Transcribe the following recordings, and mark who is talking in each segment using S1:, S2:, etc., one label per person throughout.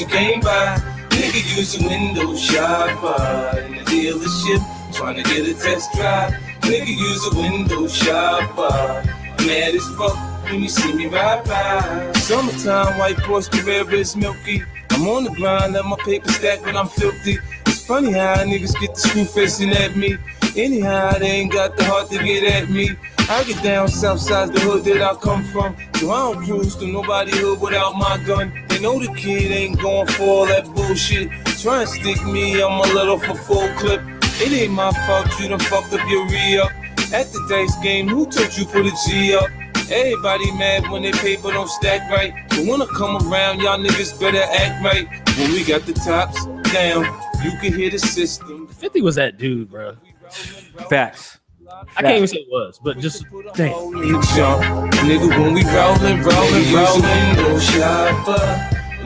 S1: you can't buy. Nigga use a window shopper. In the dealership trying to get a test drive. Nigga use a window shopper. Mad as fuck when you see me ride by. Summertime, white Porsche Carrera is milky. I'm on the grind, let my paper stack when I'm filthy. It's funny how niggas get the screw facing at me. Anyhow, they ain't got the heart to get at me. I get down south side the hood that I come from. So I don't cruise to nobody hood without my gun. They know the kid ain't going for all that bullshit. Try and stick me, I'm a little for full clip. It ain't my fault you done fucked up your re-up. At the dice game, who told you put a G up? Everybody mad when they paper don't stack right. But when I come around, y'all niggas better act right. When we got the tops down, you can hear the system.
S2: 50 was that dude, bro.
S3: Facts.
S2: I can't even say it was, but just damn.
S1: Nigga, when we rollin', rollin', rollin', no shopper.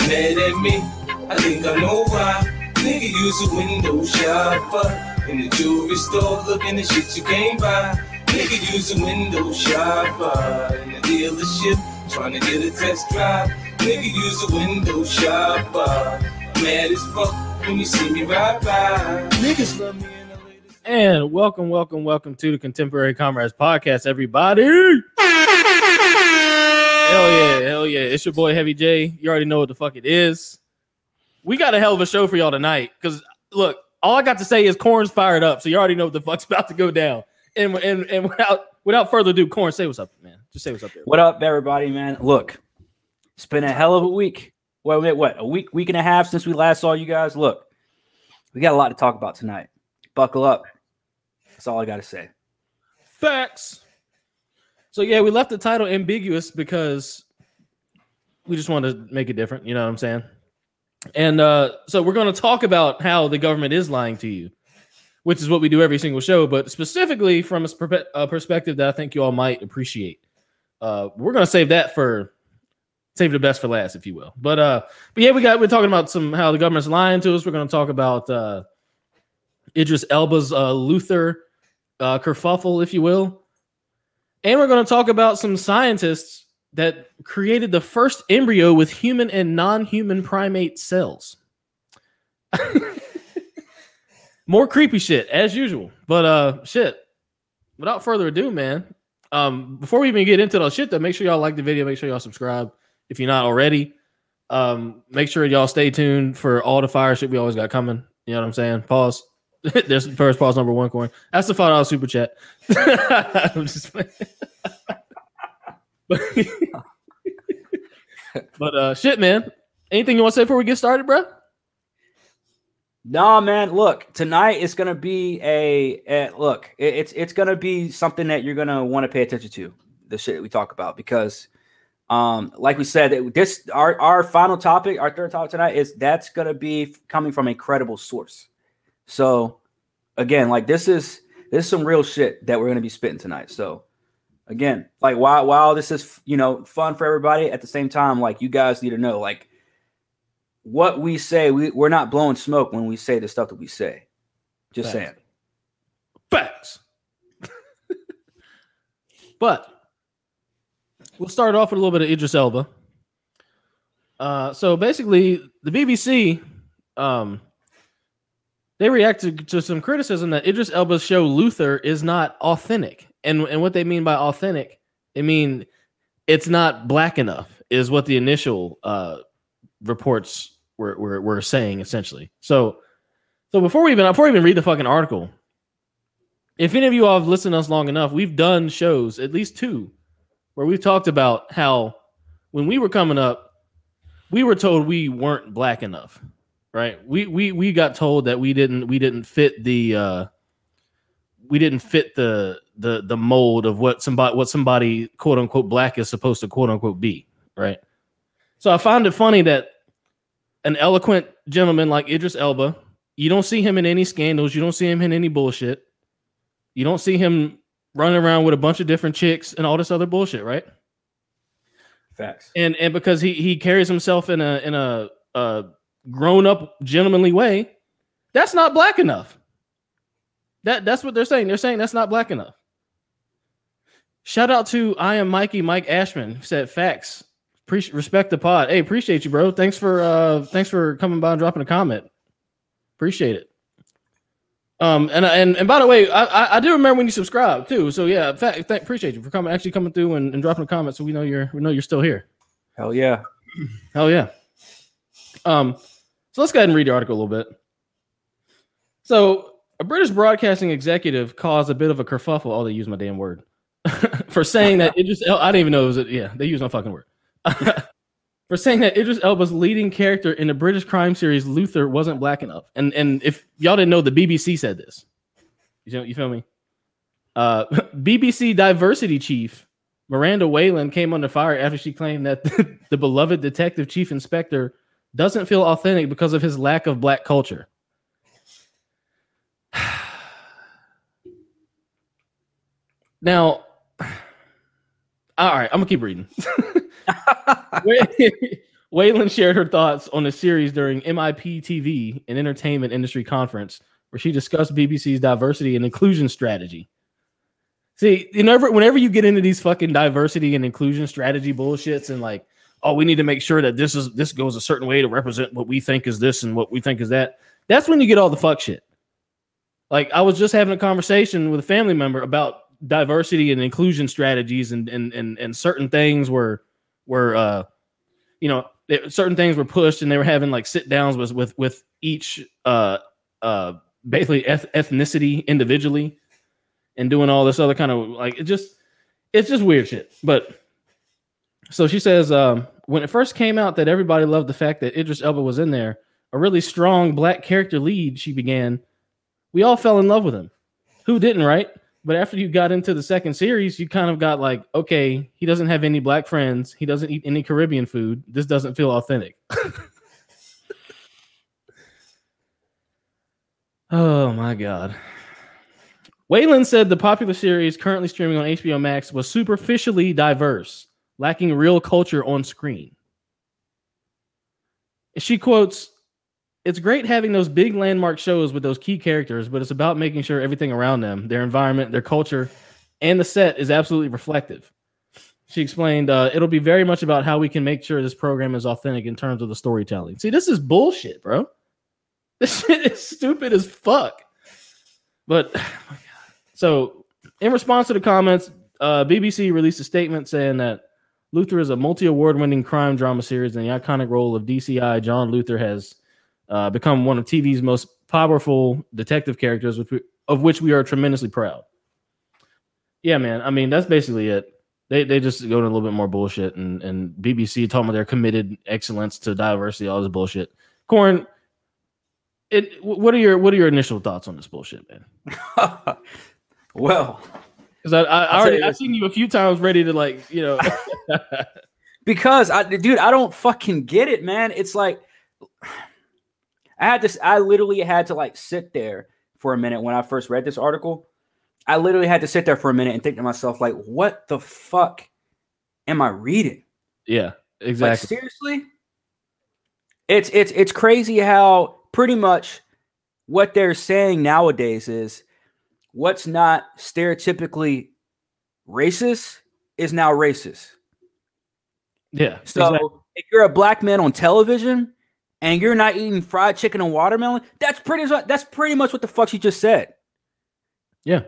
S1: Mad at me, I think I know why. Nigga, use a window shopper. In the jewelry store, looking at shit you can't buy. Nigga, use a window shopper. In the dealership, trying to get a test drive. Nigga, use a window shopper. Mad as fuck when you see me ride by. Niggas love me in the latest.
S2: And welcome, welcome, welcome to the Contemporary Comrades Podcast, everybody. Hell yeah, hell yeah. It's your boy Heavy J. You already know what the fuck it is. We got a hell of a show for y'all tonight. Because look, all I got to say is Corn's fired up, so you already know what the fuck's about to go down. And and, and without without further ado, Corn, say what's up, man. Just say what's up there.
S3: What up, everybody, man? Look, it's been a hell of a week. Well, wait, what? A week, week and a half since we last saw you guys. Look, we got a lot to talk about tonight. Buckle up. That's all I got to say.
S2: Facts. So yeah, we left the title ambiguous because we just wanted to make it different. You know what I'm saying? And uh, so we're going to talk about how the government is lying to you, which is what we do every single show, but specifically from a, spe- a perspective that I think you all might appreciate. Uh, we're going to save that for save the best for last, if you will. But uh, but yeah, we got we're talking about some how the government's lying to us. We're going to talk about uh, Idris Elba's uh, Luther uh, kerfuffle, if you will, and we're going to talk about some scientists that created the first embryo with human and non-human primate cells. More creepy shit as usual. But uh shit. Without further ado, man. Um before we even get into those shit though, make sure y'all like the video, make sure y'all subscribe if you're not already. Um make sure y'all stay tuned for all the fire shit we always got coming. You know what I'm saying? Pause. There's first pause number one coin. That's the five dollar super chat. I'm just playing. but uh shit, man. Anything you want to say before we get started, bro?
S3: Nah, man. Look, tonight it's gonna be a, a look. it- it's it's gonna be something that you're gonna want to pay attention to. The shit that we talk about because, um, like we said, this our our final topic, our third topic tonight is that's gonna be coming from a credible source. So, again, like this is this is some real shit that we're gonna be spitting tonight. So, again, like while while this is you know fun for everybody, at the same time, like you guys need to know, like what we say, we, we're not blowing smoke when we say the stuff that we say. Just
S2: Facts.
S3: saying.
S2: Facts. but we'll start off with a little bit of Idris Elba. Uh, so basically, the BBC um, they reacted to some criticism that Idris Elba's show Luther is not authentic, and and what they mean by authentic, I mean it's not black enough, is what the initial uh, reports were, were were saying essentially. So so before we even before we even read the fucking article, if any of you all have listened to us long enough, we've done shows, at least two, where we've talked about how when we were coming up, we were told we weren't black enough. Right? We we we got told that we didn't we didn't fit the uh we didn't fit the the the mold of what somebody what somebody quote unquote black is supposed to quote unquote be, right? So I found it funny that an eloquent gentleman like Idris Elba, you don't see him in any scandals, you don't see him in any bullshit. You don't see him running around with a bunch of different chicks and all this other bullshit, right?
S3: Facts.
S2: And and because he he carries himself in a in a uh, grown up, gentlemanly way, that's not black enough. That that's what they're saying. They're saying that's not black enough. Shout out to I am Mikey Mike Ashman who said facts. Appreciate respect the pod. Hey, appreciate you, bro. Thanks for uh thanks for coming by and dropping a comment. Appreciate it. Um and and and by the way, I I, I do remember when you subscribed too. So yeah, fact, th- appreciate you for coming actually coming through and, and dropping a comment so we know you're we know you're still here.
S3: Hell yeah.
S2: Hell yeah. Um, so let's go ahead and read the article a little bit. So, a British broadcasting executive caused a bit of a kerfuffle. Oh, they used my damn word for saying that Idris. El- I didn't even know it was. A, yeah, they used my fucking word for saying that Idris Elba's leading character in the British crime series Luther wasn't black enough. And and if y'all didn't know, the BBC said this. You know, you feel me? Uh, BBC diversity chief Miranda Wayland came under fire after she claimed that the beloved detective chief inspector doesn't feel authentic because of his lack of black culture. now, all right, I'm gonna keep reading. Wayland shared her thoughts on the series during MIP TV, an entertainment industry conference, where she discussed BBC's diversity and inclusion strategy. See, you never whenever you get into these fucking diversity and inclusion strategy bullshits and like, oh, we need to make sure that this is this goes a certain way to represent what we think is this and what we think is that. That's when you get all the fuck shit. Like I was just having a conversation with a family member about diversity and inclusion strategies and and and, and certain things were were uh you know certain things were pushed and they were having like sit downs with with with each uh uh basically eth- ethnicity individually and doing all this other kind of like it just it's just weird shit. But so she says um, when it first came out that everybody loved the fact that Idris Elba was in there, a really strong black character lead. She began. We all fell in love with him. Who didn't, right? But after you got into the second series, you kind of got like, okay, he doesn't have any black friends. He doesn't eat any Caribbean food. This doesn't feel authentic. oh my god. Wayland said the popular series currently streaming on HBO Max was superficially diverse, lacking real culture on screen. She quotes, It's great having those big landmark shows with those key characters, but it's about making sure everything around them, their environment, their culture, and the set is absolutely reflective. She explained, uh, It'll be very much about how we can make sure this program is authentic in terms of the storytelling. See, this is bullshit, bro. This shit is stupid as fuck. But so, in response to the comments, uh, BBC released a statement saying that Luther is a multi award winning crime drama series, and the iconic role of DCI John Luther has uh, become one of TV's most powerful detective characters, which we, of which we are tremendously proud. Yeah, man. I mean, that's basically it. They, they just go into a little bit more bullshit, and, and BBC talking about their committed excellence to diversity, all this bullshit. Corn, it. What are your what are your initial thoughts on this bullshit, man?
S3: Well,
S2: because I, I, I already I've seen you a few times ready to like you know.
S3: because I, dude, I don't fucking get it, man. It's like I had this. I literally had to like sit there for a minute when I first read this article. I literally had to sit there for a minute and think to myself, like, what the fuck am I reading?
S2: Yeah, exactly.
S3: Like, seriously, it's it's it's crazy how pretty much what they're saying nowadays is what's not stereotypically racist is now racist.
S2: Yeah.
S3: So exactly. if you're a black man on television and you're not eating fried chicken and watermelon, that's pretty that's pretty much what the fuck she just said.
S2: Yeah.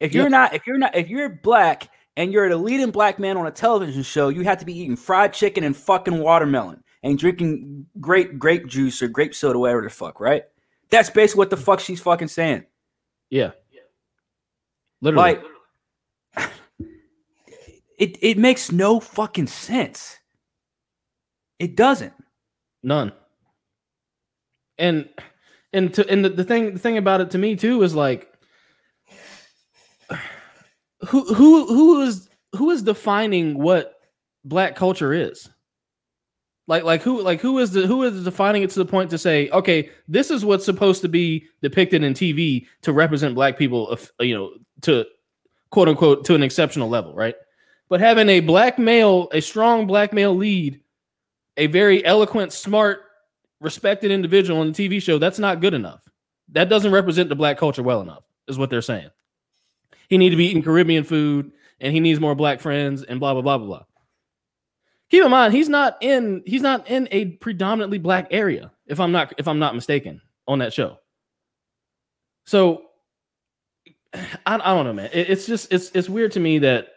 S3: If you're yeah. not if you're not if you're black and you're the leading black man on a television show, you have to be eating fried chicken and fucking watermelon and drinking grape grape juice or grape soda, whatever the fuck, right? That's basically what the fuck she's fucking saying.
S2: Yeah. Literally.
S3: Like it it makes no fucking sense. It doesn't.
S2: None. And and to and the, the thing the thing about it to me too is like who who who is who is defining what black culture is? Like like who like who is the who is defining it to the point to say okay this is what's supposed to be depicted in TV to represent black people you know to quote unquote to an exceptional level right but having a black male a strong black male lead a very eloquent smart respected individual on the TV show, that's not good enough. That doesn't represent the black culture well enough, is what they're saying. He need to be eating Caribbean food and he needs more black friends and blah blah blah blah blah. Keep in mind, he's not in he's not in a predominantly black area, if I'm not if I'm not mistaken, on that show. So I, I don't know, man. It, it's just it's it's weird to me that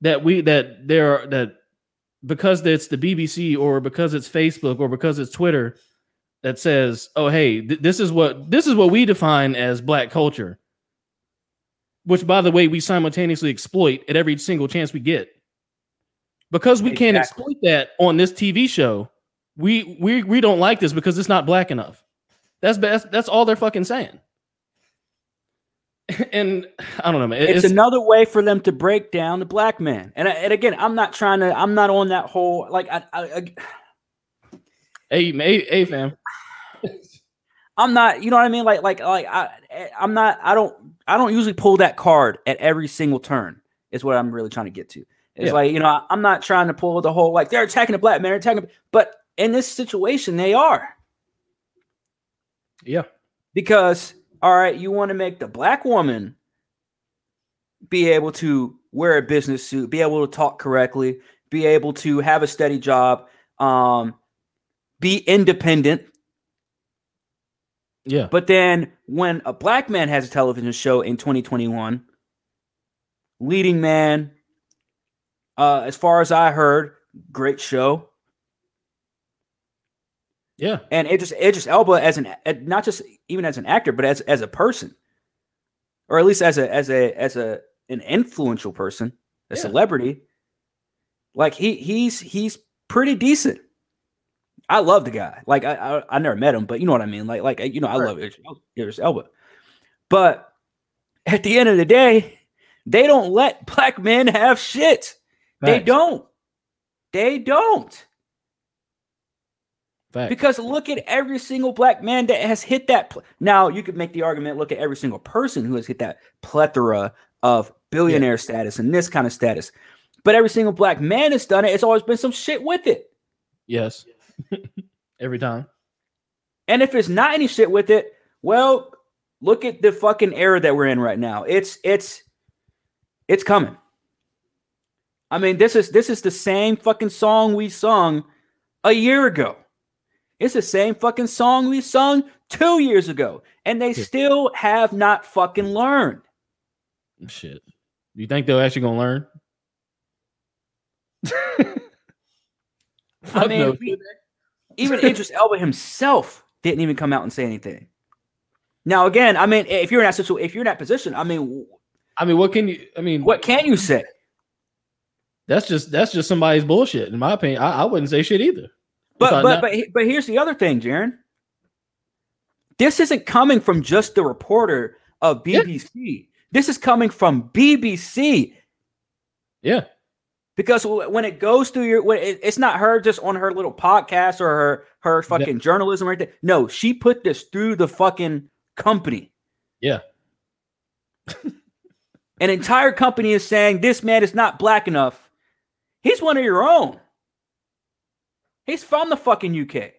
S2: that we that there are that because it's the BBC or because it's Facebook or because it's Twitter that says, "Oh, hey, th- this is what this is what we define as black culture." Which by the way, we simultaneously exploit at every single chance we get. Because we can't exploit that on this TV show, we we we don't like this because it's not black enough. That's that's, that's all they're fucking saying. And I don't know, man.
S3: it's, another way for them to break down the black man. And, and again, I'm not trying to. I'm not on that whole like. I, I, I
S2: hey, hey, hey, fam.
S3: I'm not. You know what I mean? Like like like I I'm not. I don't. I don't usually pull that card at every single turn. Is what I'm really trying to get to. It's
S2: Yeah.
S3: like you know I'm not trying to pull the whole like they're attacking the black man, they're attacking. But in this situation, they are
S2: Yeah.
S3: because all right, you want to make the black woman be able to wear a business suit, be able to talk correctly, be able to have a steady job, um, be independent.
S2: Yeah.
S3: But then when a black man has a television show in 2021, leading man, uh, as far as I heard, great show.
S2: Yeah.
S3: and Idris Idris Elba as an not just even as an actor, but as as a person, or at least as a as a as a an influential person, a
S2: Yeah.
S3: celebrity. Like he he's he's pretty decent. I love the guy. Like I, I I never met him, but you know what I mean. Like like you know I love Idris, Idris Elba, but at the end of the day, they don't let black men have shit. They don't. They don't.
S2: Facts.
S3: Because look at every single black man that has hit that. Pl- now you could make the argument: look at every single person who has hit that plethora of billionaire status and this kind of status. But every single black man has done it, it's always been some shit with it.
S2: yes. Every time.
S3: And if it's not any shit with it, well, look at the fucking era that we're in right now. It's it's it's coming. I mean, this is this is the same fucking song we sung a year ago. It's the same fucking song we sung two years ago, and they
S2: Yeah.
S3: still have not fucking learned.
S2: Shit. You think they're actually gonna learn?
S3: I mean,
S2: no.
S3: we- even Idris Elba himself didn't even come out and say anything. Now, again, I mean, if you're in that situation, if you're in that position, I mean,
S2: I mean, what can you? I mean,
S3: what can you say?
S2: That's just that's just somebody's bullshit. In my opinion, I, I wouldn't say shit either.
S3: But but
S2: not-
S3: but but here's the other thing, Jaron. This isn't coming from just the reporter of
S2: Yeah.
S3: BBC. This is coming from BBC
S2: yeah,
S3: because when it goes through your, when it, it's not her just on her little podcast or her her fucking journalism right there. No, she put this through the fucking company.
S2: Yeah.
S3: An entire company is saying this man is not black enough. He's one of your own. He's from the fucking UK.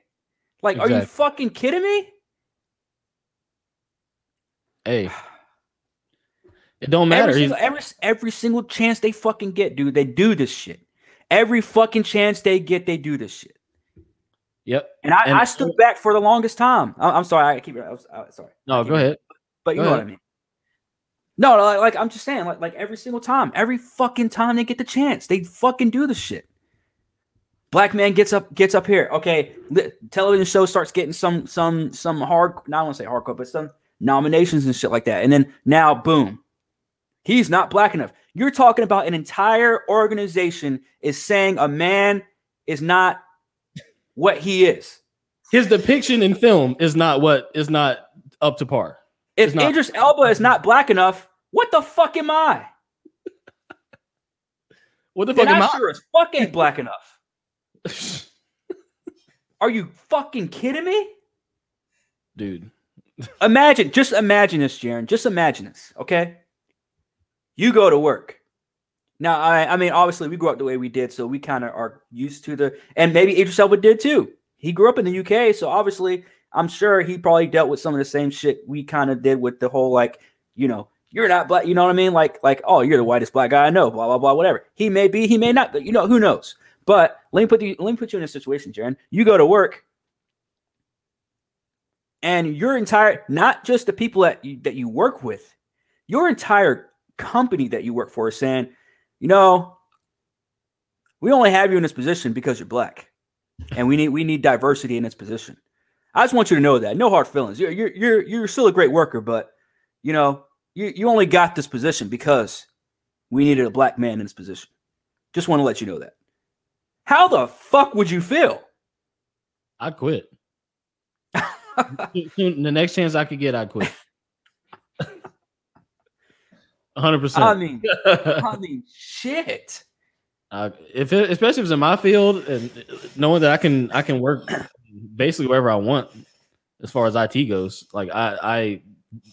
S3: Like, are you fucking kidding me?
S2: hey, it don't matter.
S3: Every single, every, every single chance they fucking get, dude, they do this shit. Every fucking chance they get, they do this shit.
S2: yep.
S3: And I,
S2: And-
S3: I stood back for the longest time. I, am sorry, I keep it. I was, I, sorry,
S2: No,
S3: keep
S2: go ahead.
S3: But you
S2: Go
S3: know what. I mean. No, like, like I'm just saying, like like every single time, every fucking time they get the chance, they fucking do the shit. Black man gets up, gets up here. Okay, li- television show starts getting some some some hard. Not want to say hardcore, but some nominations and shit like that. And then now, boom, he's not black enough. You're talking about an entire organization is saying a man is not what he is.
S2: His depiction in film is not what is not up to par.
S3: If Idris Elba is not black enough, what the fuck am I?
S2: What the fuck am
S3: I
S2: I?
S3: sure as fuck ain't black enough. Are you fucking kidding me?
S2: Dude,
S3: Imagine, just imagine this, Jaron. Just imagine this, okay? You go to work. Now, I, I mean, obviously, we grew up the way we did, so we kind of are used to the, and maybe Idris Elba did too. he grew up in the UK, so obviously I'm sure he probably dealt with some of the same shit we kind of did with the whole like, you know, you're not black, you know what I mean? Like, like, oh, you're the whitest black guy I know, blah blah blah, whatever. He may be, he may not, but you know, who knows? But let me put you, let me put you in a situation, Jaron. You go to work, and your entire, not just the people that you, that you work with, your entire company that you work for is saying, you know, we only have you in this position because you're black, and we need we need diversity in this position. I just want you to know that. No hard feelings. You're you're you're, you're still a great worker, but you know you you only got this position because we needed a black man in this position. Just want to let you know that. How the fuck would you feel?
S2: I'd quit. the next chance I could get, I'd quit. 100%.
S3: I mean, I mean, shit.
S2: Uh, if it, especially if it's in my field and knowing that I can I can work basically wherever I want as far as IT goes, like I I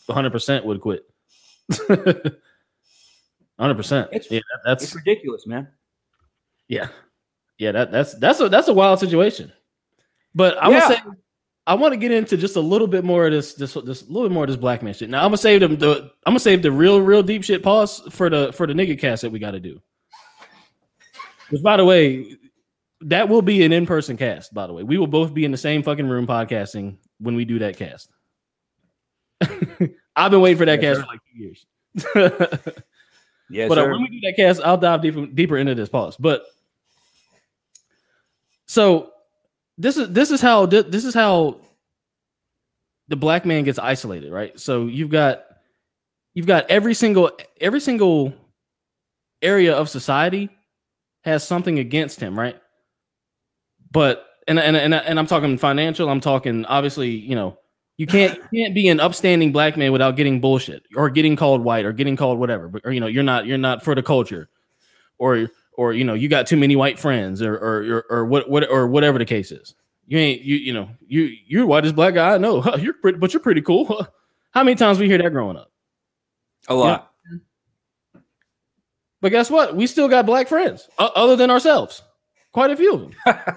S2: 100% would quit. 100%.
S3: It's,
S2: yeah, that's
S3: it's ridiculous, man.
S2: Yeah. Yeah, that that's that's a that's a wild situation. But I
S3: Yeah.
S2: would say I want to get into just a little bit more of this this this a little bit more of this black man shit. Now I'm gonna save them the I'm gonna save the real real deep shit pause for the for the nigga cast that we got to do. Which by the way, that will be an in person cast. By the way, we will both be in the same fucking room podcasting when we do that cast. I've been waiting for that
S3: Yes,
S2: cast for like two years.
S3: Yes,
S2: but uh, when we do that cast, I'll dive deeper deeper into this pause. But so this is this is how this is how the black man gets isolated, right? So you've got you've got every single every single area of society has something against him, right? But and and and, and I'm talking financial. I'm talking obviously, you know, you can't you can't be an upstanding black man without getting bullshit or getting called white or getting called whatever. But or you know, you're not you're not for the culture, or or you know, you got too many white friends or or or, or what what or whatever the case is. You ain't you you know you you're the whitest black guy I know. Huh, you're pretty, but you're pretty cool. How many times we hear that growing up?
S3: a lot.
S2: But guess what? We still got black friends other than ourselves. Quite a few of them.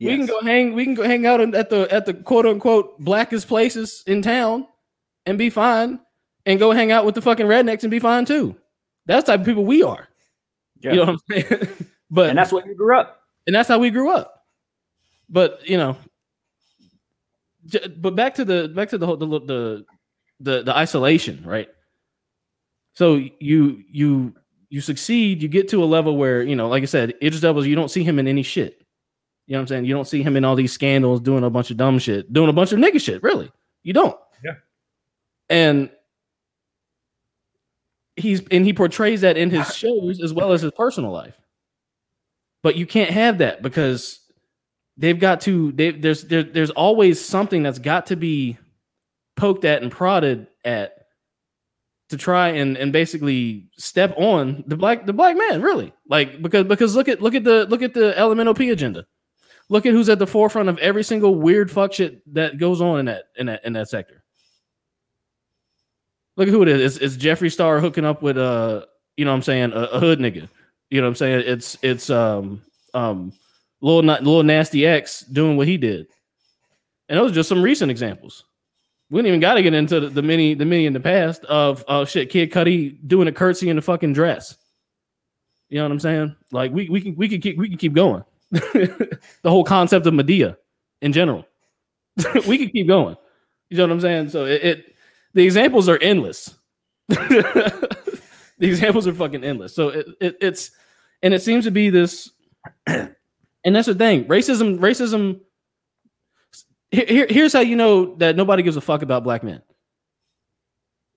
S2: We can go hang. We can go hang out at the at the quote unquote blackest places in town, and be fine. And go hang out with the fucking rednecks and be fine too. That's the type of people we are.
S3: Yeah.
S2: You know what I'm saying? but
S3: and that's what you grew up.
S2: and that's how we grew up. But you know, j- but back to the back to the whole the the the, the isolation, right? So you you you succeed, you get to a level where you know, like I said, Idris Elba, you don't see him in any shit. You know what I'm saying? You don't see him in all these scandals, doing a bunch of dumb shit, doing a bunch of nigga shit. Really, you don't.
S4: Yeah.
S2: And he's and he portrays that in his shows as well as his personal life but you can't have that because they've got to they, there's there, there's always something that's got to be poked at and prodded at to try and and basically step on the black the black man really like because because look at look at the look at the LMNOP agenda look at who's at the forefront of every single weird fuck shit that goes on in that in that in that sector look at who it is it's, it's Jeffree Star hooking up with uh you know what I'm saying a, a hood nigga you know what I'm saying? It's it's um um little little nasty X doing what he did. And those are just some recent examples. We didn't even got to get into the, the many the many in the past of uh shit Kid Cudi doing a curtsy in a fucking dress. You know what I'm saying? Like we we can we can keep we can keep going. the whole concept of Madea in general. we could keep going. You know what I'm saying? So it, it the examples are endless. the examples are fucking endless. So it, it it's and it seems to be this and that's the thing. Racism racism here, here- here's how you know that nobody gives a fuck about black men.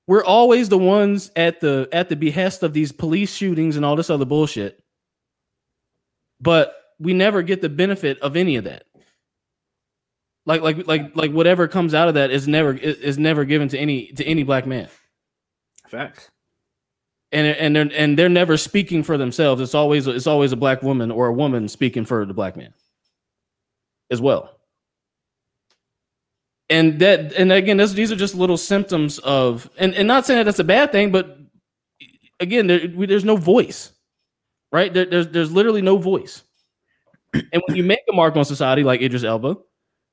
S2: We're always the ones at the at the behest of these police shootings and all this other bullshit. But we never get the benefit of any of that. Like like like like whatever comes out of that is never is is never given to any to any black man
S3: Facts.
S2: and and they're and they're never speaking for themselves. It's always it's always a black woman or a woman speaking for the black man as well. And that and again, this, these are just little symptoms of and and not saying that that's a bad thing, but again, there, we, there's no voice, right? There, there's there's literally no voice. And when you make a mark on society like Idris Elba,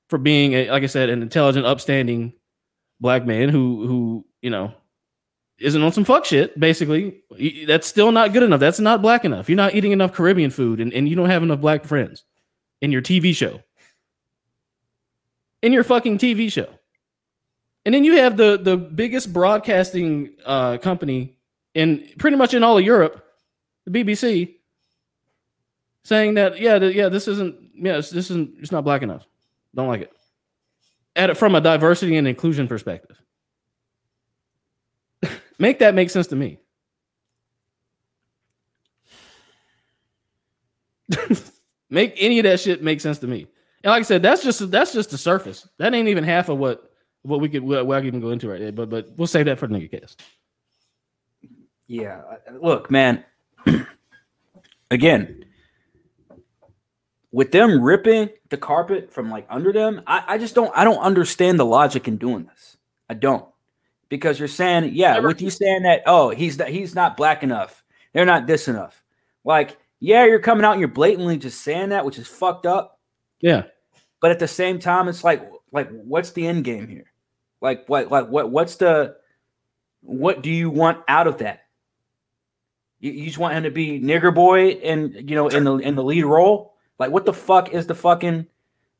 S2: for being, a, like I said, an intelligent, upstanding black man who who you know isn't on some fuck shit. Basically, that's still not good enough. That's not black enough. You're not eating enough Caribbean food, and, and you don't have enough black friends in your TV show. In your fucking TV show. And then you have the the biggest broadcasting uh, company in pretty much in all of Europe, the BBC, saying that yeah, th- yeah, this isn't yeah, this isn't it's not black enough. Don't like it. At it from a diversity and inclusion perspective. make that make sense to me. make any of that shit make sense to me. And like I said, that's just that's just the surface. That ain't even half of what what we could what, what I even go into right there. But but we'll save that for the nigga cast.
S3: Yeah, look, man. Again, with them ripping the carpet from like under them, I, I just don't I don't understand the logic in doing this. I don't. Because you're saying, yeah,
S2: Never-
S3: with you saying that, oh, he's not he's not black enough. They're not this enough. Like, yeah, you're coming out and you're blatantly just saying that, which is fucked up.
S2: Yeah.
S3: But at the same time, it's like like what's the end game here? Like what like what what's the what do you want out of that? You, you just want him to be nigger boy and you know in the in the lead role? Like what the fuck is the fucking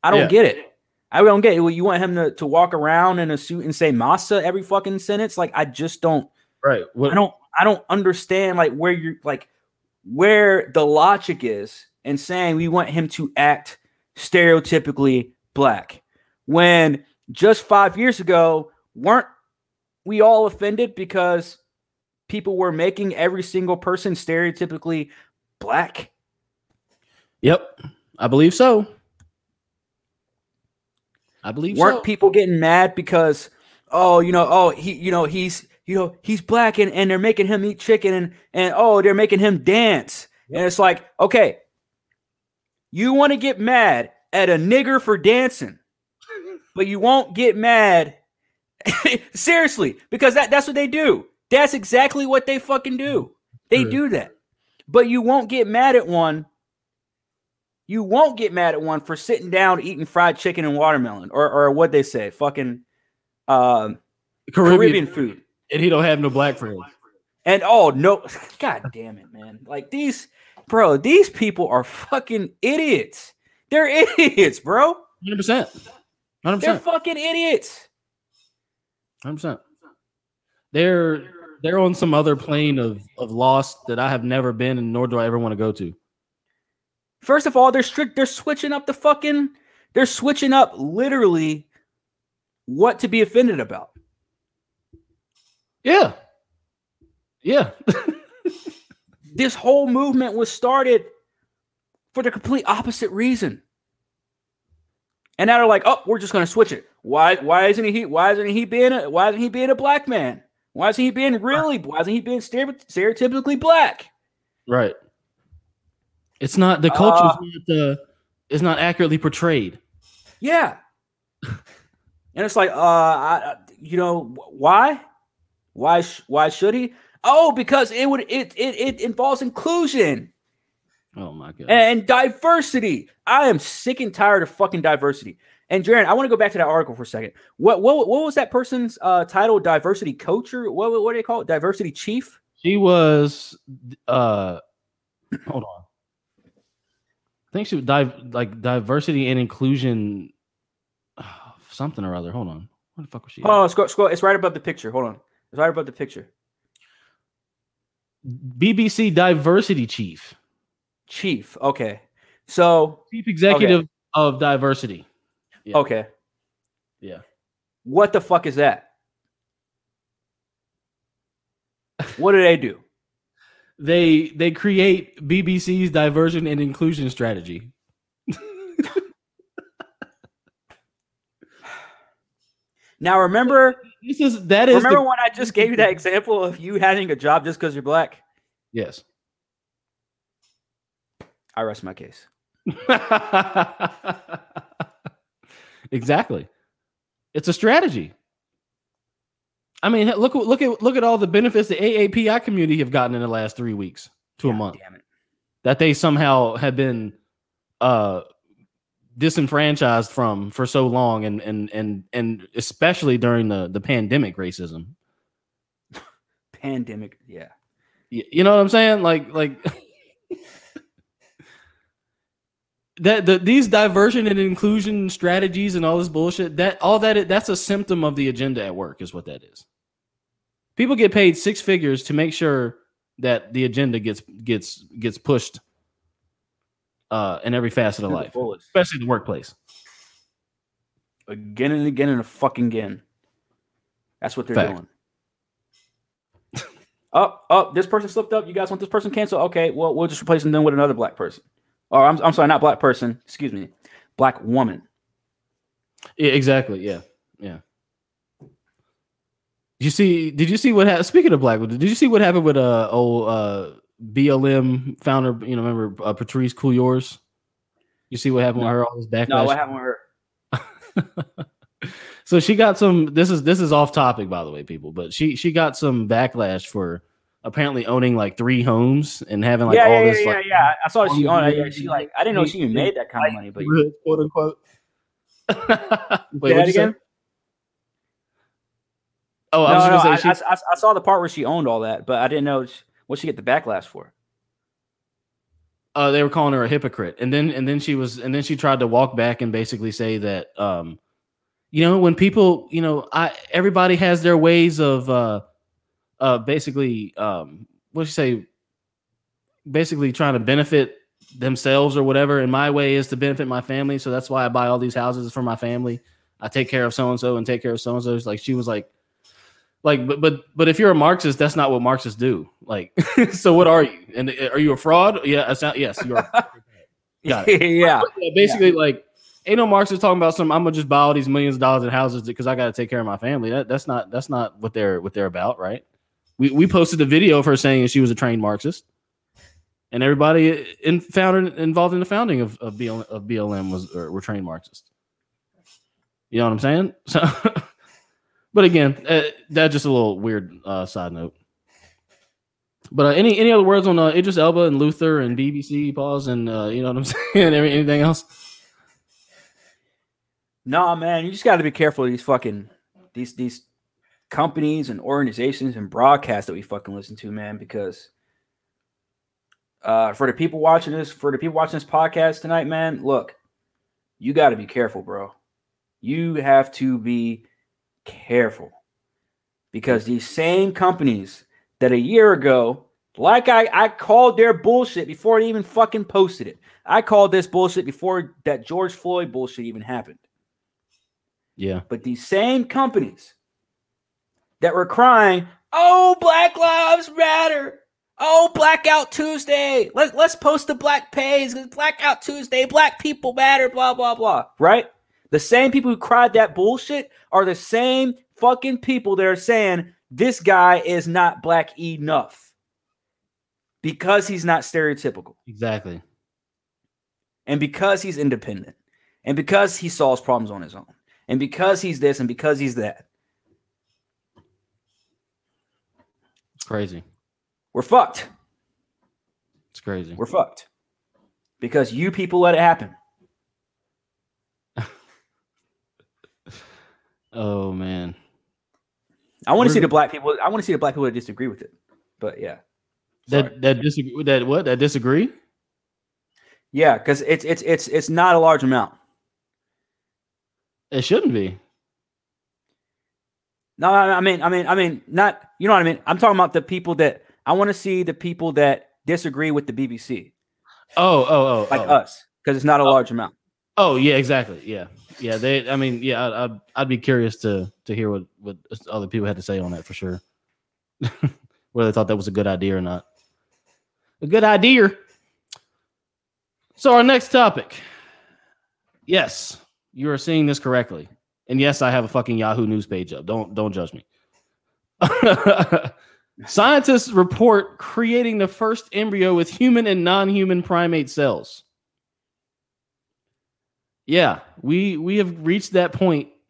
S3: I don't
S2: Yeah.
S3: get it. I don't get it. You want him to, to walk around in a suit and say massa every fucking sentence? Like I just don't
S2: Right. What
S3: I don't I don't understand like where you're like where the logic is in saying we want him to act stereotypically black when just five years ago weren't we all offended because people were making every single person stereotypically black
S2: Yep. I believe so. I believe
S3: weren't
S2: so.
S3: people getting mad because oh you know oh he you know he's you know he's black and, and they're making him eat chicken and and oh they're making him dance and it's like okay you want to get mad at a nigger for dancing but you won't get mad seriously because that, that's what they do that's exactly what they fucking do they
S2: True.
S3: do that but you won't get mad at one you won't get mad at one for sitting down eating fried chicken and watermelon or or what they say fucking um
S2: Caribbean,
S3: Caribbean food.
S2: and he don't have no black friends.
S3: And oh no, god damn it, man. Like these, bro, these people are fucking idiots. They're idiots, bro.
S2: Hundred percent. Hundred percent.
S3: They're fucking idiots.
S2: Hundred percent. They're they're on some other plane of of lost that I have never been, and nor do I ever want to go to.
S3: First of all, they're strict, they're switching up the fucking, they're switching up literally what to be offended about.
S2: Yeah. Yeah.
S3: This whole movement was started for the complete opposite reason. And now they're like, oh, we're just gonna switch it. Why why isn't he why isn't he being a why isn't he being a black man? Why isn't he being really why isn't he being stereotypically black?
S2: right. It's not the culture
S3: Uh,
S2: is not uh, is not accurately portrayed.
S3: Yeah. and it's like, uh, I, I- you know, why? Why? Sh- why should he? Oh, because it would it it, it involves inclusion
S2: Oh my god.
S3: and diversity. I am sick and tired of fucking diversity. And Jaron, I want to go back to that article for a second. What what what was that person's uh title? Diversity coach or what what do they call it? Diversity chief?
S2: She was uh hold on. I think she was dive like diversity and inclusion something or other. Hold on. What the fuck was she? at?
S3: Oh, scroll, scroll. It's right above the picture. Hold on. It's right above the picture.
S2: BBC diversity chief.
S3: Chief. Okay. So
S2: Chief executive of diversity. Yeah.
S3: okay.
S2: Yeah.
S3: What the fuck is that? What do they do?
S2: They they create BBC's diversion and inclusion strategy.
S3: Now remember,
S2: This is that is
S3: remember
S2: the,
S3: when I just gave you that example of you having a job just because you're black?
S2: yes.
S3: I rest my case.
S2: exactly. It's a strategy. I mean, look look at look at all the benefits the AAPI community have gotten in the last three weeks to a month that they somehow have been uh disenfranchised from for so long and and and and especially during the the pandemic racism
S3: Pandemic. Yeah.
S2: Y- you know what i'm saying like like that the, these diversion and inclusion strategies and all this bullshit that all that that's a symptom of the agenda at work is what that is people get paid six figures to make sure that the agenda gets gets gets pushed uh in every facet of life especially the workplace
S3: Again and again and a fucking again. That's what they're
S2: Fact.
S3: doing. Up, up. This person slipped up. You guys want this person canceled? Okay. Well, we'll just replace them then with another black person. Or I'm, I'm sorry, not black person. Excuse me, black woman.
S2: Yeah, exactly. Yeah. You see? Did you see what happened? Speaking of black, did you see what happened with uh old uh BLM founder? You know, remember uh, Patrisse Cullors? You see what happened with her? All this backlash.
S3: No, what happened with her?
S2: so she got some. This is this is off topic, by the way, people. But she she got some backlash for apparently owning like three homes and having like
S3: yeah,
S2: all
S3: yeah,
S2: this
S3: yeah,
S2: like
S3: yeah, yeah. I saw she on Yeah, she like. I didn't know she even made that kind of money, but
S2: quote unquote. Wait,
S3: Say
S2: what'd
S3: that
S2: you say? Oh, I
S3: no,
S2: was
S3: no,
S2: gonna
S3: I,
S2: say she,
S3: I, I- saw the part where she owned all that, but I didn't know what she get the backlash for.
S2: uh, they were calling her a hypocrite, and then and then she was, and then she tried to walk back and basically say that, um, you know, when people, you know, I everybody has their ways of, uh, uh, basically, um, what you say, basically trying to benefit themselves or whatever. And my way is to benefit my family, so that's why I buy all these houses for my family. I take care of so and so and take care of so and so. Like she was like, like, but but but if you're a Marxist, that's not what Marxists do. Like, so what are you? And uh, are you a fraud? Yeah, not, yes, you are. Got it.
S3: yeah,
S2: Yeah, basically, like, ain't no Marxist talking about some. I'm gonna just buy all these millions of dollars in houses because I got to take care of my family. That, that's not that's not what they're what they're about, right? We we posted a video of her saying she was a trained Marxist, and everybody in founder involved in the founding of of, BL, of BLM was or were trained Marxists. You know what I'm saying? So, but again, uh, that's just a little weird uh, side note. But uh, any any other words on uh, Idris Elba and Luther and BBC pause and uh, you know what I'm saying? Anything else?
S3: no, man, you just got to be careful of these fucking these these companies and organizations and broadcasts that we fucking listen to, man, because uh for the people watching this, for the people watching this podcast tonight, man, look, you got to be careful, bro. You have to be careful because these same companies that a year ago, like I, I called their bullshit before they even fucking posted it. I called this bullshit before that George Floyd bullshit even happened.
S2: Yeah.
S3: But these same companies that were crying, "Oh, Black Lives Matter! Oh, Blackout Tuesday! Let, let's post the black pays. Blackout Tuesday. Black people matter. Blah blah blah." Right? The same people who cried that bullshit are the same fucking people that are saying this guy is not black enough because he's not stereotypical.
S2: Exactly.
S3: and because he's independent. And because he solves problems on his own. And because he's this and because he's that.
S2: It's crazy.
S3: we're fucked.
S2: It's crazy.
S3: we're fucked. Because you people let it happen
S2: Oh man.
S3: i want to see the black people i want to see the black people that disagree with it but yeah Sorry.
S2: That that disagree that what that disagree?
S3: yeah because it's it's it's it's not a large amount
S2: It shouldn't be.
S3: no i mean i mean i mean not you know what i mean i'm talking about the people that i want to see the people that disagree with the bbc
S2: Oh, oh, oh.
S3: like
S2: oh.
S3: us because it's not a oh. large amount
S2: Oh, yeah, exactly. Yeah. Yeah, they I mean, yeah, I I'd, I'd be curious to to hear what what other people had to say on that for sure. Whether they thought that was a good idea or not. A good idea. So our next topic. Yes, you are seeing this correctly. And yes, I have a fucking Yahoo news page up. Don't don't judge me. Scientists report creating the first embryo with human and non-human primate cells. Yeah, we we have reached that point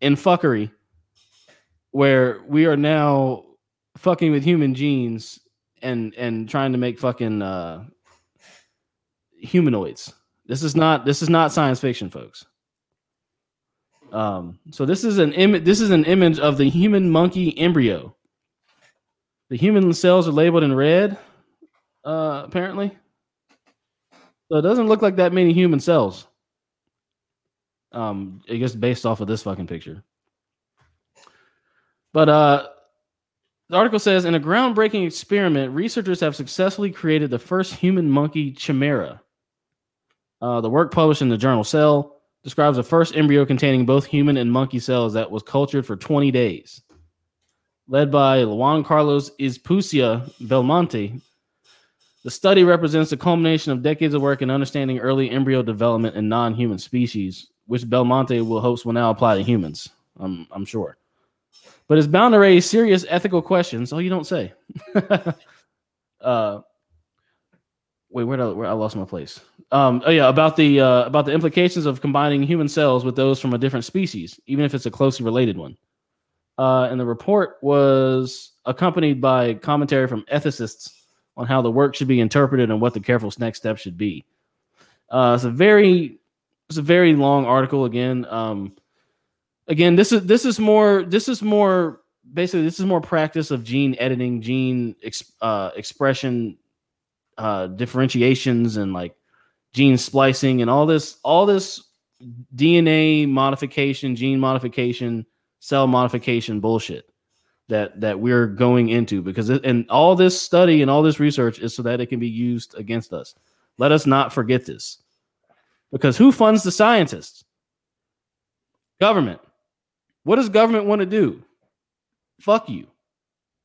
S2: in fuckery where we are now fucking with human genes and and trying to make fucking uh humanoids. This is not this is not science fiction, folks. Um, so this is an image. This is an image of the human monkey embryo. The human cells are labeled in red, uh, apparently. So it doesn't look like that many human cells. Um, I guess based off of this fucking picture. But uh, the article says in a groundbreaking experiment, researchers have successfully created the first human monkey chimera. Uh, the work published in the journal Cell describes the first embryo containing both human and monkey cells that was cultured for 20 days. Led by Juan Carlos Izpisua Belmonte, the study represents the culmination of decades of work in understanding early embryo development in non human species, which Belmonte will hopes will now apply to humans, I'm, I'm sure. But it's bound to raise serious ethical questions. Oh, you don't say. uh, wait, where, did I, where I lost my place? Um, oh yeah, about the uh, about the implications of combining human cells with those from a different species, even if it's a closely related one. Uh, and the report was accompanied by commentary from ethicists on how the work should be interpreted and what the careful next step should be. Uh, it's a very it's a very long article again. Um, again, this is this is more this is more basically this is more practice of gene editing, gene uh, expression uh, differentiations, and like gene splicing and all this all this DNA modification, gene modification, cell modification bullshit that that we're going into because it, and all this study and all this research is so that it can be used against us. Let us not forget this. Because who funds the scientists? Government. What does government want to do? Fuck you.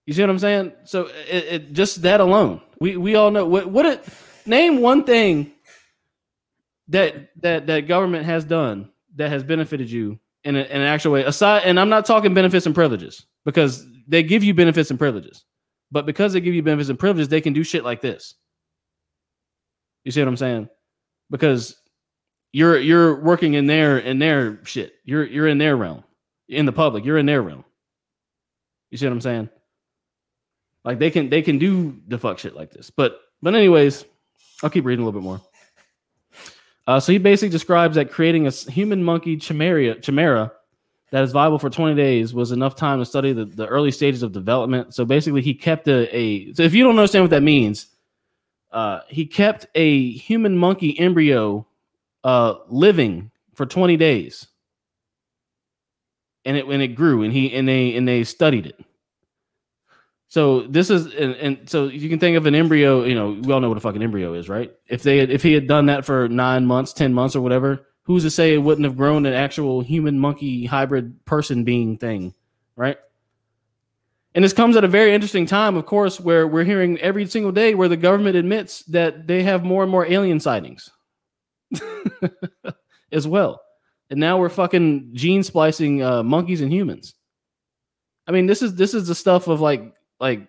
S2: You see what I'm saying? So it, it just that alone. We we all know what what it name one thing that that that government has done that has benefited you in, a, in an actual way aside and I'm not talking benefits and privileges because they give you benefits and privileges. But because they give you benefits and privileges, they can do shit like this. You see what I'm saying? Because you're you're working in their in their shit. You're you're in their realm. In the public, you're in their realm. You see what I'm saying? Like they can they can do the fuck shit like this. But but anyways, I'll keep reading a little bit more. Uh, so he basically describes that creating a human monkey chimera, chimera that is viable for 20 days was enough time to study the, the early stages of development. So basically, he kept a, a so if you don't understand what that means, uh, he kept a human monkey embryo uh, living for 20 days, and it when it grew, and he and they and they studied it. So this is and, and, so you can think of an embryo. You know, we all know what a fucking embryo is, right? If they had, if he had done that for nine months, ten months, or whatever, who's to say it wouldn't have grown an actual human monkey hybrid person being thing, right? And this comes at a very interesting time, of course, where we're hearing every single day where the government admits that they have more and more alien sightings as well. And now we're fucking gene splicing uh, monkeys and humans. I mean, this is this is the stuff of like like you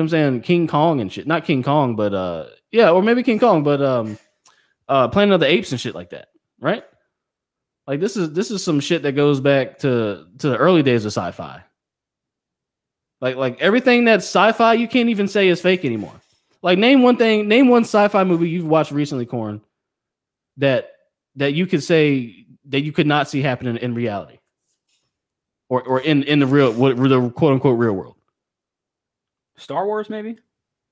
S2: know what I'm saying, King Kong and shit. Not King Kong, but uh yeah, or maybe King Kong, but um uh Planet of the Apes and shit like that, right? Like this is this is some shit that goes back to to the early days of sci-fi. Like like everything that's sci-fi, you can't even say is fake anymore. Like name one thing, name one sci-fi movie you've watched recently, Corn, that that you could say that you could not see happening in reality, or or in in the real what the quote unquote real world.
S3: Star Wars, maybe.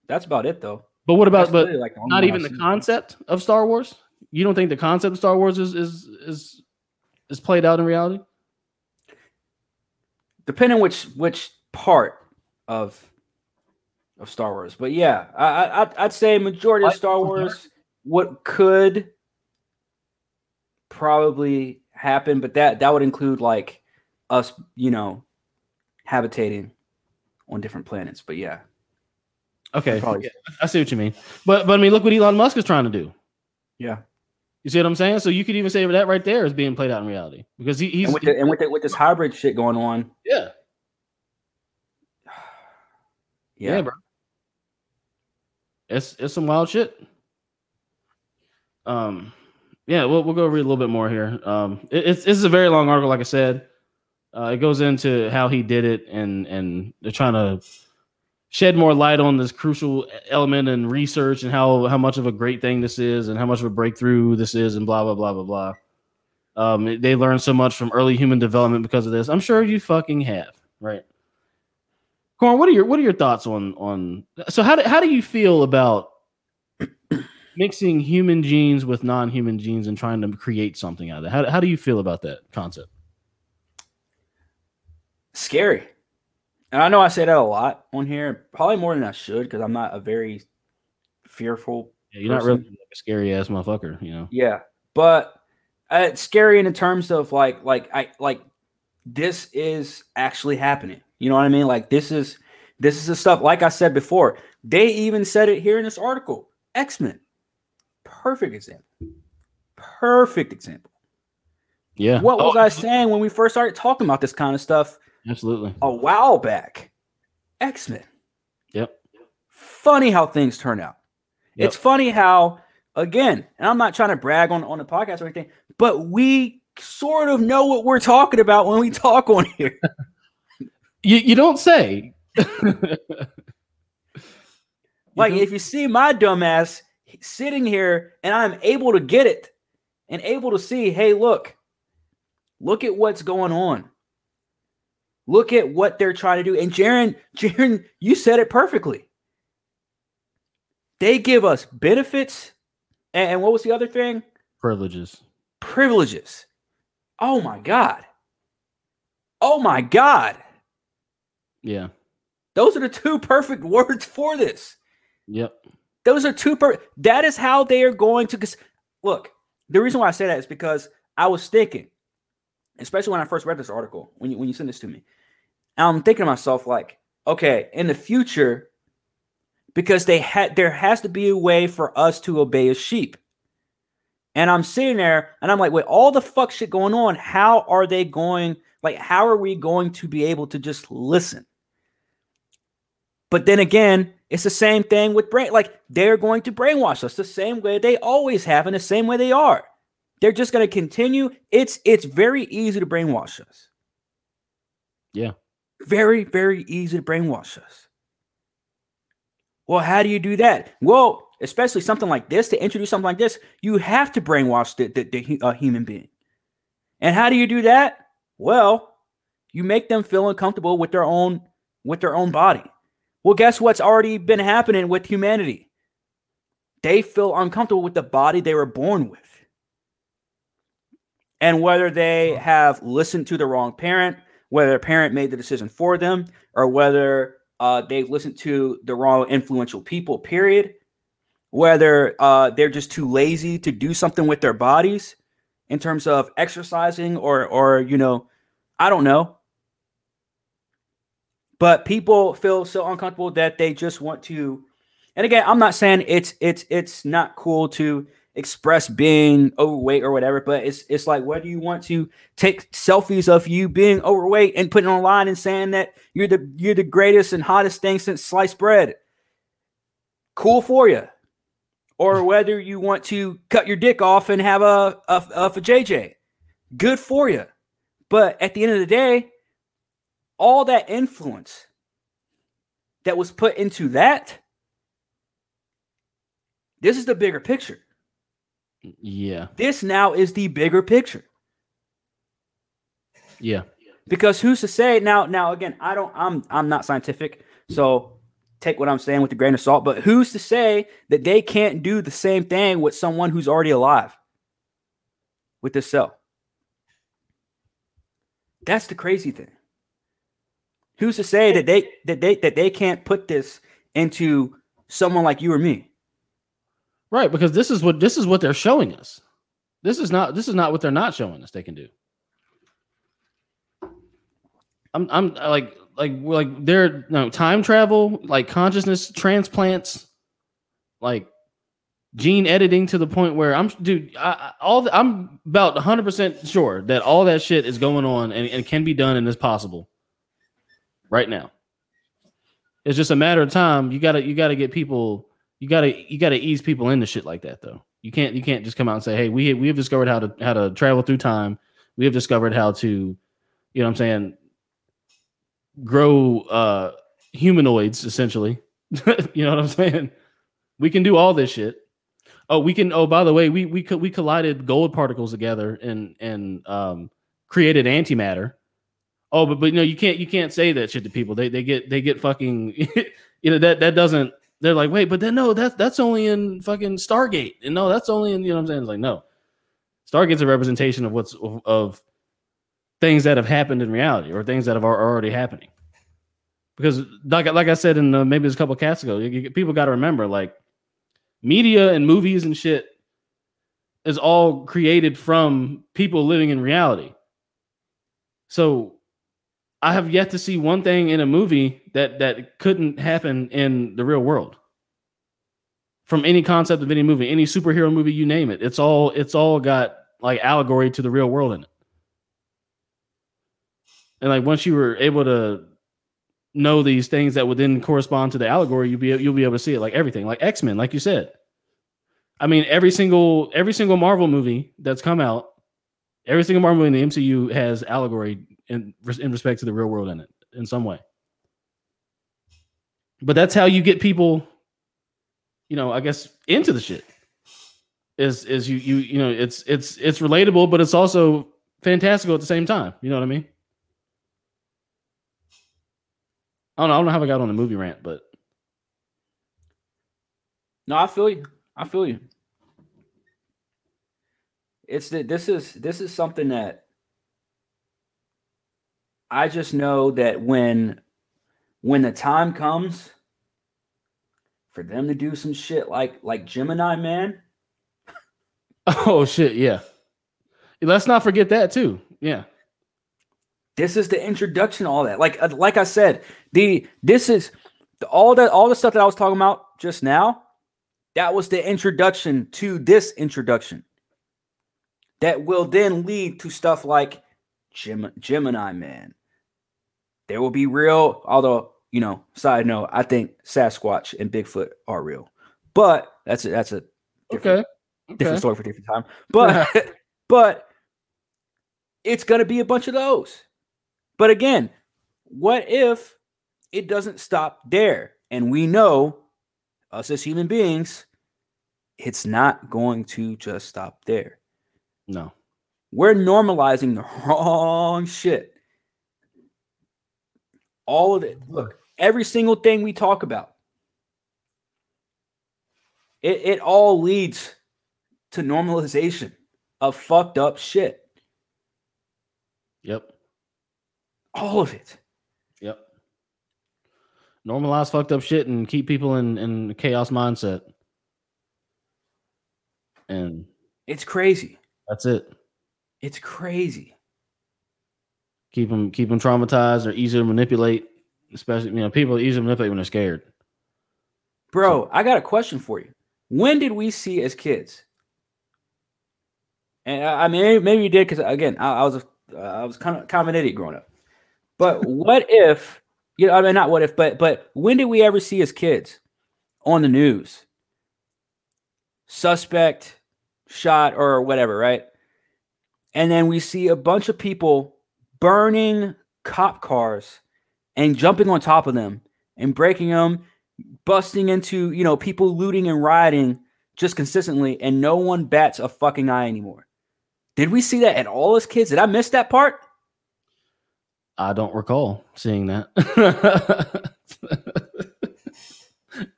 S3: That's about it, though.
S2: But what about but like not even the concept of Star Wars? You don't think the concept of Star Wars is is is is played out in reality?
S3: Depending which which part of of Star Wars, but yeah, I, I I'd say majority of Star Wars what could probably happen, but that that would include like us, you know, habitating on different planets. But yeah.
S2: Okay. Yeah, I see what you mean. But but I mean, look what Elon Musk is trying to do.
S3: Yeah.
S2: You see what I'm saying? So you could even say that right there is being played out in reality because he, he's
S3: and with, the, and with, the, with this hybrid shit going on.
S2: Yeah.
S3: yeah. yeah, bro.
S2: It's it's some wild shit. Um, yeah, we'll we'll go read a little bit more here. Um, it, it's this is a very long article, like I said. Uh, it goes into how he did it, and and they're trying to shed more light on this crucial element and research and how how much of a great thing this is and how much of a breakthrough this is and blah blah blah blah blah. Um, they learned so much from early human development because of this. I'm sure you fucking have, right? Corn, what are your what are your thoughts on on? So how do how do you feel about mixing human genes with non-human genes and trying to create something out of that? How how do you feel about that concept?
S3: Scary. And I know I say that a lot on here, probably more than I should, because I'm not a very fearful.
S2: Yeah, you're not really a scary ass motherfucker, you know.
S3: Yeah, but uh, it's scary in the terms of like, like I like this is actually happening. You know what I mean? Like this is this is the stuff. Like I said before, they even said it here in this article. X Men, perfect example. Perfect example.
S2: Yeah.
S3: What was
S2: Oh,
S3: I saying when we first started talking about this kind of stuff
S2: Absolutely.
S3: a while back? X Men.
S2: Yep.
S3: Funny how things turn out.
S2: Yep.
S3: It's funny how, again, and I'm not trying to brag on, on the podcast or anything, but we sort of know what we're talking about when we talk on here.
S2: You you don't say.
S3: Like, if you see my dumbass sitting here and I'm able to get it and able to see, hey, look, look at what's going on. Look at what they're trying to do. And Jaron, Jaron, you said it perfectly. They give us benefits. And, and what was the other thing?
S2: privileges.
S3: Privileges. Oh my God. Oh my God.
S2: Yeah.
S3: Those are the two perfect words for this.
S2: Yep.
S3: Those are two per. That is how they are going to. Cause look, the reason why I say that is because I was thinking, especially when I first read this article, when you when you sent this to me, I'm thinking to myself like, okay, in the future, because they had there has to be a way for us to obey a sheep. And I'm sitting there and I'm like, wait, all the fuck shit going on. How are they going? Like, how are we going to be able to just listen? But then again, it's the same thing with brain. Like they're going to brainwash us the same way they always have, and the same way they are. They're just going to continue. It's it's very easy to brainwash us.
S2: Yeah.
S3: Very very easy to brainwash us. Well, how do you do that? Well, especially something like this to introduce something like this, you have to brainwash the the, the uh, human being. And how do you do that? Well, you make them feel uncomfortable with their own with their own body. Well, guess what's already been happening with humanity? They feel uncomfortable with the body they were born with. And whether they have listened to the wrong parent, whether a parent made the decision for them, or whether uh, they've listened to the wrong influential people, period, whether uh, they're just too lazy to do something with their bodies in terms of exercising or, or you know, I don't know, but people feel so uncomfortable that they just want to and again i'm not saying it's it's it's not cool to express being overweight or whatever but it's it's like whether you want to take selfies of you being overweight and putting online and saying that you're the you're the greatest and hottest thing since sliced bread cool for you or whether you want to cut your dick off and have a a, a, a jj good for you but at the end of the day all that influence that was put into that this is the bigger picture
S2: Yeah.
S3: this now is the bigger picture
S2: Yeah.
S3: because who's to say now now again i don't i'm i'm not scientific so take what i'm saying with a grain of salt but who's to say that they can't do the same thing with someone who's already alive with this cell that's the crazy thing who's to say that they that they that they can't put this into someone like you or me
S2: Right, because this is what this is what they're showing us. This is not this is not what they're not showing us they can do. I'm I'm like like like they're no time travel, like consciousness transplants, like gene editing to the point where I'm dude, I, all the, I'm about 100% sure that all that shit is going on and, and can be done and is possible right now. It's just a matter of time. You gotta you gotta get people you gotta you gotta ease people into shit like that though. You can't you can't just come out and say, hey, we we have discovered how to how to travel through time. We have discovered how to, you know what I'm saying, grow uh humanoids essentially. you know what I'm saying? We can do all this shit. Oh, we can. Oh, by the way, we we we collided gold particles together and and um, created antimatter. Oh, but but you know you can't you can't say that shit to people. They they get they get fucking you know that that doesn't. They're like, wait, but then no, that's that's only in fucking Stargate, and no, that's only in you know what I'm saying. It's like no, Stargate's a representation of what's of, of things that have happened in reality or things that have are already happening. Because like like I said in uh, maybe it's a couple of cats ago, you, you, people got to remember like media and movies and shit is all created from people living in reality. So I have yet to see one thing in a movie that that couldn't happen in the real world. From any concept of any movie, any superhero movie, you name it, it's all it's all got like allegory to the real world in it. And like once you were able to know these things that would then correspond to the allegory, you'll be you'll be able to see it like everything, like X Men, like you said. I mean, every single every single Marvel movie that's come out, every single Marvel movie in the MCU has allegory in in respect to the real world in it in some way. But that's how you get people, you know, I guess into the shit. Is is you you you know it's it's it's relatable, but it's also fantastical at the same time. You know what I mean? I don't know. I don't know how I got on the movie rant, but
S3: no, I feel you. I feel you. It's that this is this is something that I just know that when when the time comes for them to do some shit like like Gemini Man.
S2: Oh shit, yeah. Let's not forget that too. Yeah.
S3: This is the introduction, all that. Like, uh, like I said, the this is the, all that all the stuff that I was talking about just now. That was the introduction to this introduction. That will then lead to stuff like Gem, Gemini Man. There will be real, although you know. Side note: I think Sasquatch and Bigfoot are real, but that's a, that's a
S2: different,
S3: okay. different story for different time. But but it's gonna be a bunch of those. But again, what if it doesn't stop there? And we know, us as human beings, it's not going to just stop there.
S2: No.
S3: We're normalizing the wrong shit. All of it. Look, every single thing we talk about, it, it all leads to normalization of fucked up shit.
S2: Yep.
S3: All of it.
S2: Yep. Normalize fucked up shit and keep people in in chaos mindset. And
S3: it's crazy.
S2: That's it.
S3: It's crazy.
S2: Keep them keep them traumatized or easy to manipulate, especially you know people are easy to manipulate when they're scared.
S3: Bro, so, I got a question for you. When did we see as kids? And I, I mean, maybe you did because again, I, I was a, uh, I was kind of kind of an idiot growing up. But what if, you know, I mean, not what if, but but when did we ever see as kids on the news? Suspect shot or whatever, right? And then we see a bunch of people burning cop cars and jumping on top of them and breaking them, busting into, you know, people looting and rioting just consistently, and no one bats a fucking eye anymore. Did we see that at all as kids? Did I miss that part?
S2: I don't recall seeing that.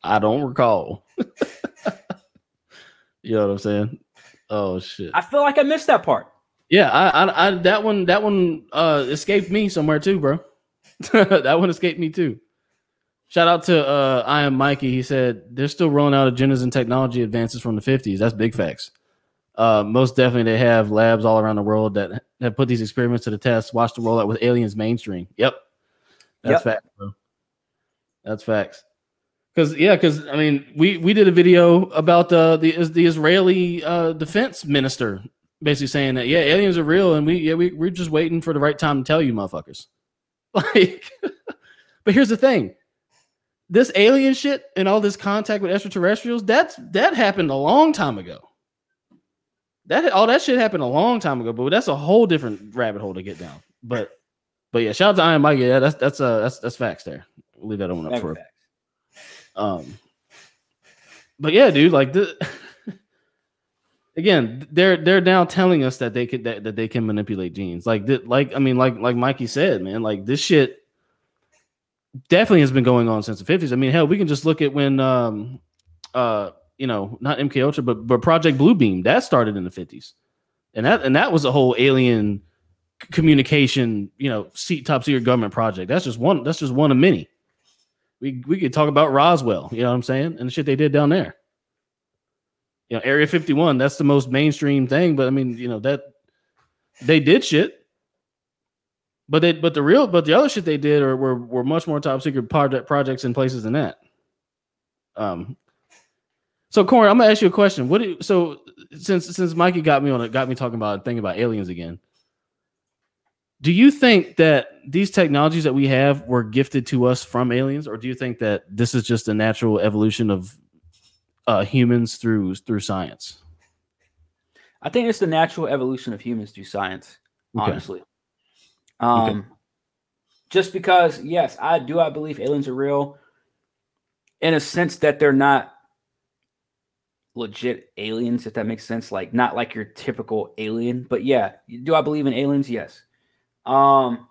S2: I don't recall. you know what I'm saying? Oh shit!
S3: I feel like I missed that part.
S2: Yeah, I, I, I that one, that one uh escaped me somewhere too, bro. that one escaped me too. Shout out to uh I am Mikey. He said they're still rolling out agendas and technology advances from the 50s. That's big facts uh, most definitely they have labs all around the world that have put these experiments to the test. Watch the rollout with aliens mainstream. Yep, that's yep. fact, bro. That's facts. Because yeah, because I mean, we we did a video about uh, the the Israeli uh, defense minister basically saying that yeah, aliens are real, and we yeah we we're just waiting for the right time to tell you, motherfuckers. Like, but here's the thing: this alien shit and all this contact with extraterrestrials that's that happened a long time ago. That all that shit happened a long time ago, but that's a whole different rabbit hole to get down. But but yeah, shout out to Iron Mike. Yeah, that's that's uh that's that's facts there. We'll leave that one up for.
S3: facts.
S2: Um, but yeah, dude, like the again, they're they're now telling us that they could that, that they can manipulate genes. Like th- like I mean, like like Mikey said, man, like this shit definitely has been going on since the fifties. I mean, hell, we can just look at when um uh you know not MK Ultra, but but Project Bluebeam that started in the fifties, and that and that was a whole alien communication, you know, seat top secret government project. That's just one. That's just one of many. We we could talk about Roswell. You know what I'm saying, and the shit they did down there. You know, Area 51. That's the most mainstream thing, but I mean, you know that they did shit. But they, but the real, but the other shit they did are were were much more top secret project projects in places than that. Um. So, Corey, I'm gonna ask you a question. What do so since since Mikey got me on it, got me talking about thinking about aliens again. Do you think that these technologies that we have were gifted to us from aliens, or do you think that this is just a natural evolution of uh, humans through through science?
S3: I think it's the natural evolution of humans through science,
S2: Okay.
S3: honestly. Um, just because, yes, I do. I believe aliens are real, in a sense that they're not legit aliens, if that makes sense. Like not like your typical alien, but yeah, do I believe in aliens? Yes. Um,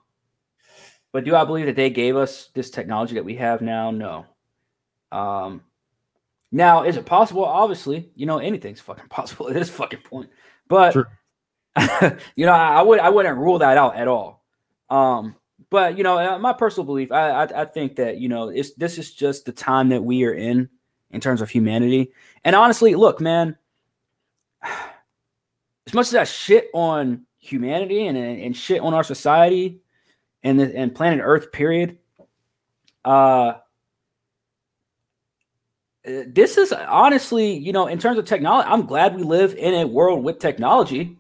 S3: but do I believe that they gave us this technology that we have now? No. Um, now is it possible? Obviously, you know anything's fucking possible at this fucking point. But
S2: Sure.
S3: you know, I, I would I wouldn't rule that out at all. Um, but you know, uh, my personal belief, I, I I think that you know, it's this is just the time that we are in in terms of humanity. And honestly, look, man, as much as I shit on humanity and and, shit on our society and the, and planet Earth, period. Uh, this is honestly, you know, in terms of technology, I'm glad we live in a world with technology.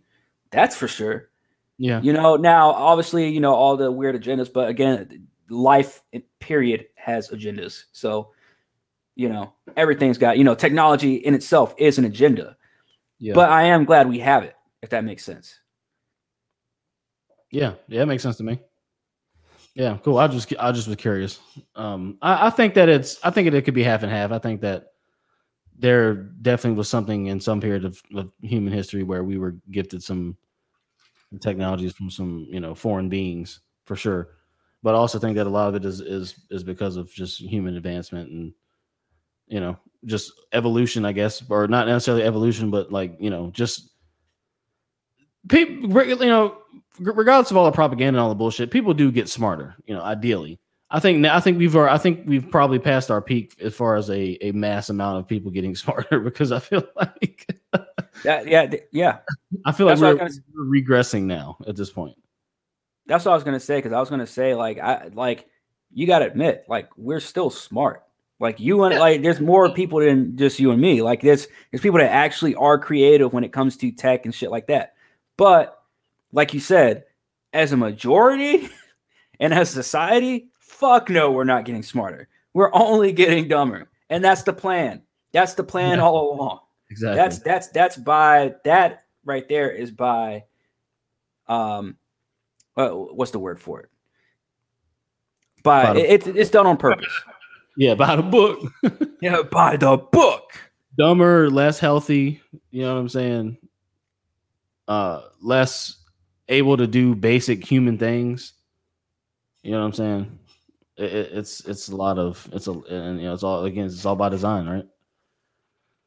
S3: That's for sure.
S2: Yeah,
S3: You know, now obviously, you know, all the weird agendas, but again, life period has agendas. So, you know, everything's got, you know, technology in itself is an agenda.
S2: yeah,
S3: But I am glad we have it, if that makes sense.
S2: yeah, yeah. That makes sense to me. Yeah, cool. I just I just was curious. Um, I, I think that it's I think it, it could be half and half. I think that there definitely was something in some period of, of human history where we were gifted some technologies from some you know foreign beings for sure. But I also think that a lot of it is is is because of just human advancement and you know just evolution, I guess, or not necessarily evolution, but like you know just people you know regardless of all the propaganda and all the bullshit people do get smarter you know ideally i think i think we've i think we've probably passed our peak as far as a, a mass amount of people getting smarter because i feel like
S3: Yeah, yeah, yeah.
S2: i feel like
S3: That's I
S2: we're, we're regressing now at this point
S3: That's what I was gonna say because I was gonna say like I like you gotta admit like we're still smart. Like you and like there's more people than just you and me. Like there's there's people that actually are creative when it comes to tech and shit like that. But like you said, as a majority and as society, fuck no, we're not getting smarter. We're only getting dumber, and that's the plan. That's the plan
S2: Yeah.
S3: all along.
S2: exactly
S3: That's that's that's by that right there is by um uh, what's the word for it? By
S2: By
S3: it, it's it's done on purpose.
S2: yeah by the book
S3: Yeah, by the book.
S2: dumber less healthy you know what i'm saying uh less able to do basic human things. You know what i'm saying? It, it- it's it's a lot of it's a and you know it's all again it's all by design right?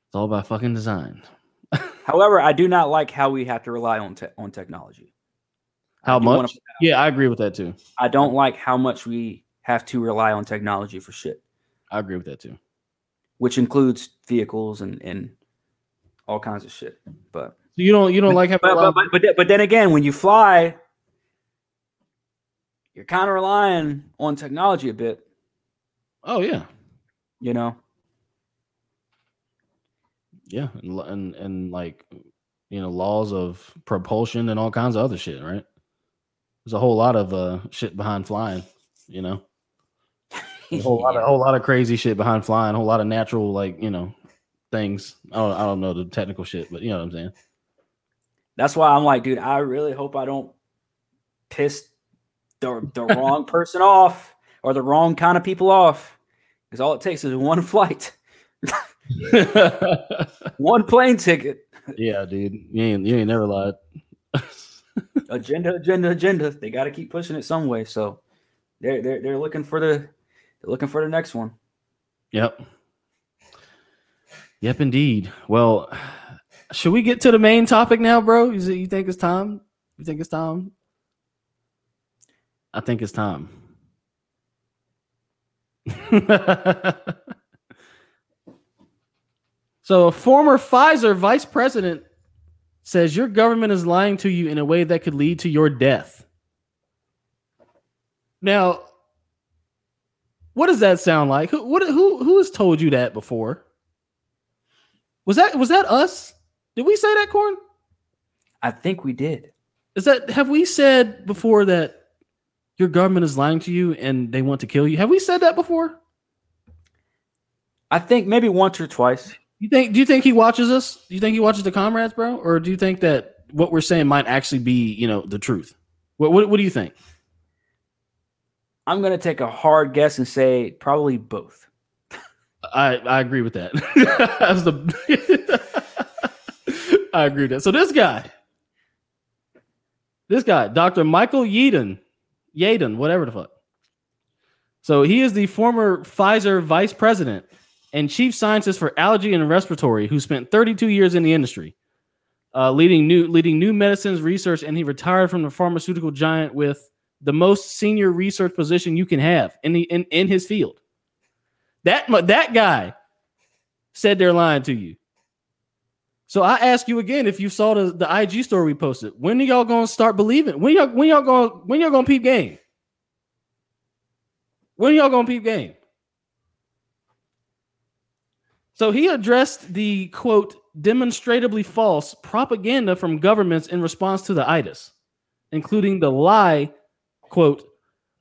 S2: It's all by fucking design.
S3: However, I do not like how we have to rely on te- on technology.
S2: How much? yeah i agree with that too.
S3: I don't like how much we have to rely on technology for shit,
S2: i agree with that too.
S3: Which includes vehicles and and all kinds of shit. But
S2: you don't you don't like having
S3: but
S2: a
S3: but
S2: lot-
S3: but, but, then- but again, when you fly, you're kind of relying on technology a bit.
S2: oh yeah.
S3: You know,
S2: yeah and, and and like you know laws of propulsion and all kinds of other shit right? There's a whole lot of uh shit behind flying you know? A whole lot of a whole lot of crazy shit behind flying a whole lot of natural like you know things. I don't i don't know the technical shit but you know what i'm saying
S3: That's why I'm like, dude, I really hope I don't piss the, the wrong person off or the wrong kind of people off. Because all it takes is one flight, one plane ticket.
S2: yeah, dude. You ain't you ain't never lied.
S3: agenda, agenda, agenda. They got to keep pushing it some way. So they're they're they're looking for the they're looking for the next one.
S2: Yep. Yep, indeed. Well, should we get to the main topic now, bro? You, you think it's time? You think it's time? I think it's time. so, a former Pfizer vice president says your government is lying to you in a way that could lead to your death. Now, what does that sound like? Who what, who who has told you that before? Was that was that us? Did we say that, Corn?
S3: I think we did.
S2: Is that have we said before that your government is lying to you and they want to kill you? Have we said that before?
S3: I think maybe once or twice.
S2: You think? Do you think he watches us? Do you think he watches the comrades, bro? Or do you think that what we're saying might actually be, you know, the truth? What What, what do you think?
S3: I'm gonna take a hard guess and say probably both.
S2: I I agree with that. The I agree with that. So this guy, this guy, Dr. Michael Yeadon, Yaden, whatever the fuck. So he is the former Pfizer vice president and chief scientist for allergy and respiratory, who spent 32 years in the industry, uh, leading new leading new medicines research, and he retired from the pharmaceutical giant with the most senior research position you can have in the in, in his field. That that guy said they're lying to you. So I ask you again, if you saw the, the IG story we posted, when are y'all gonna start believing? When y'all when y'all gonna when y'all gonna peep game? When y'all gonna peep game? So he addressed the quote demonstrably false propaganda from governments in response to the itis, including the lie quote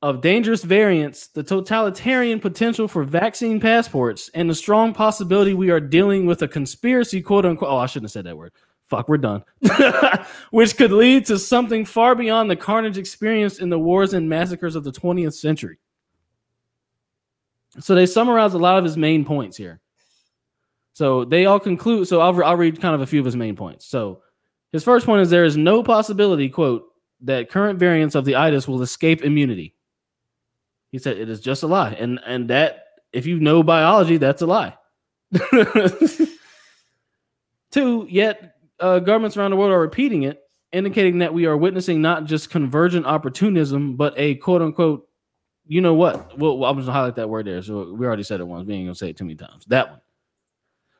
S2: of dangerous variants, the totalitarian potential for vaccine passports, and the strong possibility we are dealing with a conspiracy, quote unquote. Oh, I shouldn't have said that word. Fuck, we're done. Which could lead to something far beyond the carnage experienced in the wars and massacres of the 20th century. So they summarize a lot of his main points here. So they all conclude. So I'll, I'll read kind of a few of his main points. So his first point is there is no possibility, quote, that current variants of the itis will escape immunity. He said it is just a lie. And and that if you know biology, that's a lie. Two, yet uh, governments around the world are repeating it, indicating that we are witnessing not just convergent opportunism, but a quote unquote, you know what? Well, I'm just gonna highlight that word there. So we already said it once. We ain't gonna say it too many times. That one.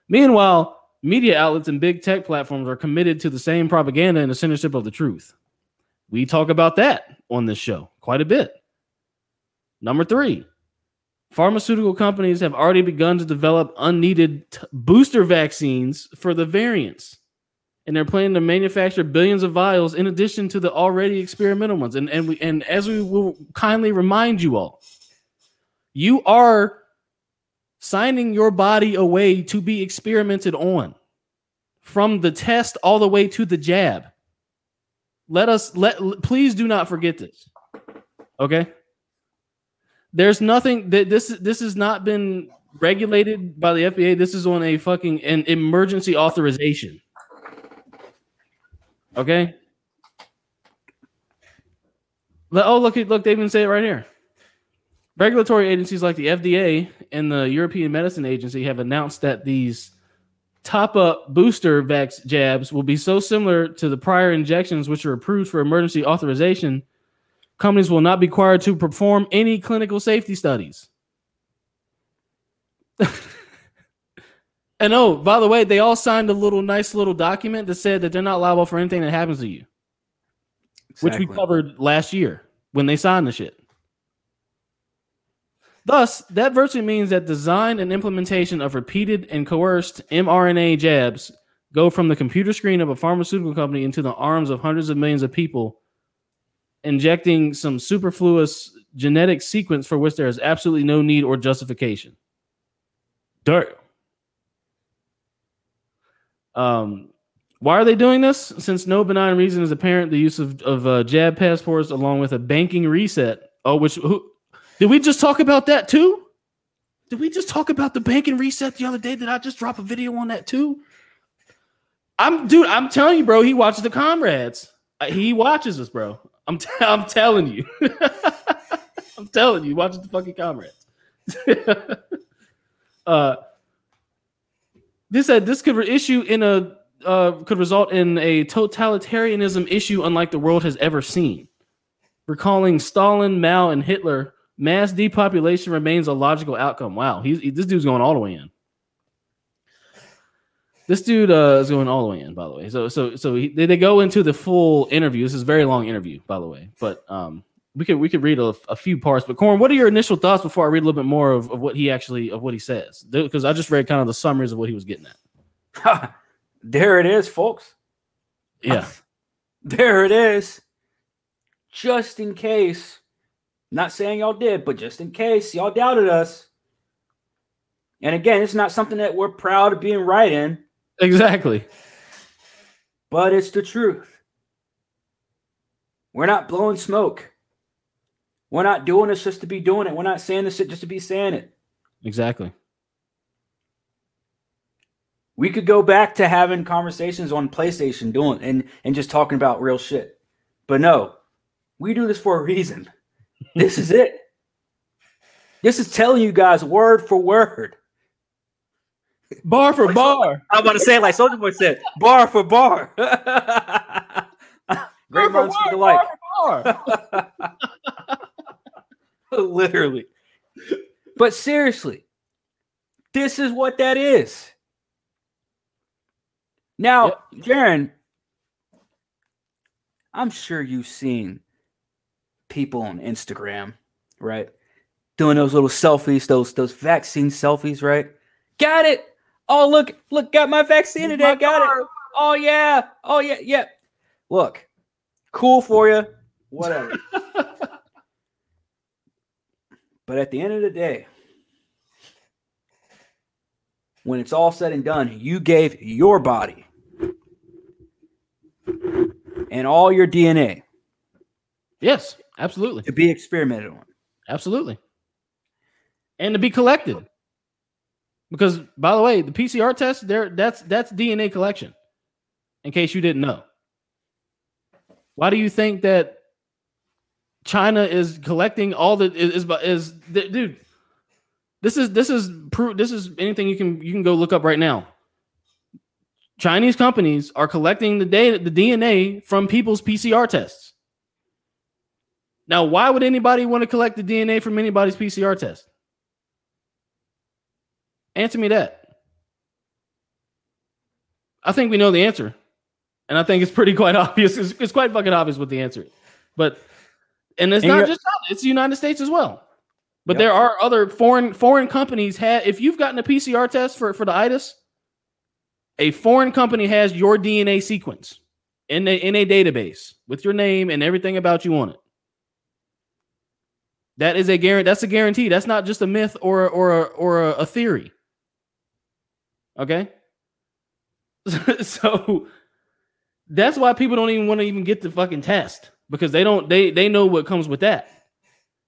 S2: Meanwhile, media outlets and big tech platforms are committed to the same propaganda and the censorship of the truth. We talk about that on this show quite a bit. Number three, pharmaceutical companies have already begun to develop unneeded t- booster vaccines for the variants. And they're planning to manufacture billions of vials in addition to the already experimental ones. And, and we and as we will kindly remind you all, you are signing your body away to be experimented on from the test all the way to the jab. Let us let please do not forget this. Okay? There's nothing that this this has not been regulated by the FDA. This is on a fucking an emergency authorization. Okay? Oh, look, look, they even say it right here. Regulatory agencies like the FDA and the European Medicine Agency have announced that these top up booster vax jabs will be so similar to the prior injections, which are approved for emergency authorization. Companies will not be required to perform any clinical safety studies. and oh, by the way, they all signed a little nice little document that said that they're not liable for anything that happens to you, which we covered last year when they signed the shit. Thus, that virtually means that design and implementation of repeated and coerced mRNA jabs go from the computer screen of a pharmaceutical company into the arms of hundreds of millions of people, injecting some superfluous genetic sequence for which there is absolutely no need or justification. Dirt. Um, why are they doing this? Since no benign reason is apparent, the use of, of uh, jab passports along with a banking reset. Oh, which who Did we just talk about that too? Did we just talk about the banking reset the other day? Did I just drop a video on that too? I'm dude. I'm telling you, bro. He watches the comrades. Uh, He watches us, bro. I'm t- I'm telling you. I'm telling you, watch the fucking comrades. uh, this said this could re- issue in a uh, could result in a totalitarianism issue unlike the world has ever seen. Recalling Stalin, Mao, and Hitler, mass depopulation remains a logical outcome. Wow, he's he- this dude's going all the way in. This dude uh, is going all the way in, by the way. So, so, so he, they, they go into the full interview. This is a very long interview, by the way. But um, we could we could read a, a few parts. But Corn, what are your initial thoughts before I read a little bit more of, of what he actually of what he says? Because I just read kind of the summaries of what he was getting at.
S3: there it is, folks.
S2: Yeah,
S3: There it is. Just in case, not saying y'all did, but just in case y'all doubted us. And again, it's not something that we're proud of being right in,
S2: exactly.
S3: but it's the truth. We're not blowing smoke. We're not doing this just to be doing it. We're not saying this shit just to be saying it.
S2: Exactly.
S3: We could go back to having conversations on PlayStation doing and and just talking about real shit. But no, we do this for a reason. This is it. This is telling you guys word for word.
S2: Bar for bar.
S3: I'm about to say like Soldier Boy said, bar for bar. Great minds think alike. Literally. But seriously, this is what that is. Now, Jaron, I'm sure you've seen people on Instagram, right? Doing those little selfies, those those vaccine selfies, right? Got it. Oh, look, look, got my vaccine today. Got it. Oh yeah. Oh yeah, yeah. Look, cool for you. Whatever. But at the end of the day, when it's all said and done, you gave your body and all your DNA
S2: Yes, absolutely,
S3: to be experimented on.
S2: absolutely, and to be collected. Because, by the way, the PCR test there that's that's DNA collection. In case you didn't know, why do you think that China is collecting all the is is, is the- dude? This is this is proof. This is anything you can you can go look up right now. Chinese companies are collecting the data, the DNA from people's PCR tests. Now, why would anybody want to collect the DNA from anybody's PCR test? Answer me that. I think we know the answer. And I think it's pretty quite obvious. It's, it's quite fucking obvious what the answer is. But and it's
S3: And
S2: not just China, it's the United States as well. But
S3: Yep.
S2: there are other foreign foreign companies have if you've gotten a PCR test for, for the itis, a foreign company has your DNA sequence in a in a database with your name and everything about you on it. That is a guarantee. That's a guarantee. That's not just a myth or or a, or a, a theory. Okay. so that's why people don't even want to even get the fucking test because they don't they they know what comes with that.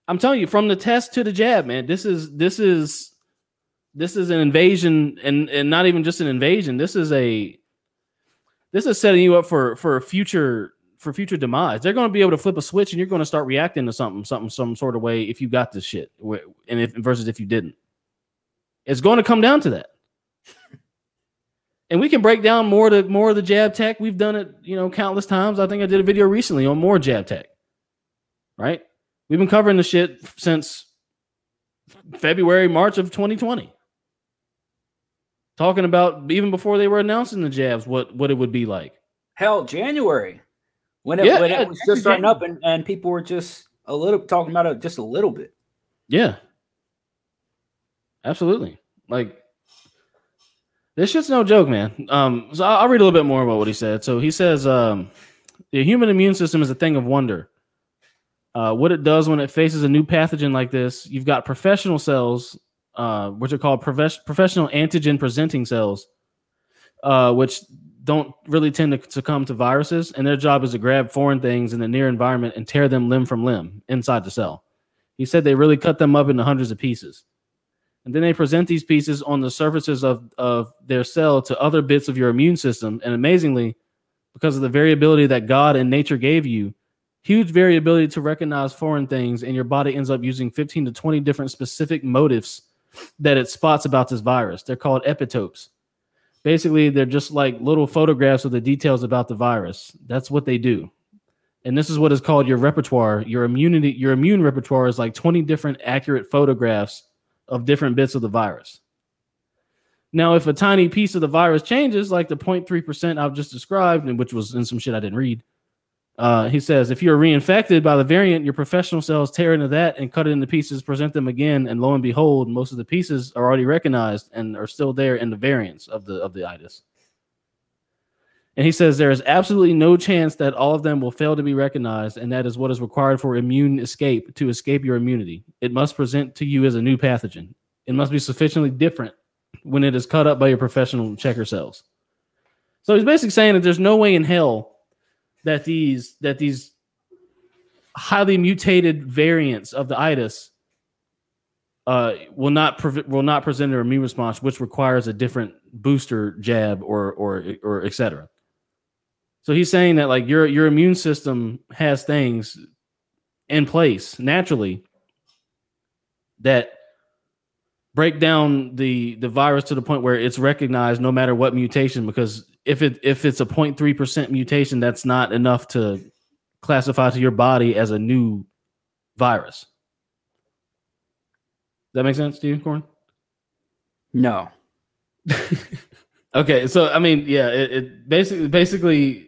S2: I'm telling you, from the test to the jab, man, this is this is this is an invasion and and not even just an invasion. This is a this is setting you up for for a future for future demise. They're going to be able to flip a switch and you're going to start reacting to something something some sort of way if you got this shit and if versus if you didn't. It's going to come down to that. And we can break down more to more of the jab tech. We've done it, you know, countless times. I think I did a video recently on more jab tech. Right? We've been covering the shit since February, March of 2020. Talking about even before they were announcing the jabs, what what it would be like.
S3: Hell, January. When it,
S2: Yeah,
S3: when
S2: yeah,
S3: it was just starting up and, and people were just a little talking about it just a little bit.
S2: Yeah. Absolutely. Like this shit's no joke, man. Um, so I'll, I'll read a little bit more about what he said. So he says, um, the human immune system is a thing of wonder. Uh, what it does when it faces a new pathogen like this, you've got professional cells, uh, which are called profes- professional antigen presenting cells, uh, which don't really tend to succumb to viruses, and their job is to grab foreign things in the near environment and tear them limb from limb inside the cell. He said they really cut them up into hundreds of pieces. And then they present these pieces on the surfaces of, of their cell to other bits of your immune system. And amazingly, because of the variability that God and nature gave you, huge variability to recognize foreign things, and your body ends up using 15 to 20 different specific motifs that it spots about this virus. They're called epitopes. Basically, they're just like little photographs of the details about the virus. That's what they do. And this is what is called your repertoire. Your immunity, your immune repertoire is like 20 different accurate photographs of different bits of the virus. Now, if a tiny piece of the virus changes, like the 0.3% I've just described, and which was in some shit I didn't read, uh, he says if you're reinfected by the variant, your professional cells tear into that and cut it into pieces, present them again, and lo and behold, most of the pieces are already recognized and are still there in the variants of the of the itis. And he says there is absolutely no chance that all of them will fail to be recognized, and that is what is required for immune escape to escape your immunity. It must present to you as a new pathogen. It must be sufficiently different when it is cut up by your professional checker cells. So he's basically saying that there's no way in hell that these that these highly mutated variants of the itis uh, will not pre- will not present an immune response, which requires a different booster jab or or or etc. So he's saying that like your your immune system has things in place naturally that break down the the virus to the point where it's recognized no matter what mutation because if it if it's a 0.3% mutation that's not enough to classify to your body as a new virus. Does that make sense to you, Corn?
S3: No.
S2: okay, so I mean, yeah, it, it basically basically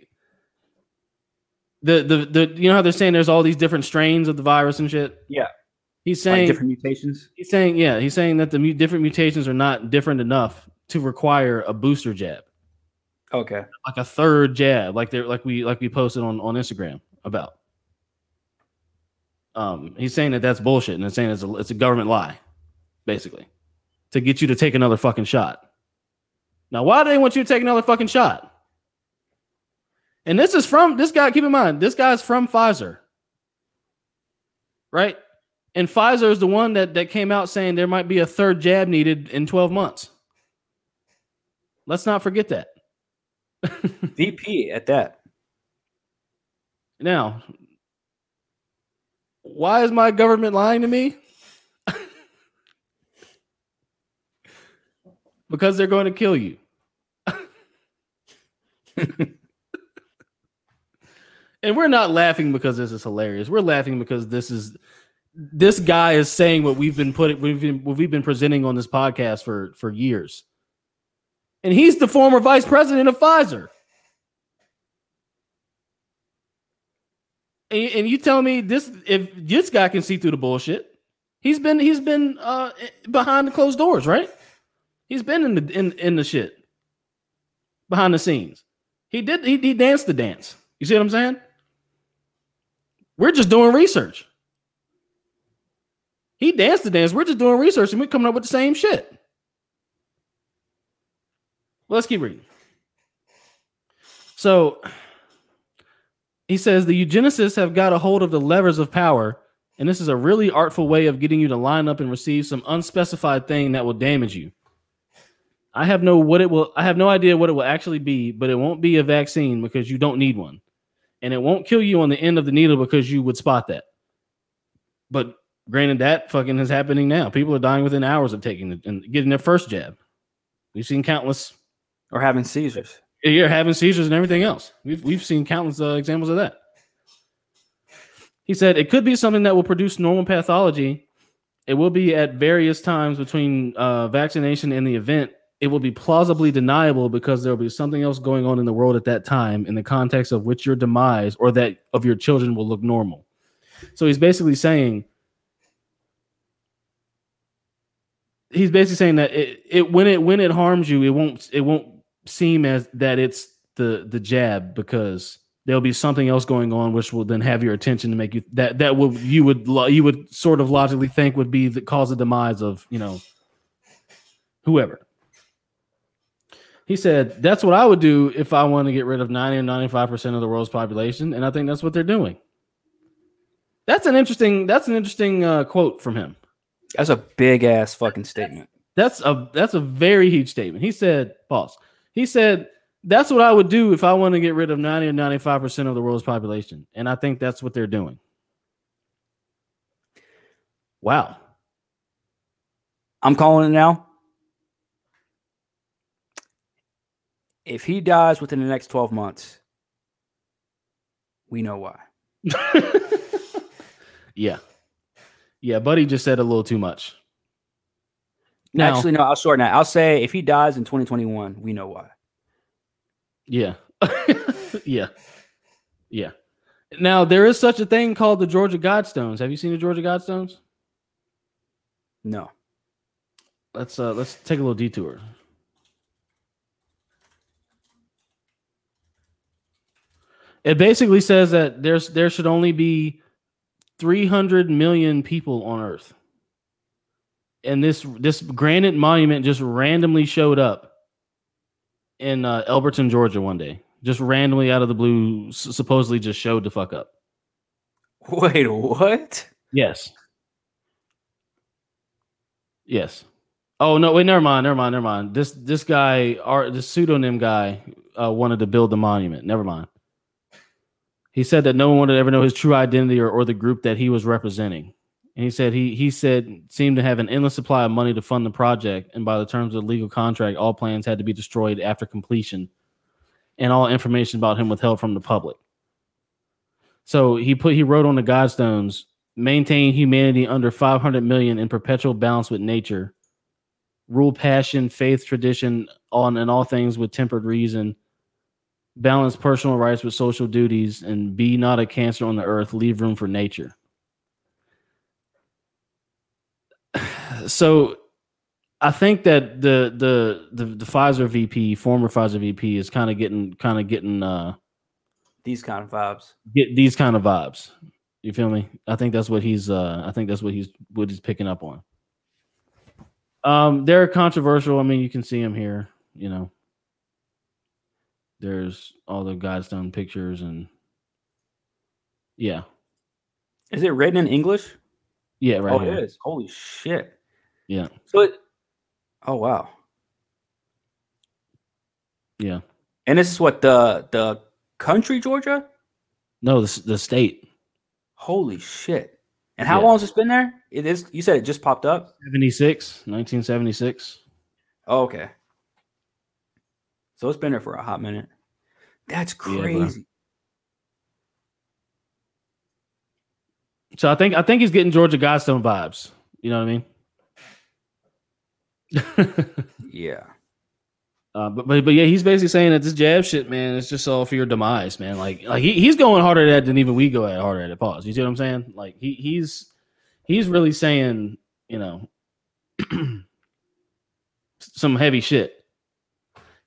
S2: the the the you know how they're saying there's all these different strains of the virus and shit.
S3: Yeah,
S2: he's saying
S3: like different mutations.
S2: He's saying yeah, he's saying that the mu- different mutations are not different enough to require a booster jab.
S3: Okay,
S2: like a third jab, like they're like we like we posted on on Instagram about. Um, he's saying that that's bullshit, and it's saying it's a it's a government lie, basically, to get you to take another fucking shot. Now, why do they want you to take another fucking shot? And this is from this guy. Keep in mind, this guy's from Pfizer, right? And Pfizer is the one that that came out saying there might be a third jab needed in 12 months. Let's not forget that.
S3: VP at that.
S2: Now, why is my government lying to me? because they're going to kill you. and we're not laughing because this is hilarious. We're laughing because this is this guy is saying what we've been putting we've been what we've been presenting on this podcast for for years. And he's the former vice president of Pfizer. And, and you tell me this if this guy can see through the bullshit, he's been he's been uh behind the closed doors, right? He's been in the in, in the shit behind the scenes. He did he, he danced the dance. You see what I'm saying? We're just doing research. He danced the dance. We're just doing research and we're coming up with the same shit. Let's keep reading. So he says the eugenicists have got a hold of the levers of power, and this is a really artful way of getting you to line up and receive some unspecified thing that will damage you. I have no what it will I have no idea what it will actually be, but it won't be a vaccine because you don't need one. And it won't kill you on the end of the needle because you would spot that. But granted, that fucking is happening now. People are dying within hours of taking the, and getting their first jab. We've seen countless
S3: or having seizures.
S2: You're having seizures and everything else. We've we've seen countless uh, examples of that. He said it could be something that will produce normal pathology. It will be at various times between uh, vaccination and the event. It will be plausibly deniable because there will be something else going on in the world at that time in the context of which your demise or that of your children will look normal. So he's basically saying he's basically saying that it, it when it when it harms you, it won't it won't seem as that it's the the jab because there'll be something else going on which will then have your attention to make you that that will you would you would sort of logically think would be the cause of demise of you know whoever he said that's what i would do if i want to get rid of 90 or 95% of the world's population and i think that's what they're doing That's an interesting. That's an interesting uh, quote from him.
S3: That's a big ass fucking statement.
S2: That's a that's a very huge statement. He said, "Pause." He said, "That's what I would do if I want to get rid of ninety or ninety five percent of the world's population," and I think that's what they're doing. Wow.
S3: I'm calling it now. If he dies within the next 12 months, we know why.
S2: yeah. Yeah, Buddy just said a little too much. Now,
S3: Actually, no, I'll shorten that. I'll say if he dies in 2021, we know why.
S2: yeah. yeah. Yeah. Now, there is such a thing called the Georgia Guidestones. Have you seen the Georgia Guidestones?
S3: No.
S2: Let's uh let's take a little detour. It basically says that there's there should only be 300 million people on earth. And this this granite monument just randomly showed up in uh, Elberton, Georgia one day. Just randomly out of the blue s- supposedly just showed the fuck up.
S3: Wait, what?
S2: Yes. Yes. Oh no! Wait, never mind. Never mind. Never mind. This this guy, our this pseudonym guy, uh, wanted to build the monument. Never mind. He said that no one would ever know his true identity or, or the group that he was representing. And he said he he said seemed to have an endless supply of money to fund the project, and by the terms of the legal contract, all plans had to be destroyed after completion, and all information about him withheld from the public. So he put he wrote on the Guidestones maintain humanity under 500 million in perpetual balance with nature, rule passion, faith, tradition on and all things with tempered reason, balance personal rights with social duties, and be not a cancer on the earth, leave room for nature. So I think that the the the, the Pfizer VP, former Pfizer VP, is kind of getting kind of getting uh
S3: These kind of vibes.
S2: get these kind of vibes. You feel me? I think that's what he's uh I think that's what he's what he's picking up on. Um they're controversial. I mean, you can see him here, you know. There's all the Guidestone pictures and yeah.
S3: Is it written in English?
S2: Yeah, right
S3: oh,
S2: here.
S3: it is. Holy shit.
S2: Yeah.
S3: So it. Oh wow.
S2: Yeah.
S3: And this is what the the country Georgia.
S2: No, the the state.
S3: Holy shit! And how
S2: Yeah.
S3: long has this been there? It is. You said it just popped up.
S2: 76, 1976.
S3: Oh, okay. So it's been there for a hot minute. That's
S2: Yeah,
S3: crazy.
S2: So I think I think he's getting Georgia Guidestone vibes. You know what I mean?
S3: yeah.
S2: Uh, but, but but yeah, he's basically saying that this jab shit, man, it's just all for your demise, man. Like like he, he's going harder at it than even we go at harder at it. Pause. You see what I'm saying? Like he he's he's really saying, you know, some heavy shit.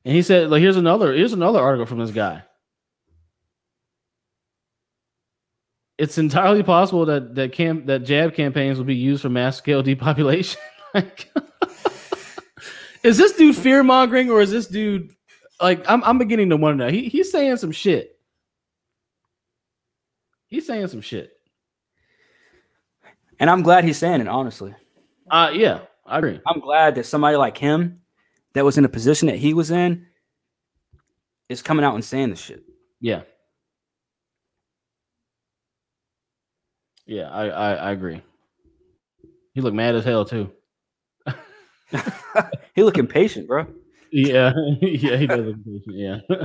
S2: And he said, like, here's another here's another article from this guy. It's entirely possible that that camp that jab campaigns will be used for mass scale depopulation. like, is this dude fear mongering or is this dude like I'm I'm beginning to wonder. He he's saying some shit. He's saying some shit.
S3: And I'm glad he's saying it. Honestly,
S2: Uh yeah, I agree.
S3: I'm glad that somebody like him, that was in a position that he was in, is coming out and saying this shit.
S2: Yeah. Yeah, I, I I agree. He looked mad as hell too.
S3: he look impatient, bro.
S2: Yeah, yeah, he does look impatient, yeah.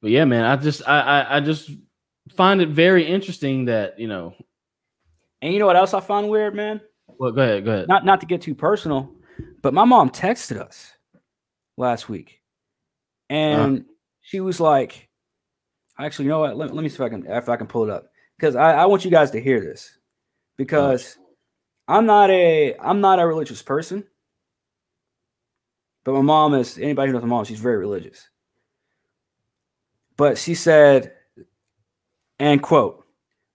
S2: but yeah, man, I just I, I I just find it very interesting that, you know,
S3: And you know what else I find weird, man?
S2: well go ahead, go ahead.
S3: Not not to get too personal, but my mom texted us last week, and uh-huh. she was like, "Actually, you know what? Let, let me see if I can if I can pull it up because I, I want you guys to hear this because I'm not a I'm not a religious person, but my mom is anybody who knows my mom, she's very religious. But she said, and quote,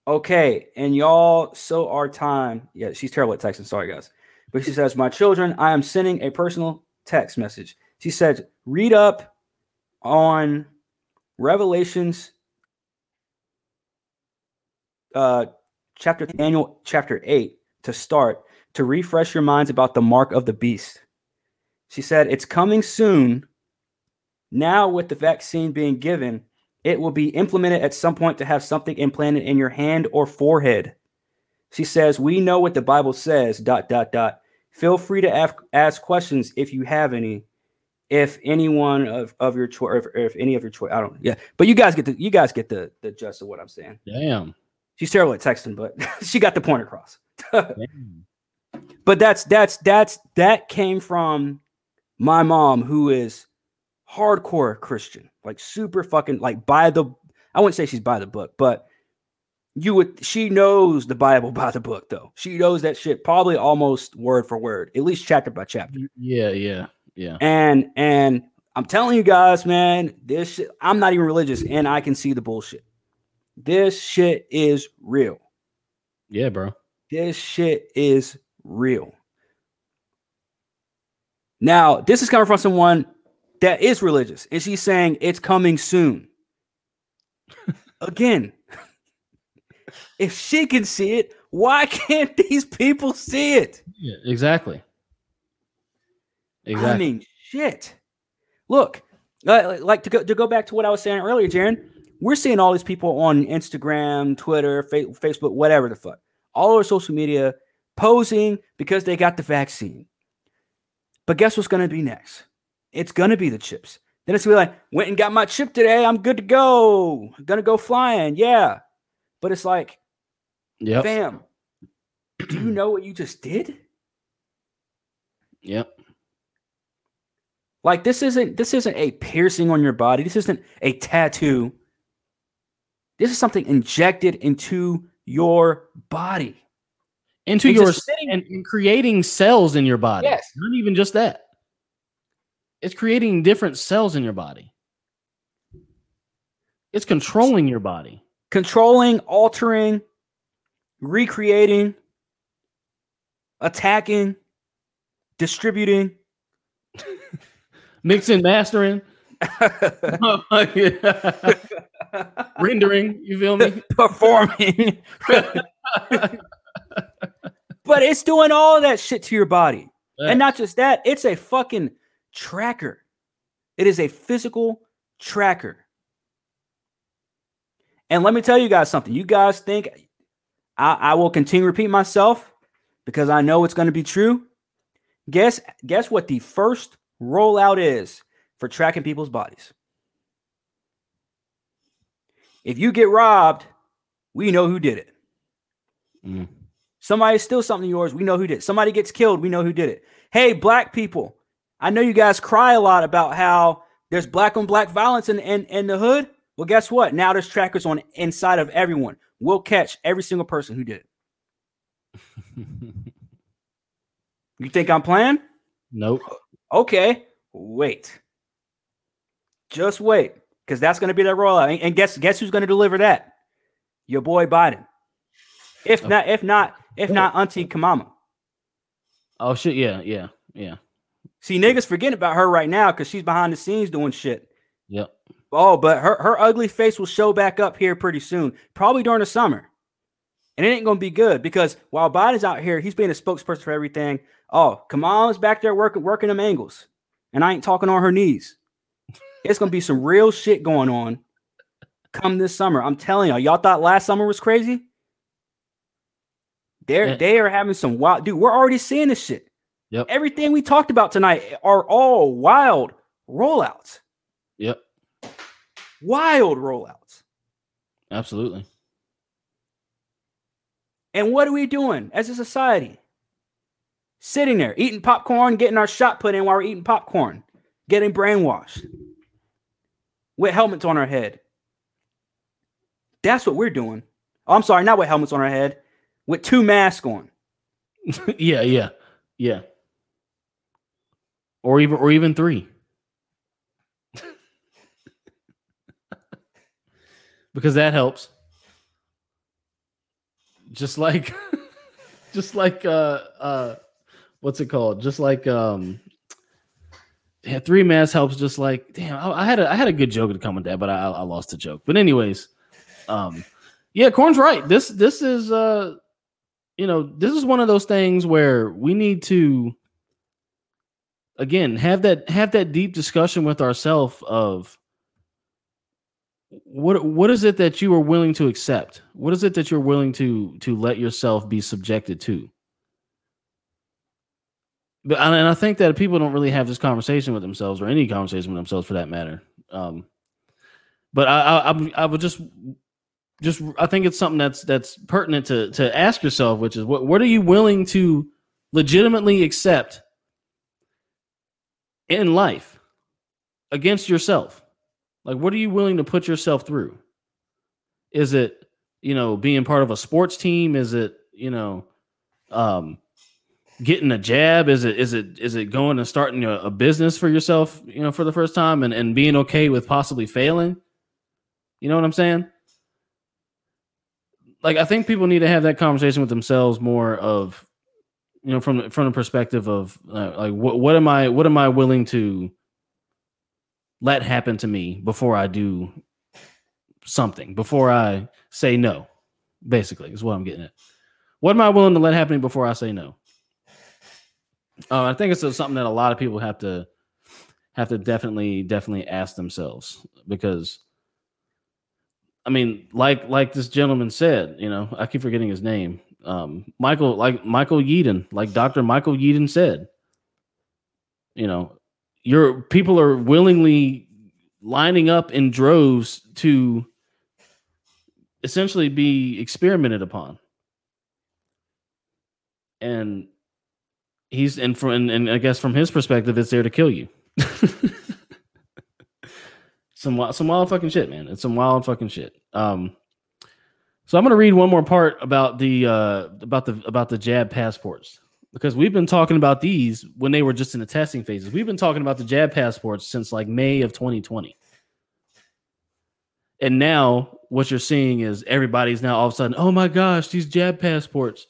S3: okay, and y'all, so our time. Yeah, she's terrible at texting. Sorry, guys. But she says, My children, I am sending a personal text message. She said, Read up on Revelations uh, chapter Daniel chapter eight to start to refresh your minds about the mark of the beast. She said, "It's coming soon. Now, with the vaccine being given, it will be implemented at some point to have something implanted in your hand or forehead." She says, "We know what the Bible says." Dot dot dot. Feel free to ask, ask questions if you have any. If anyone of, of your choice, or if, if any of your choice, I don't. Yeah, but you guys get the you guys get the the gist of what I'm saying.
S2: Damn.
S3: She's terrible at texting, but she got the point across. But that's that's that's that came from my mom, who is hardcore Christian, like super fucking like by the. I wouldn't say she's by the book, but you would. She knows the Bible by the book, though. She knows that shit probably almost word for word, at least chapter by chapter.
S2: Yeah, yeah, yeah.
S3: And and I'm telling you guys, man, this shit, I'm not even religious, and I can see the bullshit. This shit is real.
S2: Yeah, bro.
S3: This shit is real. Now, this is coming from someone that is religious, and she's saying it's coming soon. Again, if she can see it, why can't these people see it?
S2: Yeah, exactly. Exactly.
S3: I mean, shit. Look, uh, like to go to go back to what I was saying earlier, Jaron. We're seeing all these people on Instagram, Twitter, fa- Facebook, whatever the fuck, all over social media posing because they got the vaccine. But guess what's going to be next? It's going to be the chips. Then it's going to be like, went and got my chip today. I'm good to go. I'm going to go flying. Yeah. But it's like,
S2: yep.
S3: fam, do you know what you just did?
S2: Yep.
S3: Like this isn't this isn't a piercing on your body. This isn't a tattoo. This is something injected into your body.
S2: Into
S3: And
S2: your
S3: sitting-
S2: and, and creating cells in your body.
S3: Yes.
S2: Not even just that. It's creating different cells in your body. It's controlling your body.
S3: Controlling, altering, recreating, attacking, distributing.
S2: Mixing, mastering, rendering. You feel me?
S3: performing. but it's doing all that shit to your body. And not just that, it's a fucking tracker. It is a physical tracker. And let me tell you guys something. You guys think I, I will continue to repeat myself because I know it's going to be true. Guess guess what the first rollout is for tracking people's bodies. If you get robbed, we know who did it.
S2: Mm.
S3: Somebody steals something of yours, we know who did it. Somebody gets killed, we know who did it. Hey, black people, I know you guys cry a lot about how there's black on black violence in, in, in the hood. Well, guess what? Now there's trackers on inside of everyone. We'll catch every single person who did it. You think I'm playing?
S2: nope.
S3: Okay, wait. Just wait, because that's going to be the rollout. And- And guess guess who's going to deliver that? Your boy Biden. If oh. not, if not, if not, oh. Auntie Kamama.
S2: Oh shit! Yeah, yeah, yeah.
S3: See, niggas forgetting about her right now because she's behind the scenes doing shit.
S2: Yep.
S3: Oh, but her, her ugly face will show back up here pretty soon, probably during the summer. And it ain't gonna be good because while Biden's out here, he's being a spokesperson for everything. Oh, Kamala's back there working working them angles. And I ain't talking on her knees. It's gonna be some real shit going on come this summer. I'm telling y'all, y'all thought last summer was crazy. They're
S2: Yeah.
S3: they are having some wild dude. We're already seeing this shit.
S2: Yep.
S3: Everything we talked about tonight are all wild rollouts.
S2: Yep.
S3: Wild rollouts.
S2: Absolutely.
S3: And what are we doing as a society? Sitting there, eating popcorn, getting our shot put in while we're eating popcorn, getting brainwashed with helmets on our head. That's what we're doing. Oh, I'm sorry, not with helmets on our head, with two masks on.
S2: yeah, yeah, yeah. Or even, or even three. Because that helps. Just like, just like, uh, uh, what's it called? Just like, um, yeah, three masks helps. Just like, damn, I, I had a, I had a good joke to come with that, but I, I lost the joke. But anyways, um, Yeah, Corn's right. This this is uh you know, this is one of those things where we need to again have that have that deep discussion with ourselves of what what is it that you are willing to accept? What is it that you're willing to to let yourself be subjected to? But and I think that people don't really have this conversation with themselves or any conversation with themselves for that matter. Um, but I, I, I, would just, just I think it's something that's that's pertinent to to ask yourself, which is what what are you willing to legitimately accept in life against yourself? Like, what are you willing to put yourself through? Is it you know being part of a sports team? Is it you know um getting a jab? Is it is it is it going and starting a, a, business for yourself, you know, for the first time and, and being okay with possibly failing? You know what I'm saying? Like I think people need to have that conversation with themselves more of you know from from the perspective of uh, like what what am I what am I willing to let happen to me before I do something, before I say no, basically, is what I'm getting at. What am I willing to let happen before I say no? Uh, I think it's something that a lot of people have to have to definitely definitely ask themselves because I mean, like like this gentleman said, you know, I keep forgetting his name. Um, Michael, like Michael Yeadon, like Dr. Michael Yeadon said, you know, your people are willingly lining up in droves to essentially be experimented upon. And he's and from and, and I guess from his perspective, it's there to kill you. some wild, some wild fucking shit, man. It's some wild fucking shit. Um, so I'm gonna read one more part about the uh about the about the jab passports because we've been talking about these when they were just in the testing phases. We've been talking about the jab passports since like May of 2020. And now what you're seeing is everybody's now all of a sudden, oh my gosh, these jab passports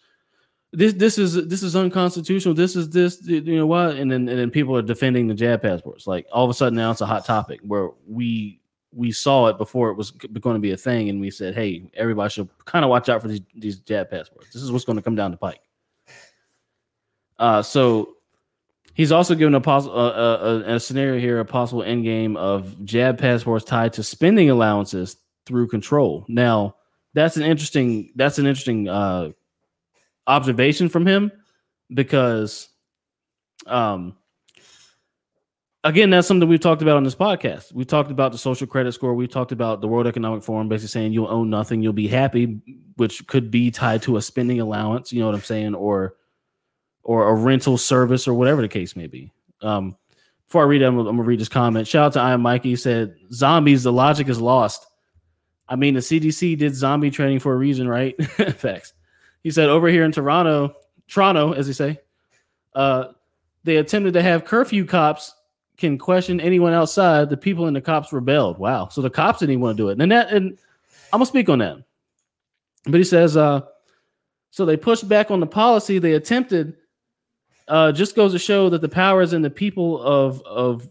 S2: this this is this is unconstitutional. This is this you know what? And then and then people are defending the jab passports. Like all of a sudden now it's a hot topic where we we saw it before it was going to be a thing, and we said, hey, everybody should kind of watch out for these these jab passports. This is what's going to come down the pike. Uh, so he's also given a possible uh, a, a scenario here, a possible end game of jab passports tied to spending allowances through control. Now that's an interesting that's an interesting uh observation from him because um again that's something we've talked about on this podcast we talked about the social credit score we talked about the world economic forum basically saying you'll own nothing you'll be happy which could be tied to a spending allowance you know what i'm saying or or a rental service or whatever the case may be um before i read it i'm, I'm gonna read this comment shout out to i am mikey he said zombies the logic is lost i mean the cdc did zombie training for a reason right facts he said over here in Toronto, Toronto, as they say, uh, they attempted to have curfew cops can question anyone outside. The people and the cops rebelled. Wow. So the cops didn't even want to do it. And that, and I'm gonna speak on that. But he says, uh, so they pushed back on the policy. They attempted. Uh, just goes to show that the power is in the people of of.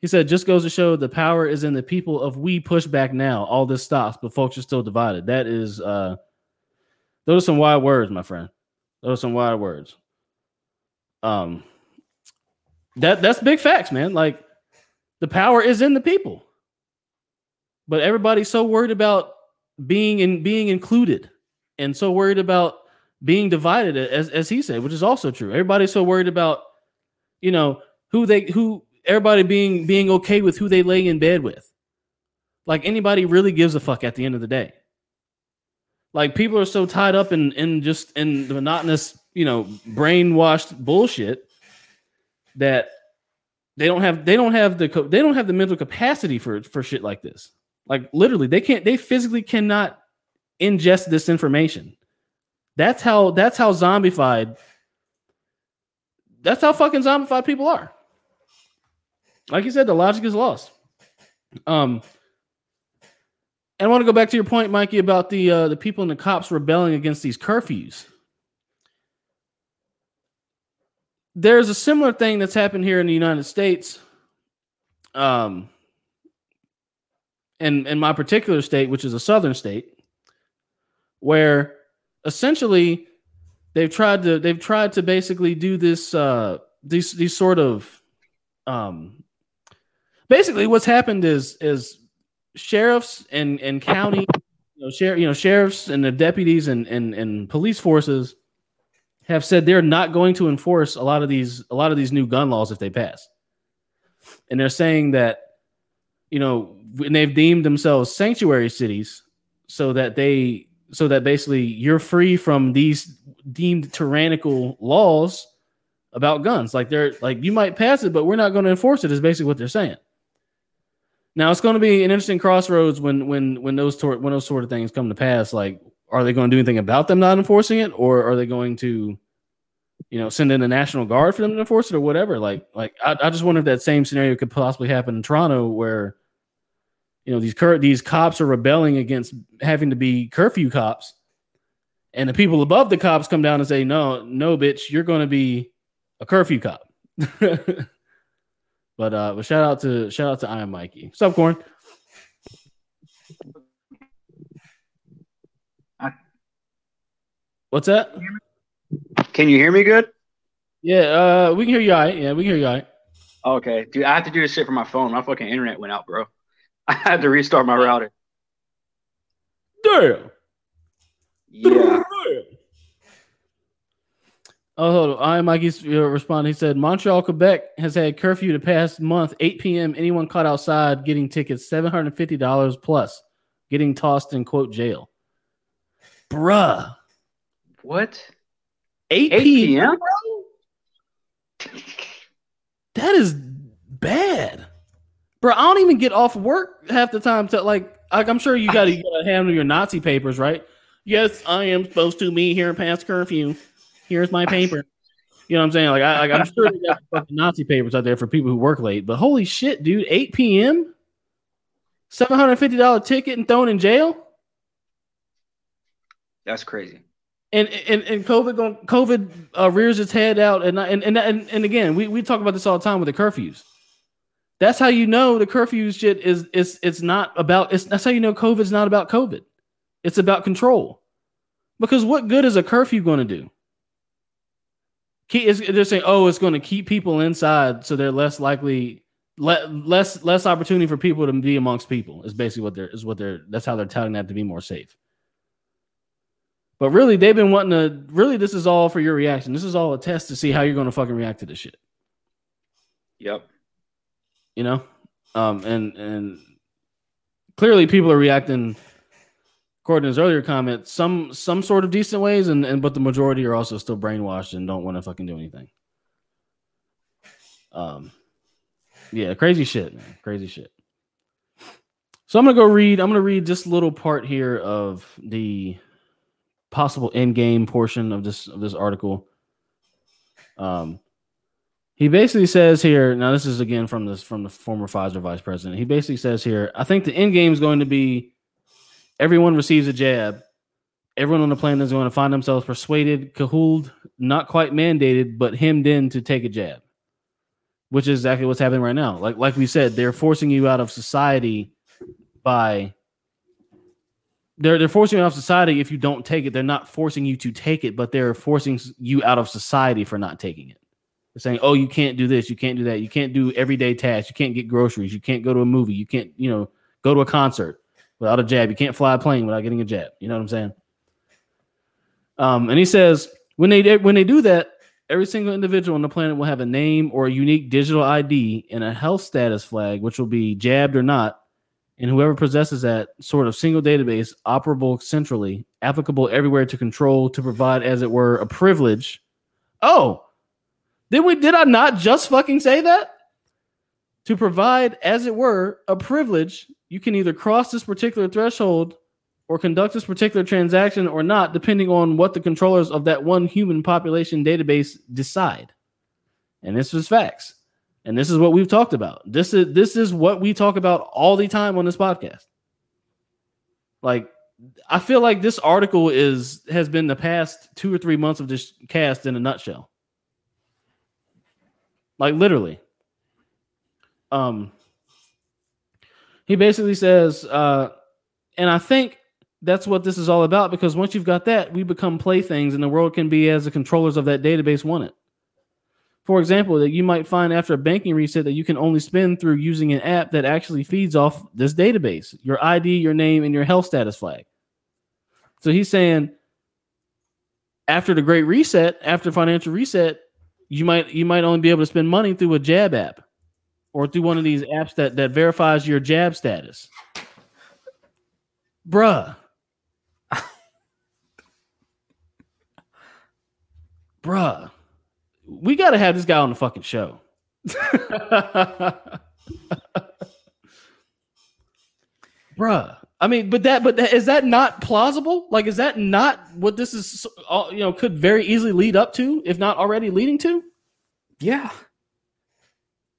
S2: He said, just goes to show the power is in the people of we push back now. All this stops, but folks are still divided. That is uh those are some wild words, my friend. Those are some wild words. Um, that that's big facts, man. Like the power is in the people, but everybody's so worried about being in being included, and so worried about being divided, as as he said, which is also true. Everybody's so worried about, you know, who they who everybody being being okay with who they lay in bed with. Like anybody really gives a fuck at the end of the day. Like people are so tied up in in just in the monotonous, you know, brainwashed bullshit that they don't have they don't have the they don't have the mental capacity for for shit like this. Like literally, they can't they physically cannot ingest this information. That's how that's how zombified. That's how fucking zombified people are. Like you said, the logic is lost. Um, and I want to go back to your point, Mikey, about the uh, the people and the cops rebelling against these curfews. There's a similar thing that's happened here in the United States. Um, and in my particular state, which is a southern state, where essentially they've tried to they've tried to basically do this uh these these sort of um basically what's happened is is sheriffs and and county you know, you know sheriffs and the deputies and, and and police forces have said they're not going to enforce a lot of these a lot of these new gun laws if they pass. And they're saying that you know and they've deemed themselves sanctuary cities so that they so that basically you're free from these deemed tyrannical laws about guns. Like they're like you might pass it but we're not going to enforce it is basically what they're saying. Now it's going to be an interesting crossroads when when when those tor- when those sort of things come to pass. Like are they going to do anything about them not enforcing it or are they going to you know send in the national guard for them to enforce it or whatever? Like like i, I just wonder if that same scenario could possibly happen in toronto where you know these cur- these cops are rebelling against having to be curfew cops. And the people above the cops come down and say no no bitch you're going to be a curfew cop. But uh but shout out to shout out to iron mikey. What's up corn?
S4: I-
S2: what's that?
S4: Can you hear me good?
S2: yeah uh we can hear you all right. Yeah we can hear you all right.
S4: Okay, dude, I have to do this shit for my phone. My fucking internet went out, bro. I had to restart my router.
S2: damn
S4: Yeah.
S2: Oh, hold on. I Mikey's uh, respond. He said Montreal, Quebec has had curfew the past month. 8 p.m. Anyone caught outside getting tickets, $750 plus, getting tossed in quote jail. Bruh.
S4: What?
S2: 8,
S4: 8
S2: p.m.
S4: p.m.?
S2: That is bad. Bro, I don't even get off work half the time to like, like I'm sure you gotta, handle your Nazi papers, right? Yes, I am supposed to be here past curfew. Here's my paper. You know what I'm saying? Like, I, like I'm sure they got fucking Nazi papers out there for people who work late. But holy shit, dude, 8 p.m. $750 ticket and thrown in jail?
S4: That's crazy.
S2: and and, and COVID going COVID uh, rears its head out, and and and and, and again, we, we talk about this all the time with the curfews. That's how you know the curfew shit is is it's not about it's that's how you know COVID's not about COVID. It's about control. Because what good is a curfew going to do? They're saying, oh, it's going to keep people inside, so they're less likely, le- less less opportunity for people to be amongst people. Is basically what they're is what they're. That's how they're touting that to be more safe. But really, they've been wanting to. Really, this is all for your reaction. This is all a test to see how you're going to fucking react to this shit.
S4: Yep.
S2: You know, um, and and clearly people are reacting. According to his earlier comment, some some sort of decent ways, and, and but the majority are also still brainwashed and don't want to fucking do anything. Um, yeah, crazy shit, man, crazy shit. So I'm gonna go read. I'm gonna read this little part here of the possible end game portion of this of this article. Um, he basically says here. Now, this is again from this from the former Pfizer vice president. He basically says here, I think the end game is going to be everyone receives a jab. Everyone on the planet is going to find themselves persuaded, cahooled, not quite mandated, but hemmed in to take a jab, which is exactly what's happening right now. Like like we said, they're forcing you out of society by they're they're forcing you out of society if you don't take it. They're not forcing you to take it, but they're forcing you out of society for not taking it. Saying, "Oh, you can't do this, you can't do that, you can't do everyday tasks, you can't get groceries, you can't go to a movie, you can't, you know, go to a concert without a jab, you can't fly a plane without getting a jab." You know what I'm saying? Um, and he says when they when they do that, every single individual on the planet will have a name or a unique digital ID and a health status flag, which will be jabbed or not. And whoever possesses that sort of single database, operable centrally, applicable everywhere to control, to provide, as it were, a privilege. Oh, did we? Did I not just fucking say that? To provide, as it were, a privilege, you can either cross this particular threshold or conduct this particular transaction or not, depending on what the controllers of that one human population database decide. And this is facts. And this is what we've talked about. This is this is what we talk about all the time on this podcast. Like I feel like this article is has been the past 2 or 3 months of this cast in a nutshell. Like literally. Um he basically says uh and I think that's what this is all about because once you've got that, we become playthings and the world can be as the controllers of that database want it. For example, that you might find after a banking reset that you can only spend through using an app that actually feeds off this database, your ID, your name, and your health status flag. So he's saying after the great reset, after financial reset, you might you might only be able to spend money through a jab app or through one of these apps that that verifies your jab status. Bruh. Bruh. We got to have this guy on the fucking show. Bruh. I mean, but that, but that, is that not plausible? Like, is that not what this is? You know, could very easily lead up to, if not already leading to.
S3: Yeah.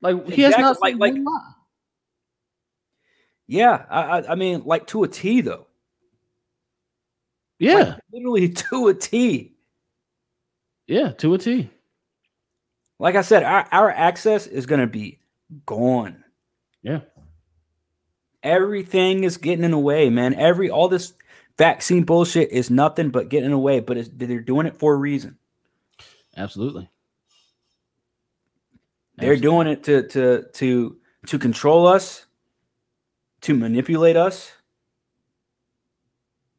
S2: Like he has not
S3: like- like-. Yeah. I, I, I mean, like to a T though.
S2: Yeah,
S3: Like, literally to a T.
S2: yeah, to a T.
S3: Like I said, our, our access is gonna be gone.
S2: Yeah,
S3: Everything is getting in the way, man. Every all this vaccine bullshit is nothing but getting in the way. But they're doing it for a reason.
S2: absolutely.
S3: They're doing it to to to to control us, to manipulate us,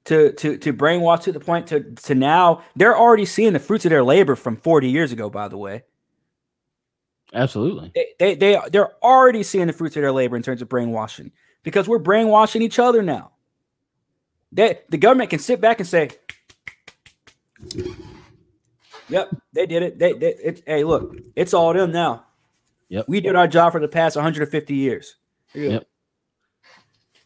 S3: to to to brainwash to the point to to now they're already seeing the fruits of their labor from 40 years ago, by the way.
S2: absolutely.
S3: They they, they they're already seeing the fruits of their labor in terms of brainwashing because we're brainwashing each other now. They, the government can sit back and say, "Yep, they did it. They, they it, hey, look, it's all them now.
S2: Yep.
S3: we did our job for the past 150 years.
S2: Yep.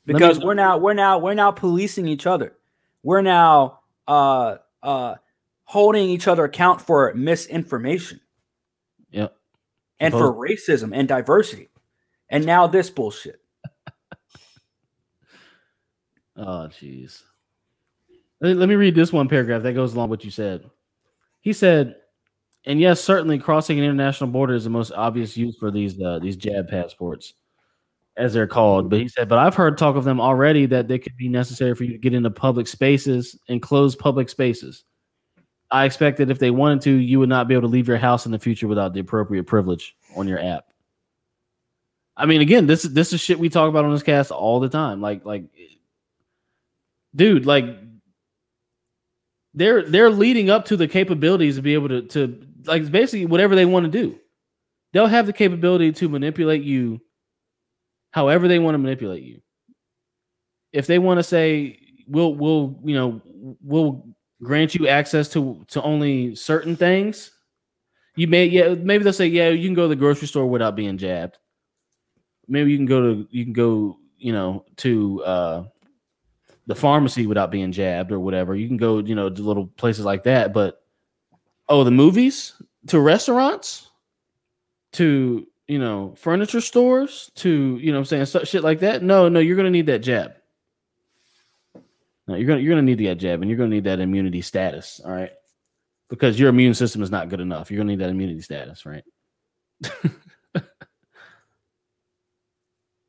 S3: Because
S2: me-
S3: we're now we're now we're now policing each other. We're now uh uh holding each other account for misinformation
S2: Yep.
S3: and for racism and diversity. And now this bullshit.
S2: Oh, jeez. Let me read this one paragraph that goes along with what you said. He said, and yes, certainly crossing an international border is the most obvious use for these uh, these jab passports, as they're called. But he said, but I've heard talk of them already that they could be necessary for you to get into public spaces and close public spaces. I expect that if they wanted to, you would not be able to leave your house in the future without the appropriate privilege on your app. I mean, again, this is this is shit we talk about on this cast all the time. Like, like dude, like they're they're leading up to the capabilities to be able to to like basically whatever they want to do. They'll have the capability to manipulate you however they want to manipulate you. If they want to say we'll we'll you know we'll grant you access to to only certain things, you may yeah maybe they'll say yeah you can go to the grocery store without being jabbed. Maybe you can go to you can go you know to uh the pharmacy without being jabbed or whatever. You can go, you know, to little places like that. But oh, the movies to restaurants to you know furniture stores to you know I'm saying shit like that. No, no, you're gonna need that jab. No, you're gonna you're gonna need that jab, and you're gonna need that immunity status. All right, because your immune system is not good enough. You're gonna need that immunity status, right?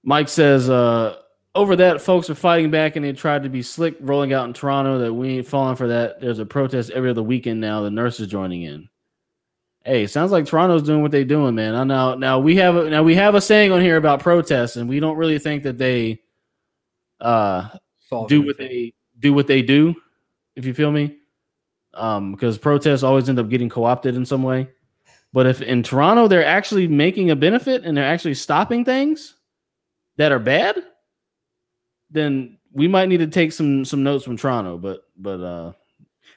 S2: Mike says, uh, over that, folks are fighting back and they tried to be slick rolling out in Toronto that we ain't falling for that. There's a protest every other weekend now. The nurses joining in. Hey, sounds like Toronto's doing what they're doing, man. I know now we have a now we have a saying on here about protests, and we don't really think that they uh do what they do what they do, if you feel me. Um, because protests always end up getting co-opted in some way. But if in Toronto they're actually making a benefit and they're actually stopping things that are bad, then we might need to take some some notes from Toronto. But but uh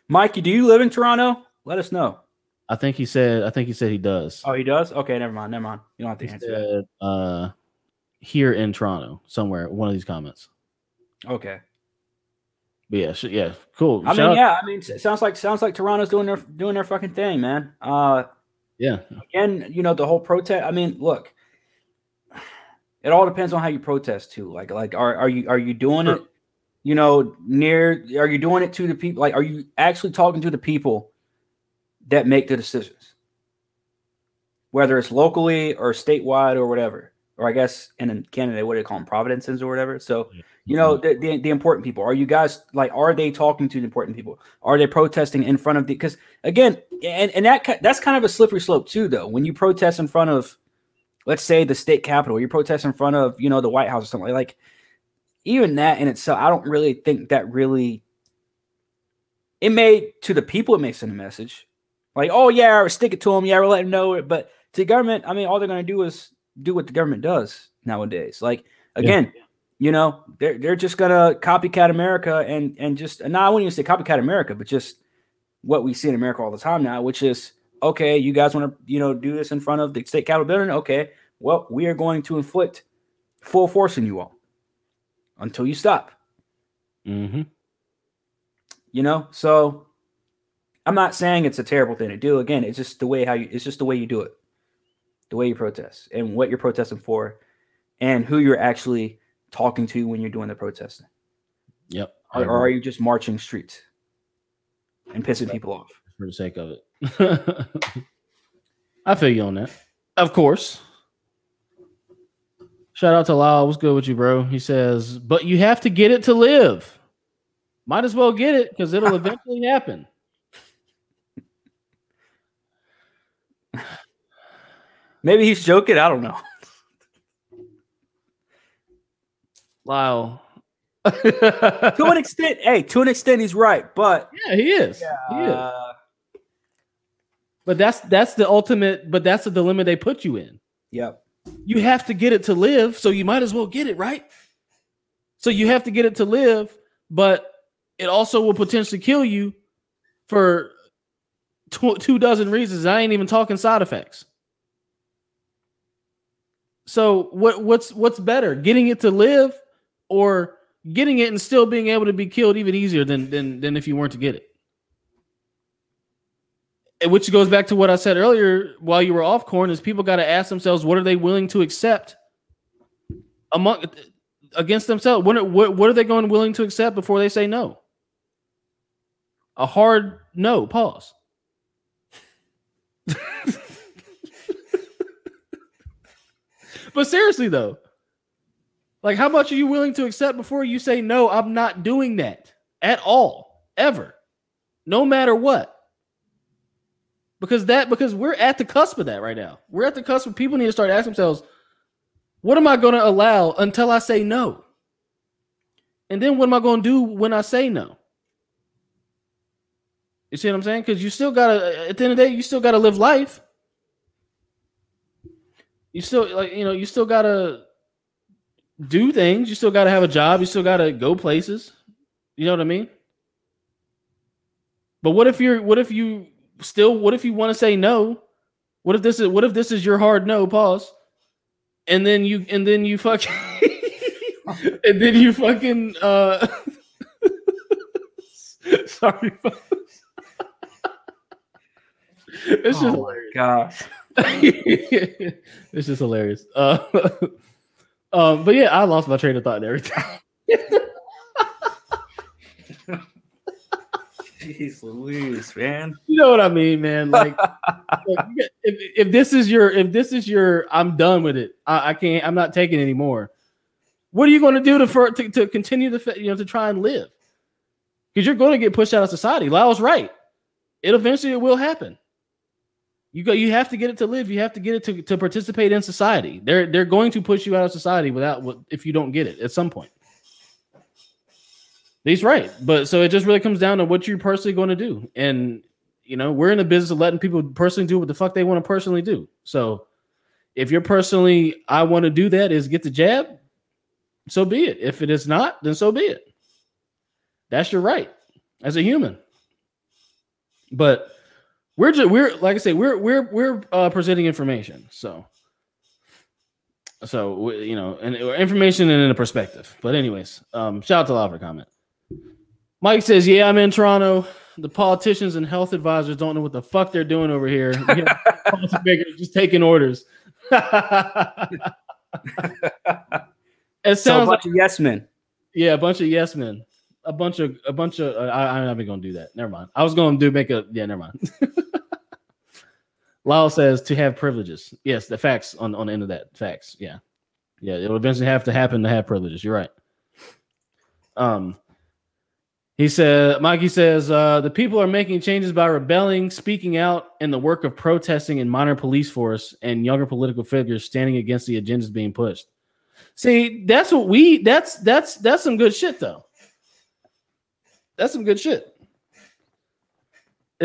S3: Mikey, do you live in Toronto? Let us know.
S2: I think he said I think he said he does.
S3: Oh, he does? Okay, never mind. Never mind. You don't have to
S2: He
S3: answer that.
S2: said, uh here in Toronto, somewhere, one of these comments.
S3: Okay.
S2: But yeah, yeah, cool.
S3: I
S2: Shout
S3: mean,
S2: out-
S3: yeah, I mean, sounds like sounds like Toronto's doing their doing their fucking thing, man. Uh
S2: yeah,
S3: again, you know, the whole protest. I mean, look, it all depends on how you protest too. Like, like are are you are you doing
S2: Sure.
S3: it? You know, near are you doing it to the people? Like, are you actually talking to the people that make the decisions, whether it's locally or statewide or whatever? or I guess in Canada, what do they call them, Providences or whatever. So, you know, mm-hmm. the, the the important people. Are you guys like? Are they talking to the important people? Are they protesting in front of the? Because again, and and that that's kind of a slippery slope too, though. When you protest in front of, let's say, the state capitol, you protest in front of you know the White House or something like. Even that in itself, I don't really think that really. It may to the people, it may send a message, like, "Oh yeah, or stick it to them, yeah, we'll let them know it." But to the government, I mean, all they're going to do is do what the government does nowadays. Like again, you know, they're they're just gonna copycat America and and just and now I wouldn't even say copycat America, but just what we see in America all the time now, which is okay, you guys want to you know do this in front of the state capitol building? Okay, well, we are going to inflict full force on you all until you stop.
S2: Mm-hmm.
S3: You know, so I'm not saying it's a terrible thing to do. Again, it's just the way how you it's just the way you do it. The way you protest and what you're protesting for and who you're actually talking to when you're doing the protesting.
S2: Yep.
S3: Or, or are you just marching streets and pissing people off?
S2: for the sake of it. I feel you on that. Of course. Shout out to Lyle. What's good with you, bro? He says, but you have to get it to live. Might as well get it because it'll eventually happen.
S3: Maybe he's joking. I don't know.
S2: Lyle.
S3: to an extent, hey, to an extent, he's right. But
S2: Yeah, he is. He is. But that's that's the ultimate, but that's the dilemma they put you in.
S3: yep.
S2: You have to get it to live, so you might as well get it, right? So you have to get it to live, but it also will potentially kill you for tw- two dozen reasons. I ain't even talking side effects. So what what's what's better, getting it to live or getting it and still being able to be killed even easier than than than if you weren't to get it? Which goes back to what I said earlier while you were off corn is people got to ask themselves what are they willing to accept among against themselves? What are, what, what are they going willing to accept before they say no? A hard no pause. But seriously though like how much are you willing to accept before you say no i'm not doing that at all ever no matter what because that because we're at the cusp of that right now. We're at the cusp of people need to start asking themselves what am i going to allow until i say no? And then what am i going to do when i say no? You see what i'm saying? Because you still gotta at the end of the day you still gotta live life. You still like you know you still gotta do things. You still gotta have a job. You still gotta go places. You know what i mean? But what if you're what if you still what if you want to say no what if this is what if this is your hard no pause and then you and then you fucking and then you fucking uh sorry folks. it's just
S3: Oh my gosh.
S2: it's just hilarious uh um but yeah i lost my train of thought and everything
S3: Jeez Louise, man.
S2: you know what i mean man? Like like, if, if this is your if this is your i'm done with it. I, I can't i'm not taking anymore. What are you going to do to for to, to continue the you know to try and live? Because you're going to get pushed out of society. Lyle's right. It eventually it will happen. You go you have to get it to live. You have to get it to, to participate in society. They're they're going to push you out of society without what if you don't get it at some point he's right. But so it just really comes down to what you're personally going to do. And you know we're in the business of letting people personally do what the fuck they want to personally do. So if you're personally i want to do that is get the jab so be it. If it is not then so be it. That's your right as a human. But we're just we're like i say we're we're we're uh, presenting information. So so you know and information and in a perspective. But anyways um shout out to Lyle for comment mike says yeah i'm in toronto the politicians and health advisors don't know what the fuck they're doing over here We have policymakers just taking orders it
S3: So a
S2: sounds like
S3: bunch of yes men.
S2: yeah, a bunch of yes men, a bunch of a bunch of. Uh, I, I'm not even gonna do that. Never mind. I was gonna do make a yeah. Never mind. Lyle says to have privileges. Yes, the facts on on the end of that facts. Yeah. Yeah, it'll eventually have to happen to have privileges. You're right. Um, he said, Mikey says, uh, the people are making changes by rebelling, speaking out, and the work of protesting in minor police force and younger political figures standing against the agendas being pushed. See, that's what we that's that's that's some good shit though. That's some good shit.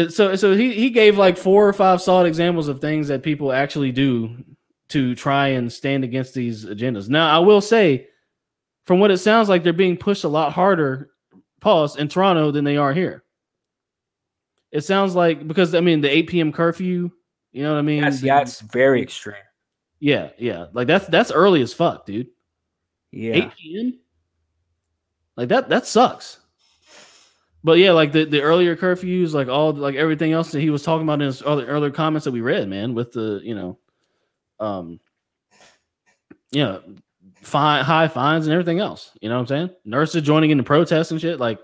S2: So so he he gave like four or five solid examples of things that people actually do to try and stand against these agendas. Now, I will say, from what it sounds like, they're being pushed a lot harder, pause, in Toronto than they are here. It sounds like because I mean the 8 p.m. curfew, you know what I mean?
S3: Yes, yeah, it's very extreme.
S2: yeah, yeah. Like that's that's early as fuck, dude.
S3: Yeah.
S2: 8 p.m. Like that that sucks. But yeah, like the, the earlier curfews, like all like everything else that he was talking about in his other earlier comments that we read, man, with the you know, um, know, fine high fines and everything else. You know what I'm saying? Nurses joining in the protests and shit. Like,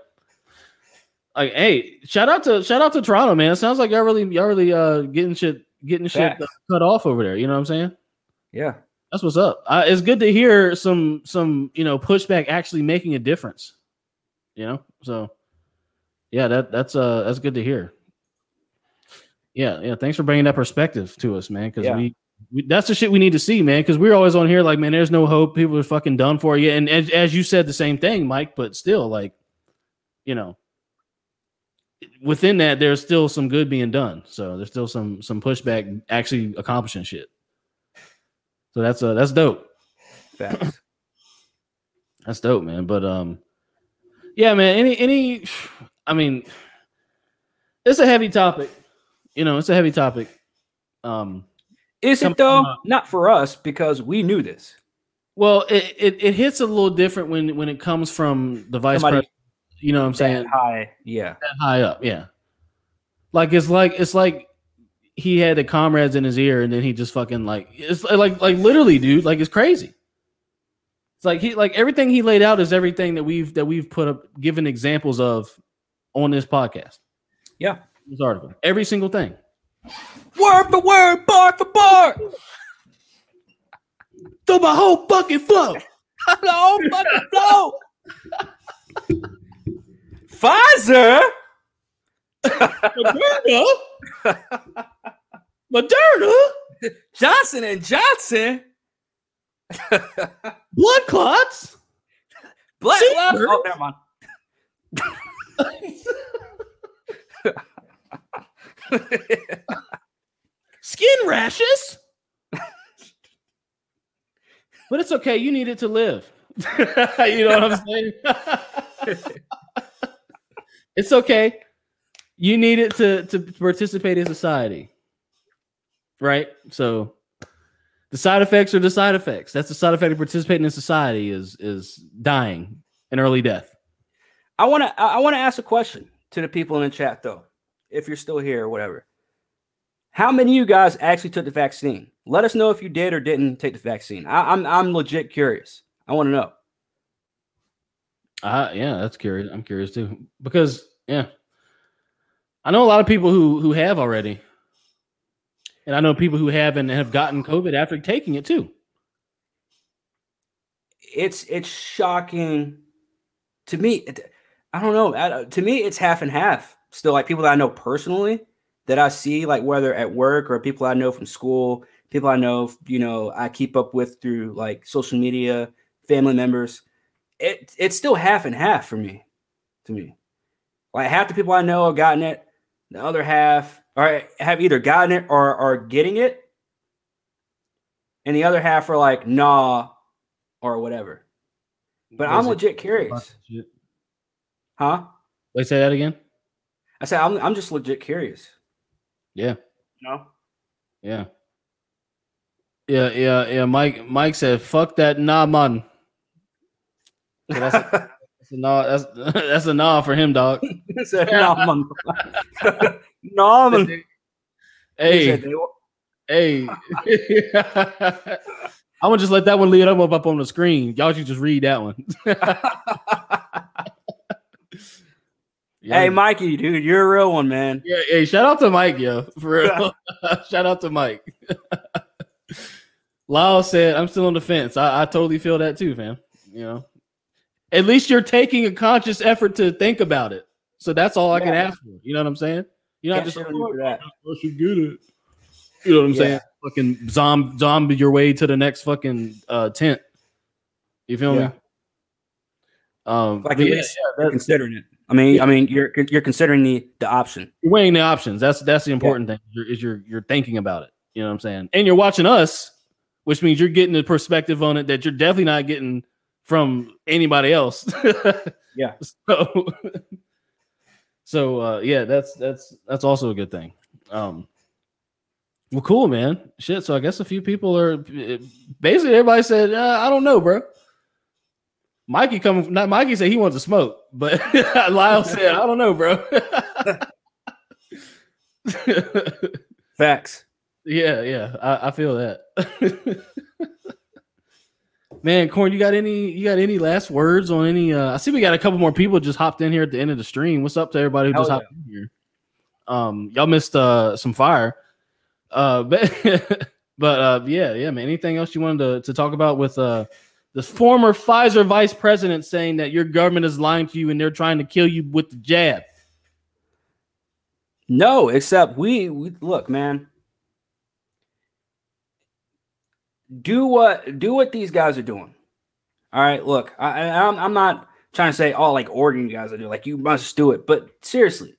S2: like, hey, shout out to shout out to Toronto, man. It sounds like y'all really y'all really uh getting shit getting shit
S3: Facts.
S2: cut off over there. You know what I'm saying?
S3: Yeah.
S2: That's what's up. Uh, it's good to hear some some you know pushback actually making a difference. You know, so yeah, that that's uh that's good to hear. Yeah, yeah. Thanks for bringing that perspective to us, man. Because
S3: Yeah.
S2: we, we that's the shit we need to see, man. Because we're always on here like, man, there's no hope. People are fucking done for you. And as, as you said, the same thing, Mike. But still, like, you know, within that, there's still some good being done. So there's still some some pushback actually accomplishing shit. So that's uh that's dope.
S3: Facts.
S2: That's dope, man. But um, yeah, man. Any any, I mean, it's a heavy topic. You know, it's a heavy topic. Um,
S3: Is
S2: Come
S3: it though?
S2: on.
S3: Not for us because we knew this.
S2: well, it, it it hits a little different when when it comes from the vice
S3: Somebody
S2: president. You know what I'm saying?
S3: High. Yeah.
S2: That high up, yeah. Like it's like it's like he had the comrades in his ear, and then he just fucking like it's like like literally, dude. Like it's crazy. It's like he like everything he laid out is everything that we've that we've put up given examples of on this podcast.
S3: Yeah.
S2: This article, every single thing.
S3: Word for word, bar for bar.
S2: Throw my whole fucking flow.
S3: Hello, fucking flow. Pfizer.
S2: Moderna. Moderna.
S3: Johnson and Johnson.
S2: Blood clots.
S3: Black
S2: Caesar?
S3: Oh, never mind.
S2: Skin rashes. but it's okay. You need it to live. you know what I'm saying? it's okay. You need it to to participate in society. Right? So the side effects are the side effects. That's the side effect of participating in society is is dying and early death.
S3: I want to. I want to ask a question to the people in the chat, though. If you're still here or whatever, how many of you guys actually took the vaccine? Let us know if you did or didn't take the vaccine. I, I'm I'm legit curious. I want to know.
S2: Uh yeah, that's curious. I'm curious too. Because yeah. I know a lot of people who who have already. And I know people who have and have gotten COVID after taking it too.
S3: It's it's shocking to me. I don't know. To me, it's half and half. Still, like people that I know personally that I see, like whether at work or people I know from school, people I know, you know, I keep up with through like social media, family members. It it's still half and half for me. To me, like half the people I know have gotten it, the other half or have either gotten it or are getting it, and the other half are like nah or whatever. But I'm legit curious, huh?
S2: Wait, say that again?
S3: I said I'm I'm just legit curious.
S2: Yeah.
S3: No.
S2: Yeah. Yeah, yeah, yeah. Mike Mike said, fuck that nah man. So that's, that's a nah, that's that's a nah for him, dog.
S3: He said, no, man. no, man.
S2: Hey, Hey, I'm gonna just let that one lead up up on the screen. Y'all should just read that one. Yeah.
S3: Hey, Mikey, dude, you're a real one, man.
S2: yeah, hey, shout out to Mike, yo, for real. shout out to Mike. Lyle said, "I'm still on the fence." I, I totally feel that too, fam. You know, at least you're taking a conscious effort to think about it. So that's all I can ask for. You know what I'm saying? You're not just
S3: shit
S2: like,
S3: you for that.
S2: "Oh, I should get it. You know what I'm
S3: Yeah.
S2: saying? Fucking zombie, zombie your way to the next fucking uh, tent. You feel
S3: Yeah.
S2: me? Um,
S3: Like at least
S2: yeah,
S3: considering it. I mean, I mean, you're you're considering the the option.
S2: you're weighing the options. That's that's the important thing. You're, is you're you're thinking about it. You know what I'm saying? And you're watching us, which means you're getting the perspective on it that you're definitely not getting from anybody else.
S3: Yeah.
S2: So, so uh, yeah, that's that's that's also a good thing. Um, well, cool, man. Shit. So I guess a few people are basically everybody said, uh, I don't know, bro. Mikey come not Mikey said he wants to smoke, but Lyle said, I don't know, bro.
S3: Facts.
S2: yeah, yeah, I, I feel that. Man, Corn, you got any you got any last words on any uh I see we got a couple more people just hopped in here at the end of the stream. What's up to everybody who
S3: Hell
S2: just hopped in here? Um y'all missed uh some fire. Uh but but uh yeah, yeah, man. Anything else you wanted to, to talk about with uh this former Pfizer vice president saying that your government is lying to you and they're trying to kill you with the jab?
S3: No, except we, we look, man. Do what do what these guys are doing. All right, look, I, I'm I'm not trying to say oh like you guys are do like you must do it, but seriously,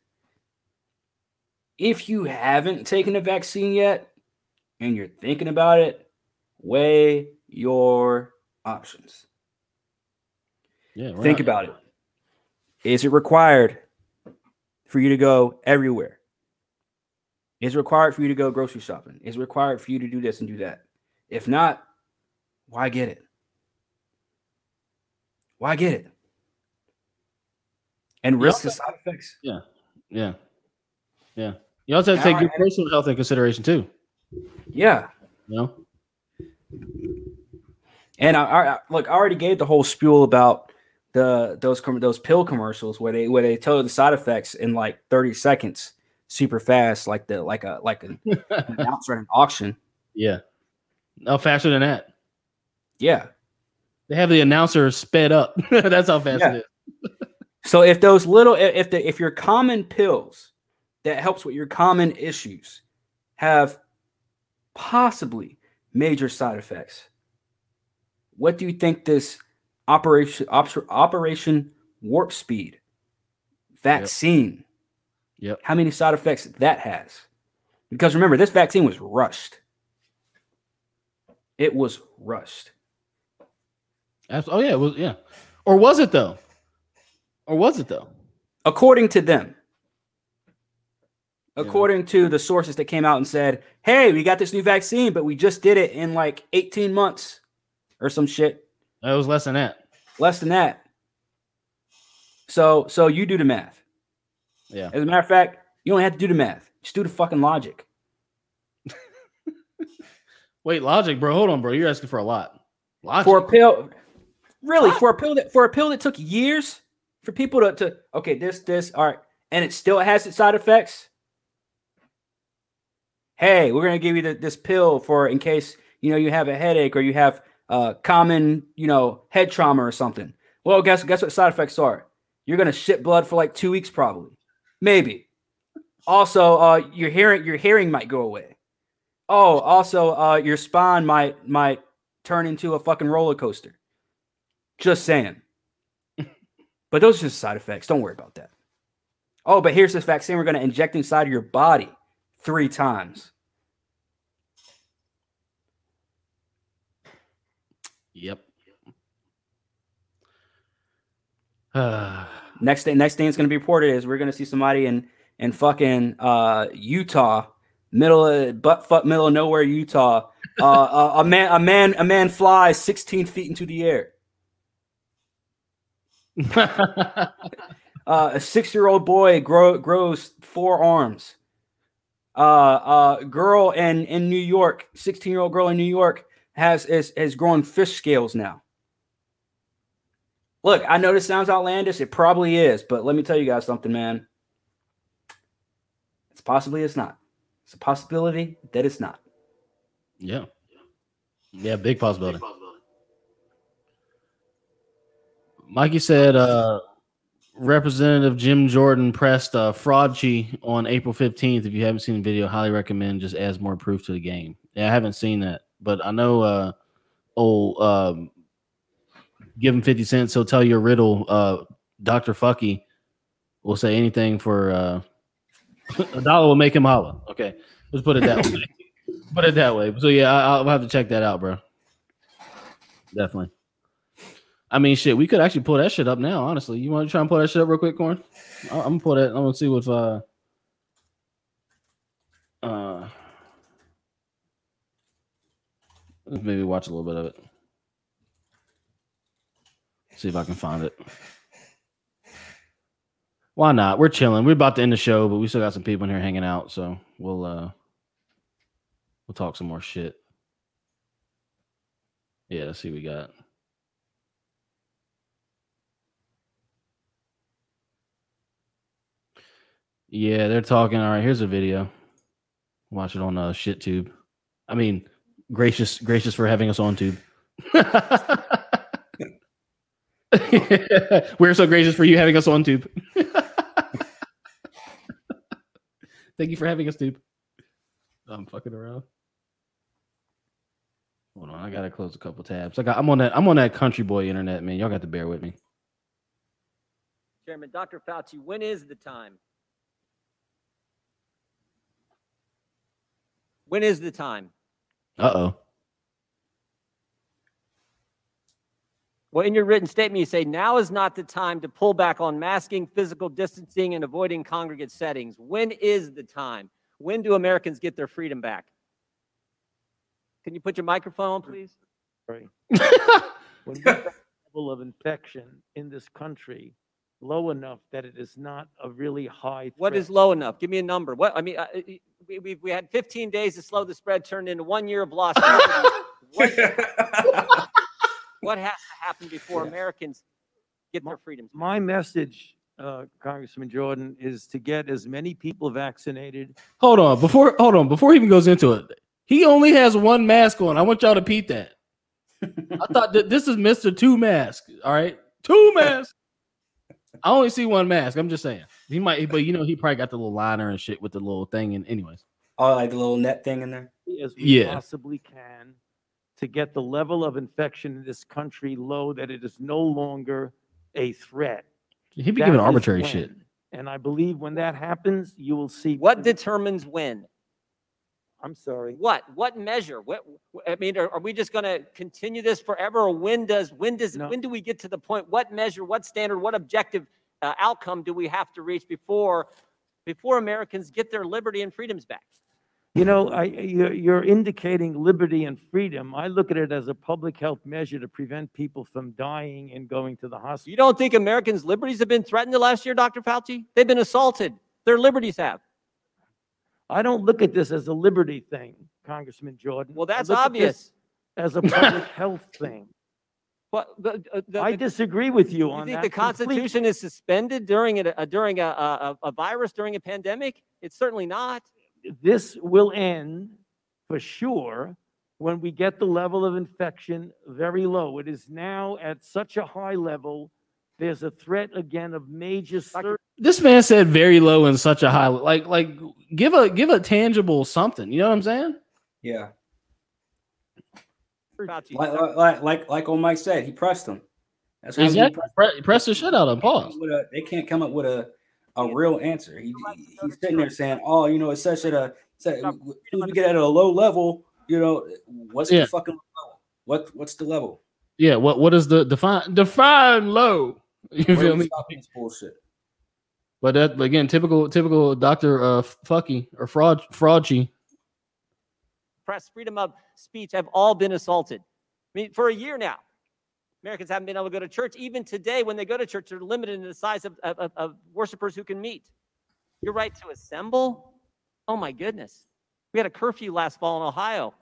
S3: if you haven't taken a vaccine yet and you're thinking about it, weigh your options.
S2: Yeah,
S3: Think
S2: right.
S3: about it. Is it required for you to go everywhere? Is it required for you to go grocery shopping? Is it required for you to do this and do that? If not, why get it? Why get it? And
S2: You
S3: risk the side effects.
S2: Yeah. Yeah. Yeah. You also have to take your personal health in consideration too.
S3: Yeah.
S2: You know?
S3: And I, I look, I already gave the whole spiel about the those those pill commercials where they where they tell you the side effects in like 30 seconds, super fast, like the like a like an announcer at an auction.
S2: yeah. No, faster than that.
S3: Yeah.
S2: They have the announcer sped up. That's how fast
S3: Yeah.
S2: it is.
S3: So if those little if the if your common pills that helps with your common issues have possibly major side effects, what do you think this operation op- operation warp speed vaccine?
S2: Yep.
S3: How many side effects that has? Because remember, this vaccine was rushed. It was rushed.
S2: Oh yeah, it was yeah. Or was it though? Or was it though?
S3: according to them
S2: Yeah.
S3: according to the sources that came out and said hey we got this new vaccine but we just did it in like 18 months or some shit
S2: It was less than that.
S3: less than that so so you do the math
S2: Yeah.
S3: as a matter of fact you don't have to do the math just do the fucking logic
S2: Wait, logic, bro. Hold on, bro. You're asking for a lot. Logic.
S3: for a pill really for a pill that for a pill that took years for people to, to okay this this all right and it still has its side effects hey we're going to give you the, this pill for in case you know you have a headache or you have uh common you know head trauma or something well guess guess what side effects are you're going to shit blood for like two weeks probably maybe also uh your hearing your hearing might go away oh also uh your spine might might turn into a fucking roller coaster. Just saying. but those are just side effects. Don't worry about that. Oh, but here's this vaccine we're going to inject inside of your body three times.
S2: Yep. Uh,
S3: Next thing, next thing that's going to be reported is we're going to see somebody in in fucking uh, Utah, middle of butt fuck middle of nowhere, Utah. Uh, a, a man, a man, a man flies 16 feet into the air. Uh, a six-year-old boy grow, grows four arms. Uh, uh, girl in in New York, sixteen-year-old girl in New York has is is growing fish scales now. Look, I know this sounds outlandish. It probably is, but let me tell you guys something, man. It's possibly it's not. It's a possibility that it's not.
S2: yeah. Yeah, big possibility. Mikey said uh Representative Jim Jordan pressed uh Fraudchi on April 15th. If you haven't seen the video, highly recommend just adds more proof to the game. Yeah, I haven't seen that, but I know uh old um give him 50 cents, he'll tell you a riddle. Uh Dr. Fucky will say anything for uh a dollar will make him holler. Okay, let's put it that way. put it that way. So yeah, I, I'll have to check that out, bro. Definitely. I mean, shit, we could actually pull that shit up now. Honestly, you want to try and pull that shit up real quick, Corn? I- I'm gonna pull that. I'm gonna see if uh, uh, maybe watch a little bit of it. See if I can find it. Why not? We're chilling. We're about to end the show, but we still got some people in here hanging out, so we'll uh, we'll talk some more shit. Yeah, let's see what we got. Yeah, they're talking. All right, here's a video. Watch it on uh shit tube. I mean, gracious, gracious for having us on tube. We're so gracious for you having us on tube. Thank you for having us, tube. I'm fucking around. Hold on, I gotta close a couple tabs. I got, I'm on that. I'm on that country boy internet, man. Y'all got to bear with me.
S5: Chairman, Dr. Fauci, when is the time? When is the time?
S2: Uh oh.
S5: Well, in your written statement, you say now is not the time to pull back on masking, physical distancing, and avoiding congregate settings. When is the time? When do Americans get their freedom back? Can you put your microphone on, please?
S6: Sorry. When we level of infection in this country low enough that it is not a really high.
S5: What
S6: threat.
S5: is low enough? Give me a number. What I mean, uh, uh, we, we, we had 15 days to slow the spread, turned into one year of loss. what, what has to happen before Americans get their freedoms?
S6: My message, uh, Congressman Jordan, is to get as many people vaccinated.
S2: Hold on, before hold on, before he even goes into it, he only has one mask on. I want y'all to peep that. I thought that this is Mister Two Mask. All right, two masks. I only see one mask. I'm just saying he might, but you know he probably got the little liner and shit with the little thing. And anyways,
S3: Oh, like the little net thing in there.
S6: As we
S2: Yeah.
S6: possibly can to get the level of infection in this country low that it is no longer a threat.
S2: he be
S6: That
S2: giving
S6: is
S2: arbitrary shit.
S6: And I believe when that happens, you will see.
S5: What determines when?
S6: I'm sorry.
S5: What? What measure? What? I mean, are, are we just going to continue this forever, or when does when does
S6: No.
S5: when do we get to the point? What measure? What standard? What objective uh, outcome do we have to reach before before Americans get their liberty and freedoms back?
S6: You know, I, you're, you're indicating liberty and freedom. I look at it as a public health measure to prevent people from dying and going to the hospital.
S5: You don't think Americans' liberties have been threatened the last year, Dr. Fauci? They've been assaulted. Their liberties have.
S6: I don't look at this as a liberty thing, Congressman Jordan.
S5: Well,
S6: I
S5: that's
S6: look at
S5: obvious.
S6: this As a public health thing.
S5: The, uh, the,
S6: I
S5: the-
S6: disagree with you on that.
S5: You
S6: on
S5: think
S6: that.
S5: the Constitution is suspended during a, a during a, a, a virus during a pandemic? It's certainly not.
S6: This will end for sure when we get the level of infection very low. It is now at such a high level. There's a threat again of major sur-
S2: This man said very low and such a high. Like like give a give a tangible something. You know what I'm saying?
S3: Yeah. Like like like like, like old Mike said, he pressed them. That's how he pressed
S2: Pre- press the shit out of him.
S3: come up
S2: Pause.
S3: with a- they can't come up with a, a real answer. He, he- he's sitting there saying, "Oh, you know, it's such at a such, as soon as we get at a low level, you know, what's
S2: Yeah.
S3: the fucking level? What what's the level?
S2: Yeah. What what is the define define low? You
S3: Where
S2: feel me?
S3: bullshit?
S2: But that again, typical typical Doctor uh Fucky or fraud fraudchy.
S5: press, freedom of speech have all been assaulted. I mean, for a year now, Americans haven't been able to go to church. Even today, when they go to church, they're limited in the size of, of, of- of worshipers who can meet. Your right to assemble? Oh my goodness. We had a curfew last fall in Ohio.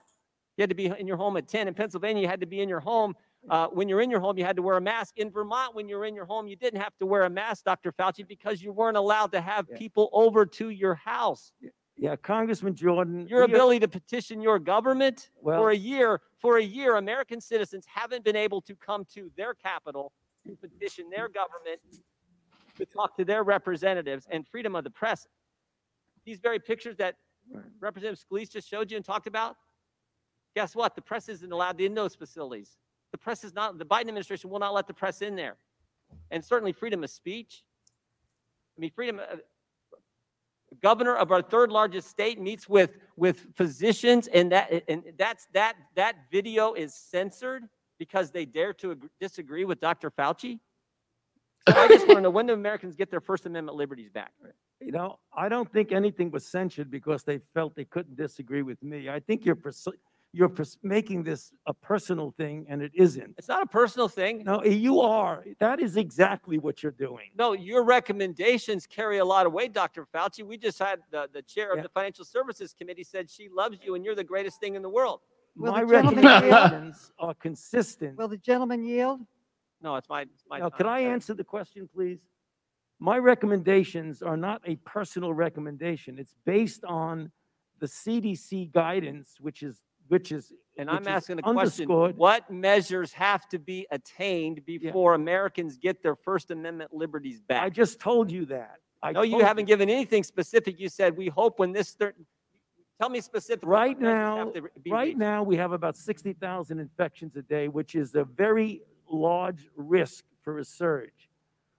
S5: You had to be in your home at 10. In Pennsylvania, you had to be in your home. Uh, when you're in your home, you had to wear a mask. In Vermont, when you're in your home, you didn't have to wear a mask, Dr. Fauci, because you weren't allowed to have
S6: Yeah.
S5: people over to your house.
S6: Yeah, Congressman Jordan.
S5: Your
S6: we are-
S5: ability to petition your government
S6: Well-
S5: for a year, for a year, American citizens haven't been able to come to their capital to petition their government to talk to their representatives and freedom of the press. These very pictures that
S6: Right.
S5: Representative Scalise just showed you and talked about, guess what? The press isn't allowed in those facilities. The press is not, the Biden administration will not let the press in there. And certainly freedom of speech. I mean, freedom, of governor of our third largest state meets with, with physicians and that, and that's, that, that video is censored because they dare to ag- disagree with Dr. Fauci. So I just want to know, when do Americans get their First Amendment liberties back?
S6: You know, I don't think anything was censored because they felt they couldn't disagree with me. I think you're pers- you're pers- making this a personal thing, and it isn't.
S5: It's not a personal thing.
S6: No, eh, you are. That is exactly what you're doing.
S5: No, your recommendations carry a lot of weight, Dr. Fauci. We just had the, the chair of
S6: Yeah.
S5: the Financial Services Committee said she loves you and you're the greatest thing in the world.
S7: Will
S6: My
S7: the gentleman yield?
S6: recommendations are consistent.
S7: Will the gentleman yield?
S5: No, it's my, it's my.
S6: Now,
S5: time,
S6: can I answer the question, please? My recommendations are not a personal recommendation. It's based on the CDC guidance, which is, which is.
S5: And
S6: which
S5: I'm asking a question.
S6: underscored.
S5: What measures have to be attained before Americans get their First Amendment liberties back?
S6: I just told you that. I
S5: No, you haven't given anything specific. You said, we hope when this, thir- tell me specifically. what
S6: Right now,
S5: have to be
S6: Right
S5: reached.
S6: now, we have about 60,000 infections a day, which is a very large risk for a surge.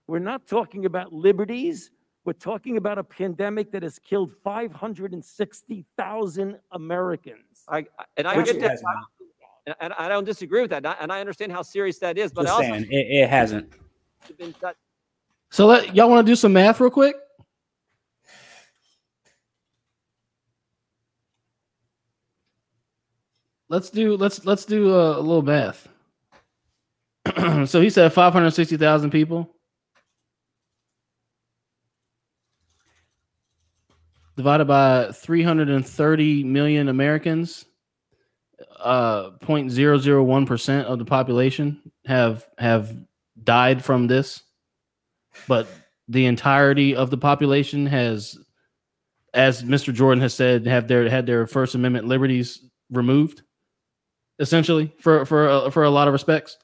S6: We're not talking about liberties. We're talking about a pandemic that has killed 560,000 Americans.
S5: I, I- and I
S3: Which
S5: get that,
S3: has
S5: and- and I don't disagree with that, and I- and I understand how serious that is, but I
S3: Just
S5: also.
S3: saying, it, it hasn't.
S5: have been cut-
S2: So let y'all want to do some math real quick? Let's do let's let's do a, a little math. so he said 560,000 people divided by 330 million Americans uh 0.001% of the population have have died from this but the entirety of the population has as mr jordan has said have their had their first amendment liberties removed essentially for for uh, for a lot of respects.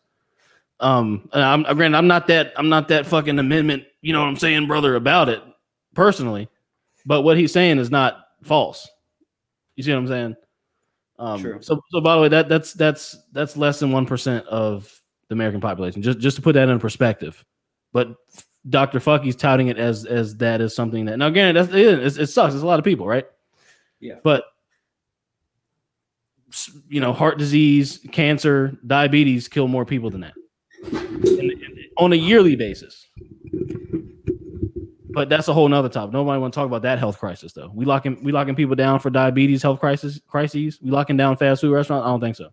S2: Um i'm granted i'm not that i'm not that fucking amendment you know what i'm saying brother about it personally but what he's saying is not false you see what i'm saying um
S3: True.
S2: so so by the way that that's that's that's less than 1% of the american population just just to put that in perspective but Dr. Fucky's touting it as as that is something that now again that's it, it sucks. It's a lot of people, right?
S3: Yeah.
S2: But you know, heart disease, cancer, diabetes kill more people than that And- and on a yearly basis. But that's a whole nother topic. Nobody want to talk about that health crisis though. We locking we locking people down for diabetes, health crisis crises. We locking down fast food restaurants. I don't think so.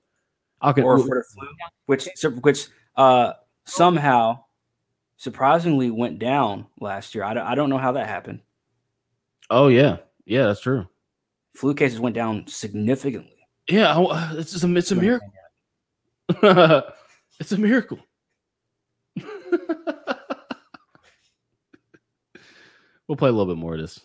S2: I could
S3: or for the flu, which which uh somehow surprisingly went down last year. I don't, I don't know how that happened.
S2: Oh yeah, yeah, that's true.
S3: Flu cases went down significantly.
S2: Yeah, it's just a, it's a miracle. it's a miracle. We'll play a little bit more of this.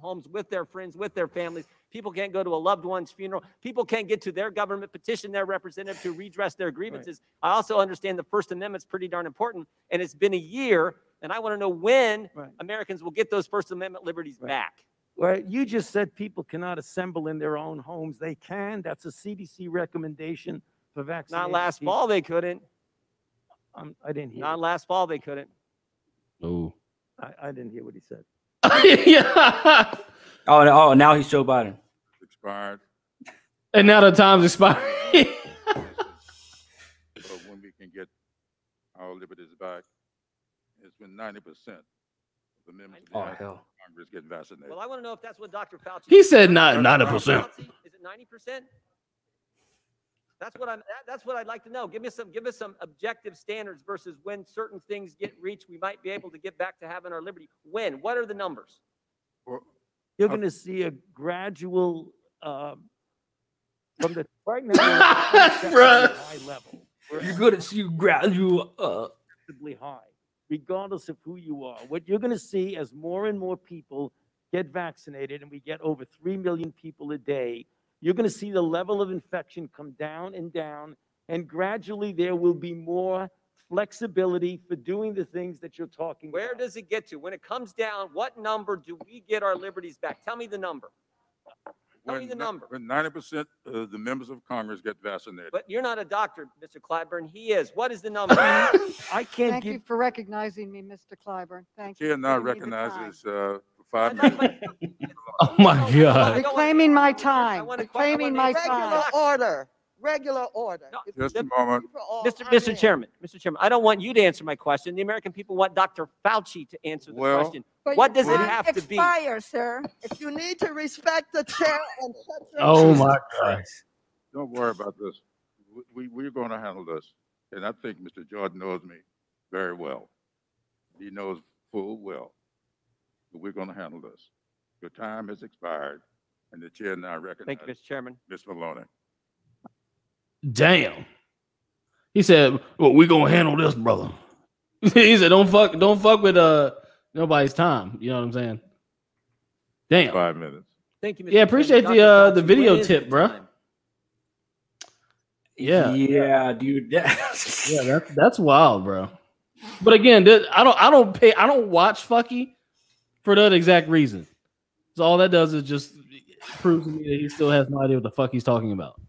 S5: homes with their friends, with their families. People can't go to a loved one's funeral. People can't get to their government, petition their representative to redress their grievances. I also understand the First Amendment's pretty darn important, and it's been a year, and I want to know when
S6: Right.
S5: Americans will get those First Amendment liberties
S6: Right.
S5: back.
S6: Well, you just said people cannot assemble in their own homes. They can. That's a CDC recommendation for vaccinated.
S5: Not last fall they couldn't.
S6: Um, I didn't hear.
S5: Not
S6: it.
S5: last fall they couldn't.
S2: Oh,
S6: I, I didn't hear what he said.
S2: yeah.
S3: Oh, and- oh, now he's Joe Biden.
S8: expired,
S2: And now the time's expired.
S8: but when we can get our liberties back, it's when ninety percent of the members of the
S3: Oh
S8: United
S3: hell.
S8: Congress get vaccinated.
S5: Well, I want to know if that's what Dr. Fauci.
S2: He said not-
S5: Dr.
S2: not a
S5: Fauci,
S2: percent.
S5: Is it ninety percent? That's what I'm. That, that's what I'd like to know. Give me some. Give us some objective standards versus when certain things get reached, we might be able to get back to having our liberty. When? What are the numbers?
S8: Well,
S6: You're
S8: Uh,
S6: going to see a gradual um, from the right now. we're at a
S2: Bruh.
S6: high level.
S3: You're going to see gradual. Uh,
S6: acceptably high, regardless of who you are. What you're going to see as more and more people get vaccinated and we get over 3 million people a day, you're going to see the level of infection come down and down. And gradually there will be more flexibility for doing the things that you're talking
S5: Where
S6: about.
S5: does it get to? When it comes down, what number do we get our liberties back? Tell me the number. Tell me the
S8: ni-
S5: number.
S8: When ninety percent of the members of Congress get vaccinated.
S5: But you're not a doctor, Mr. Clyburn. He is. What is the number?
S6: I can't
S7: Thank
S6: give
S7: you for recognizing me, Mr. Clyburn. Thank you.
S8: Chair
S7: for
S8: now
S7: giving me the time.
S8: recognizes, uh, for five minutes.
S2: Oh my
S5: I don't- I
S2: God.
S5: don't want-
S7: Reclaiming my time,
S5: want to- I
S7: reclaiming
S5: want
S7: my
S5: to-
S7: time.
S9: Regular order, regular order.
S5: No,
S9: If
S8: Just a moment.
S9: people are
S5: Mr.
S9: on
S5: Mr. Chairman, Mr. Chairman, I don't want you to answer my question. The American people want Dr. Fauci to answer the
S8: Well-
S5: question.
S9: But
S5: What
S9: your
S5: does it
S9: time
S5: have to be?
S9: Expire, sir. If you need to respect the chair and shut your
S2: Oh my God.
S8: Don't worry about this. We, we, we're going to handle this. And I think Mr. Jordan knows me very well. He knows full well. But we're going to handle this. Your time has expired, and the chair now recognizes.
S5: Thank you,
S8: recognizes
S5: Mr. Chairman.
S8: Ms. Maloney.
S2: Damn. He said, "Well, we gonna handle this, brother." he said, "Don't fuck, don't fuck with uh nobody's time." You know what I'm saying? Damn.
S8: Five minutes.
S5: Thank you, Mr.
S2: Yeah,
S5: Chairman.
S2: appreciate the,
S5: Dr.
S2: uh, the video tip,
S5: the
S2: bruh.
S5: time?
S2: Yeah.
S3: Yeah, dude.
S2: Yeah, that's that's wild, bro. But again, I don't I don't pay I don't watch Fucky for that exact reason. So all that does is just proves to me that he still has no idea what the fuck he's talking about.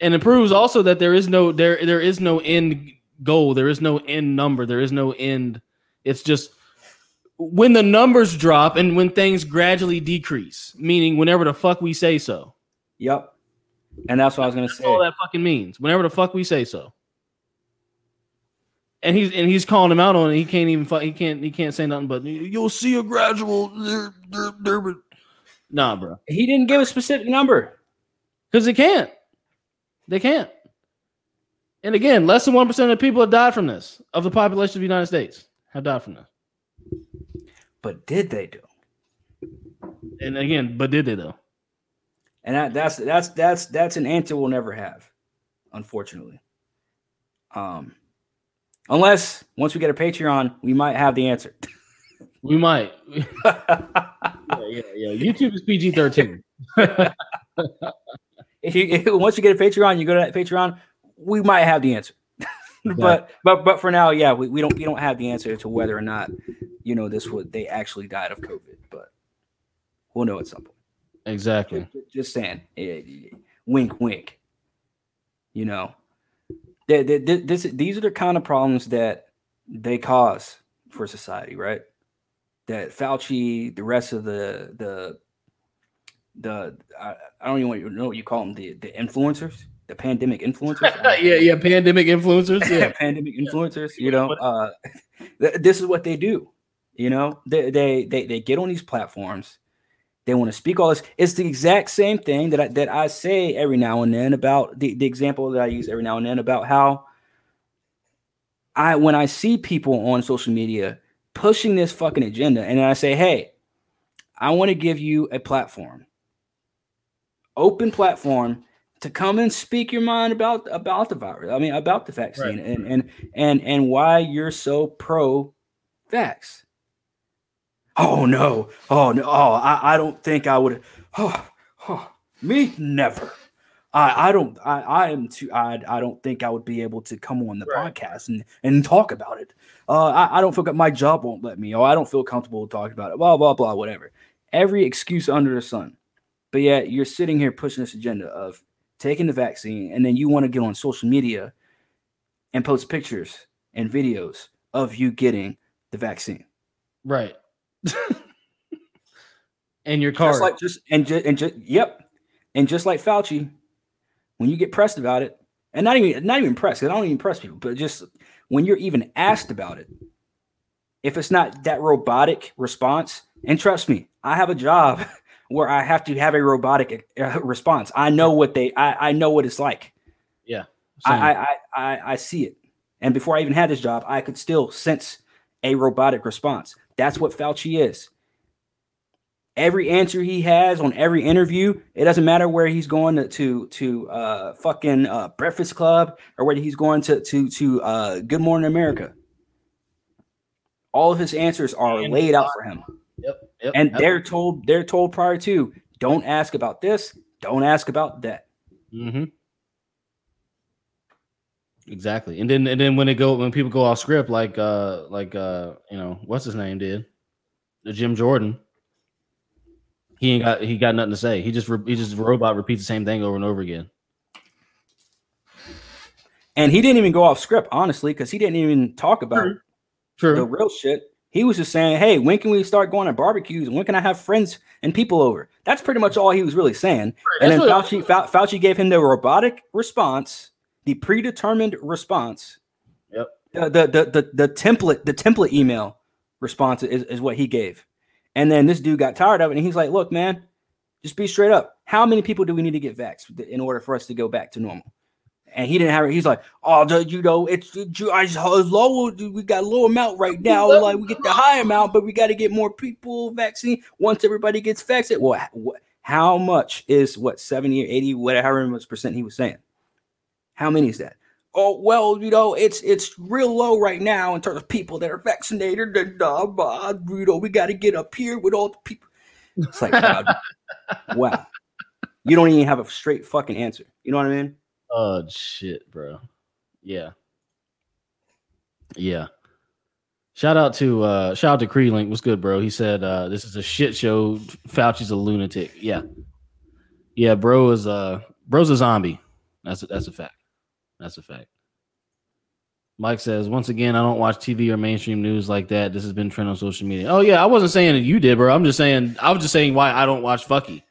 S2: And it proves also that there is no there there is no end goal, there is no end number, there is no end. It's just when the numbers drop and when things gradually decrease, meaning whenever the fuck we say so.
S3: Yep. And that's what I was gonna
S2: That's
S3: say.
S2: all that fucking means. Whenever the fuck we say so. And he's and he's calling him out on it. He can't even he can't he can't say nothing but you'll see a gradual Nah, bro.
S3: He didn't give a specific number.
S2: Because they can't. They can't. And again, less than one percent of people have died from this, of the population of the United States have died from this.
S3: But did they do?
S2: And again, but did they though?
S3: And that, that's that's that's that's an answer we'll never have, unfortunately. Um, unless once we get a Patreon, we might have the answer.
S2: We might. yeah, yeah, yeah. YouTube is PG thirteen.
S3: if you if- once you get a Patreon, you go to that Patreon, we might have the answer. but but but for now, yeah, we, we don't we don't have the answer to whether or not you know this would they actually died of COVID, but we'll know at some point.
S2: Exactly.
S3: Just- Just saying, eh, wink, wink. You know, they, they, they- this these are the kind of problems that they cause for society, right? That Fauci, the rest of the the the I, I don't even know what you call them the the influencers, the pandemic influencers.
S2: yeah, yeah. Pandemic influencers. Yeah.
S3: pandemic influencers you know uh th- this is what they do you know they, they they they get on these platforms they want to speak all this it's the exact same thing that I, that I say every now and then about the, the example that I use every now and then about how I when I see people on social media pushing this fucking agenda and I say hey I want to give you a platform open platform to come and speak your mind about about the virus. I mean, about the vaccine and and and and why you're so pro vax. Oh no! Oh no! Oh, I, I don't think I would. Oh, oh, me never. I I don't. I I am too. I I don't think I would be able to come on the podcast and and talk about it. Uh, I I don't feel that my job won't let me. Oh, I don't feel comfortable talking about it. Blah blah blah. Whatever. Every excuse under the sun. But yet you're sitting here pushing this agenda of taking the vaccine, and then you want to get on social media and post pictures and videos of you getting the vaccine.
S2: Right. and your card.
S3: Just like just and just and just yep, and just like Fauci, when you get pressed about it, and not even not even pressed, I don't even press people, but just when you're even asked about it, if it's not that robotic response, and trust me, I have a job where I have to have a robotic uh, response. I know what they, I, I know what it's like.
S2: yeah.
S3: I, I, I, I see it. And before I even had this job, I could still sense a robotic response. That's what Fauci is. Every answer he has on every interview, it doesn't matter where he's going to to, to uh, fucking uh, Breakfast Club or whether he's going to to to uh, Good Morning America. All of his answers are
S2: And-
S3: laid out for him.
S2: Yep. Yep,
S3: and
S2: yep.
S3: they're told they're told prior to don't ask about this, don't ask about that.
S2: Mm-hmm. Exactly, and then and then when they go when people go off script, like uh like uh you know what's his name did, the Jim Jordan. He ain't got he got nothing to say. He just re- he just robot repeats the same thing over and over again.
S3: And he didn't even go off script, honestly, because he didn't even talk about
S2: True.
S3: the real shit. He was just saying, "Hey, when can we start going to barbecues? When can I have friends and people over?" That's pretty much all he was really saying. and then Fauci, Fauci gave him the robotic response, the predetermined response.
S2: Yep.
S3: The the the the, the template the template email response is, is what he gave. And then this dude got tired of it, and he's like, "Look, man, just be straight up. How many people do we need to get vaxxed in order for us to go back to normal?" And he didn't have it. He's like, "Oh, the- you know, it's, it's I just low. We got a low amount right now. Like we get the high amount, but we got to get more people vaccine once everybody gets vaccinated." Well, how much is what seventy or eighty, whatever much percent he was saying? How many is that? Oh well, you know, it's it's real low right now in terms of people that are vaccinated. And uh, uh, you know, we got to get up here with all the people. It's like, wow, wow, you don't even have a straight fucking answer. You know what I mean?
S2: Oh shit, bro. Yeah. Yeah. Shout out to uh shout out to Creelink. What's good, bro? He said uh this is a shit show. Fauci's a lunatic. Yeah. Yeah, bro is uh bro's a zombie. That's a, that's a fact. That's a fact. Mike says, once again, I don't watch TV or mainstream news like that. This has been trend on social media. Oh yeah, I wasn't saying that you did, bro. I'm just saying I was just saying why I don't watch fucky.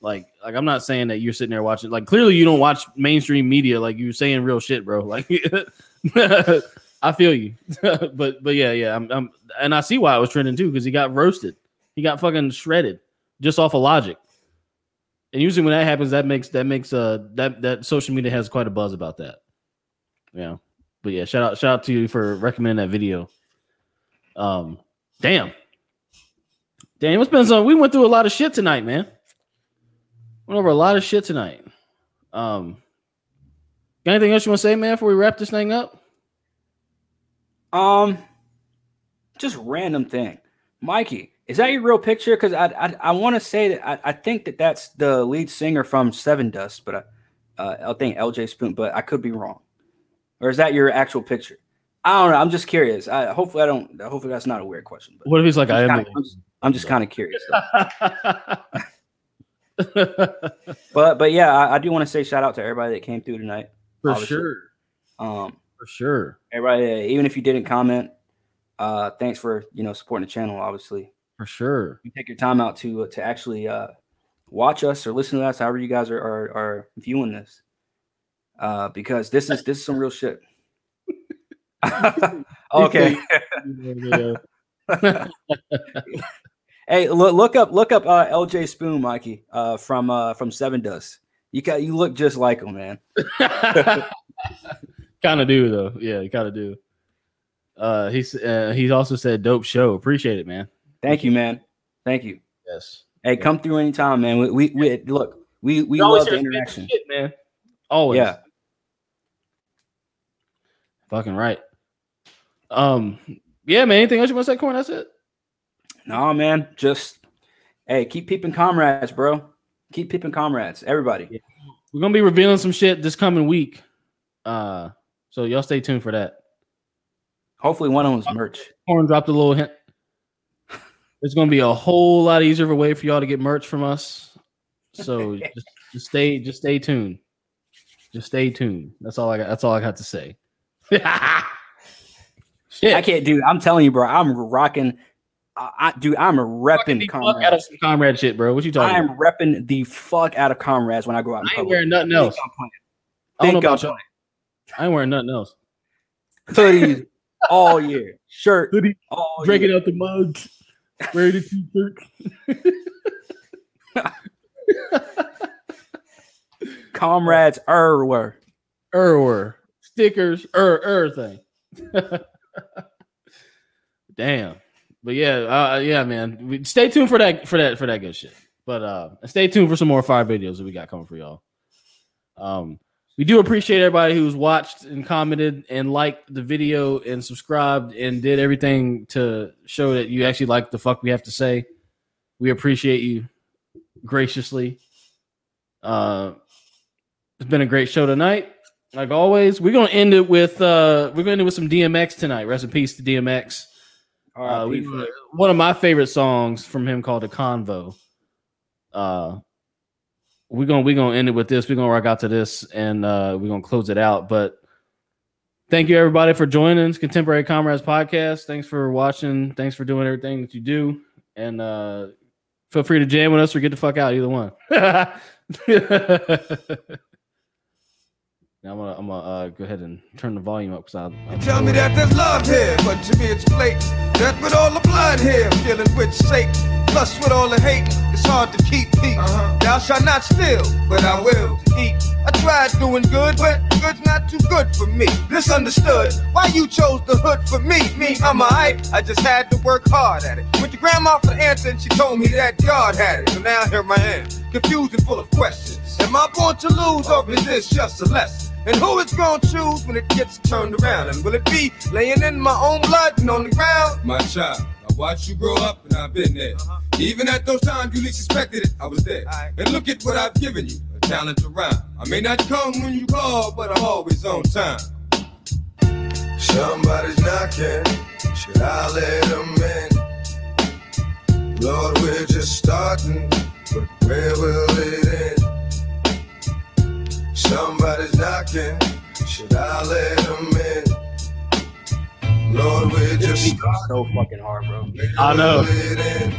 S2: Like, like I'm not saying that you're sitting there watching. Like, clearly you don't watch mainstream media. Like you're saying real shit, bro. Like, I feel you. but but yeah, yeah. I'm, I'm and I see why it was trending too because he got roasted. He got fucking shredded just off of logic. And usually when that happens, that makes that makes uh that that social media has quite a buzz about that. Yeah. But yeah, shout out shout out to you for recommending that video. Um, damn. Damn, it's been some. We went through a lot of shit tonight, man. Went over a lot of shit tonight. Um, got anything else you want to say, man, before we wrap this thing up?
S3: Um, just random thing, Mikey. Is that your real picture? Because I I, I want to say that I, I think that that's the lead singer from Sevendust, but I, uh, I think LJ Spoon, but I could be wrong. Or is that your actual picture? I don't know. I'm just curious. I hopefully I don't. Hopefully that's not a weird question. But
S2: What if he's like, I
S3: I'm kinda- I'm just, I'm just kind of curious. but but yeah, I, I do want to say shout out to everybody that came through tonight.
S2: For
S3: obviously.
S2: sure.
S3: Um,
S2: For sure.
S3: everybody, uh, even if you didn't comment, uh, thanks for you know supporting the channel. Obviously,
S2: For sure.
S3: you take your time out to uh, to actually uh, watch us or listen to us, however you guys are are, are viewing this, uh, because this is this is some real shit. okay. hey, look look up look up uh, LJ Spoon, Mikey, uh, from uh, from Seven Dust. You got you look just like him, man.
S2: kind of do though. Yeah, you kind of do. Uh, he's uh, he's also said dope show. Appreciate it, man.
S3: Thank you, man. Thank you.
S2: Yes.
S3: Hey, come through anytime, man. We we, we look we we
S2: You
S3: love the interaction.
S2: shit, man. Always.
S3: Yeah.
S2: Fucking right. Um. Yeah, man. Anything else you want to say, Corn? That's it.
S3: No, man. Just hey, keep peeping comrades, bro. Keep peeping comrades, everybody.
S2: We're gonna be revealing some shit this coming week. Uh, so y'all stay tuned for that.
S3: Hopefully, one of them's merch.
S2: Corn dropped a little hint. There's gonna be a whole lot easier of a way for y'all to get merch from us. So just, just stay, just stay tuned. Just stay tuned. That's all I got. That's all I got to say. Shit.
S3: I can't, do. I'm telling you, bro. I'm rocking. I, I dude, I'm repping
S2: the fuck out of
S3: comrades.
S2: comrade shit, bro. What you talking
S3: I
S2: about?
S3: am repping the fuck out of comrades when I go out in
S2: I ain't
S3: public.
S2: wearing nothing else. I don't know about y'all. I ain't wearing nothing else.
S3: Hoodies all year, shirt
S2: Hoodie,
S3: all
S2: drinking
S3: year.
S2: out the mugs, wearing the t-shirt.
S3: Comrades everywhere.
S2: Erwer stickers, er, everything. Damn, but yeah, uh, yeah, man. We- Stay tuned for that, for that, for that good shit. But uh, stay tuned for some more fire videos that we got coming for y'all. Um, we do appreciate everybody who's watched and commented and liked the video and subscribed and did everything to show that you actually like the fuck we have to say. We appreciate you graciously. Uh, it's been a great show tonight. Like always, we're gonna end it with uh, we're gonna end it with some DMX tonight. Rest in peace to DMX. Uh, we, one of my favorite songs from him called "The Convo." Uh, we're gonna we're gonna end it with this. We're gonna rock out to this, and uh, we're gonna close it out. But thank you everybody for joining this Contemporary Comrades podcast. Thanks for watching. Thanks for doing everything that you do, and uh, feel free to jam with us or get the fuck out. Either one. now I'm gonna I'm gonna uh, go ahead and turn the volume up because I, I
S10: Tell me that there's love here, but to me it's fake. That with all the blood here, feeling with sake. Plus with all the hate, it's hard to keep peace. Uh-huh. Thou shalt not steal, but I will to eat. I tried doing good, but good's not too good for me. Misunderstood. Why you chose the hood for me? Me, I'm a hype. I just had to work hard at it. Went to grandma for the answer, and she told me that God had it. So now here I am, confused and full of questions. Am I born to lose, or is this just a lesson? And who is gonna choose when it gets turned around? And will it be laying in my own blood and on the ground? My child, I watched you grow up and I've been there. Uh-huh. Even at those times you least expected it, I was there. And look at what I've given you, a talent to rhyme. I may not come when you call, but I'm always on time. Somebody's knocking, should I let them in? Lord, we're just starting, but where will it end? Somebody's knocking. Should I let them in? Lord, we're just
S3: so fucking hard, bro.
S2: I know.
S10: Where will it end?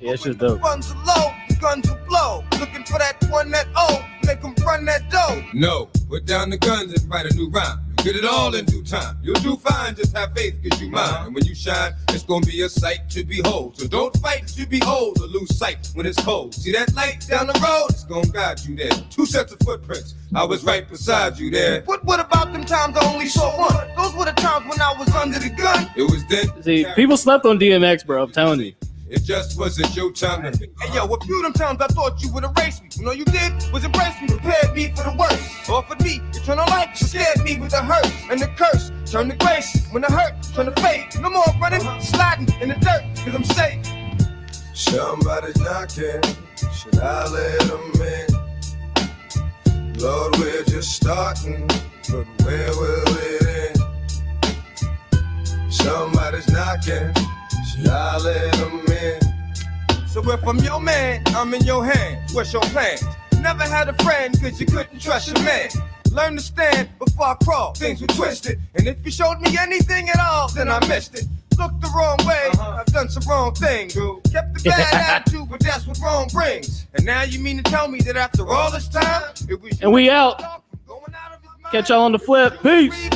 S2: yeah, it's just dope.
S10: Guns are low, guns will blow. Looking for that one that oh, make them run that dough. No, put down the guns and write a new rhyme. You get it all in due time. You'll do fine, just have faith, cause you mine. And when you shine, it's gonna be a sight to behold. So don't fight to behold or lose sight when it's cold. See that light down the road? It's gonna guide you there. Two sets of footprints. I was right beside you there. What what about them times I only saw one? Those were the times when I was under the gun. It was then.
S2: See, people slept on DMX, bro. I'm telling you.
S10: It just wasn't your time to Hey yo, a few them times I thought you would erase me. When all you did was embrace me, prepared me for the worst. Offered me eternal life, scared me with the hurt and the curse. Turn to grace when the hurt turn to fate. No more running, sliding in the dirt, cause I'm safe. Somebody's knocking, should I let them in? Lord, we're just starting, but where will it end? Somebody's knocking, should I let in? So if I'm your man, I'm in your hands. What's your plan? Never had a friend cause you couldn't trust your man. Learn to stand before I crawl, things were twisted. And if you showed me anything at all, then I missed it. Looked the wrong way, uh-huh. I've done some wrong things. Kept the bad attitude, but that's what wrong brings. And now you mean to tell me that after all this time, it was
S2: And we out.
S10: out of his mind?
S2: Catch y'all on the flip. Peace.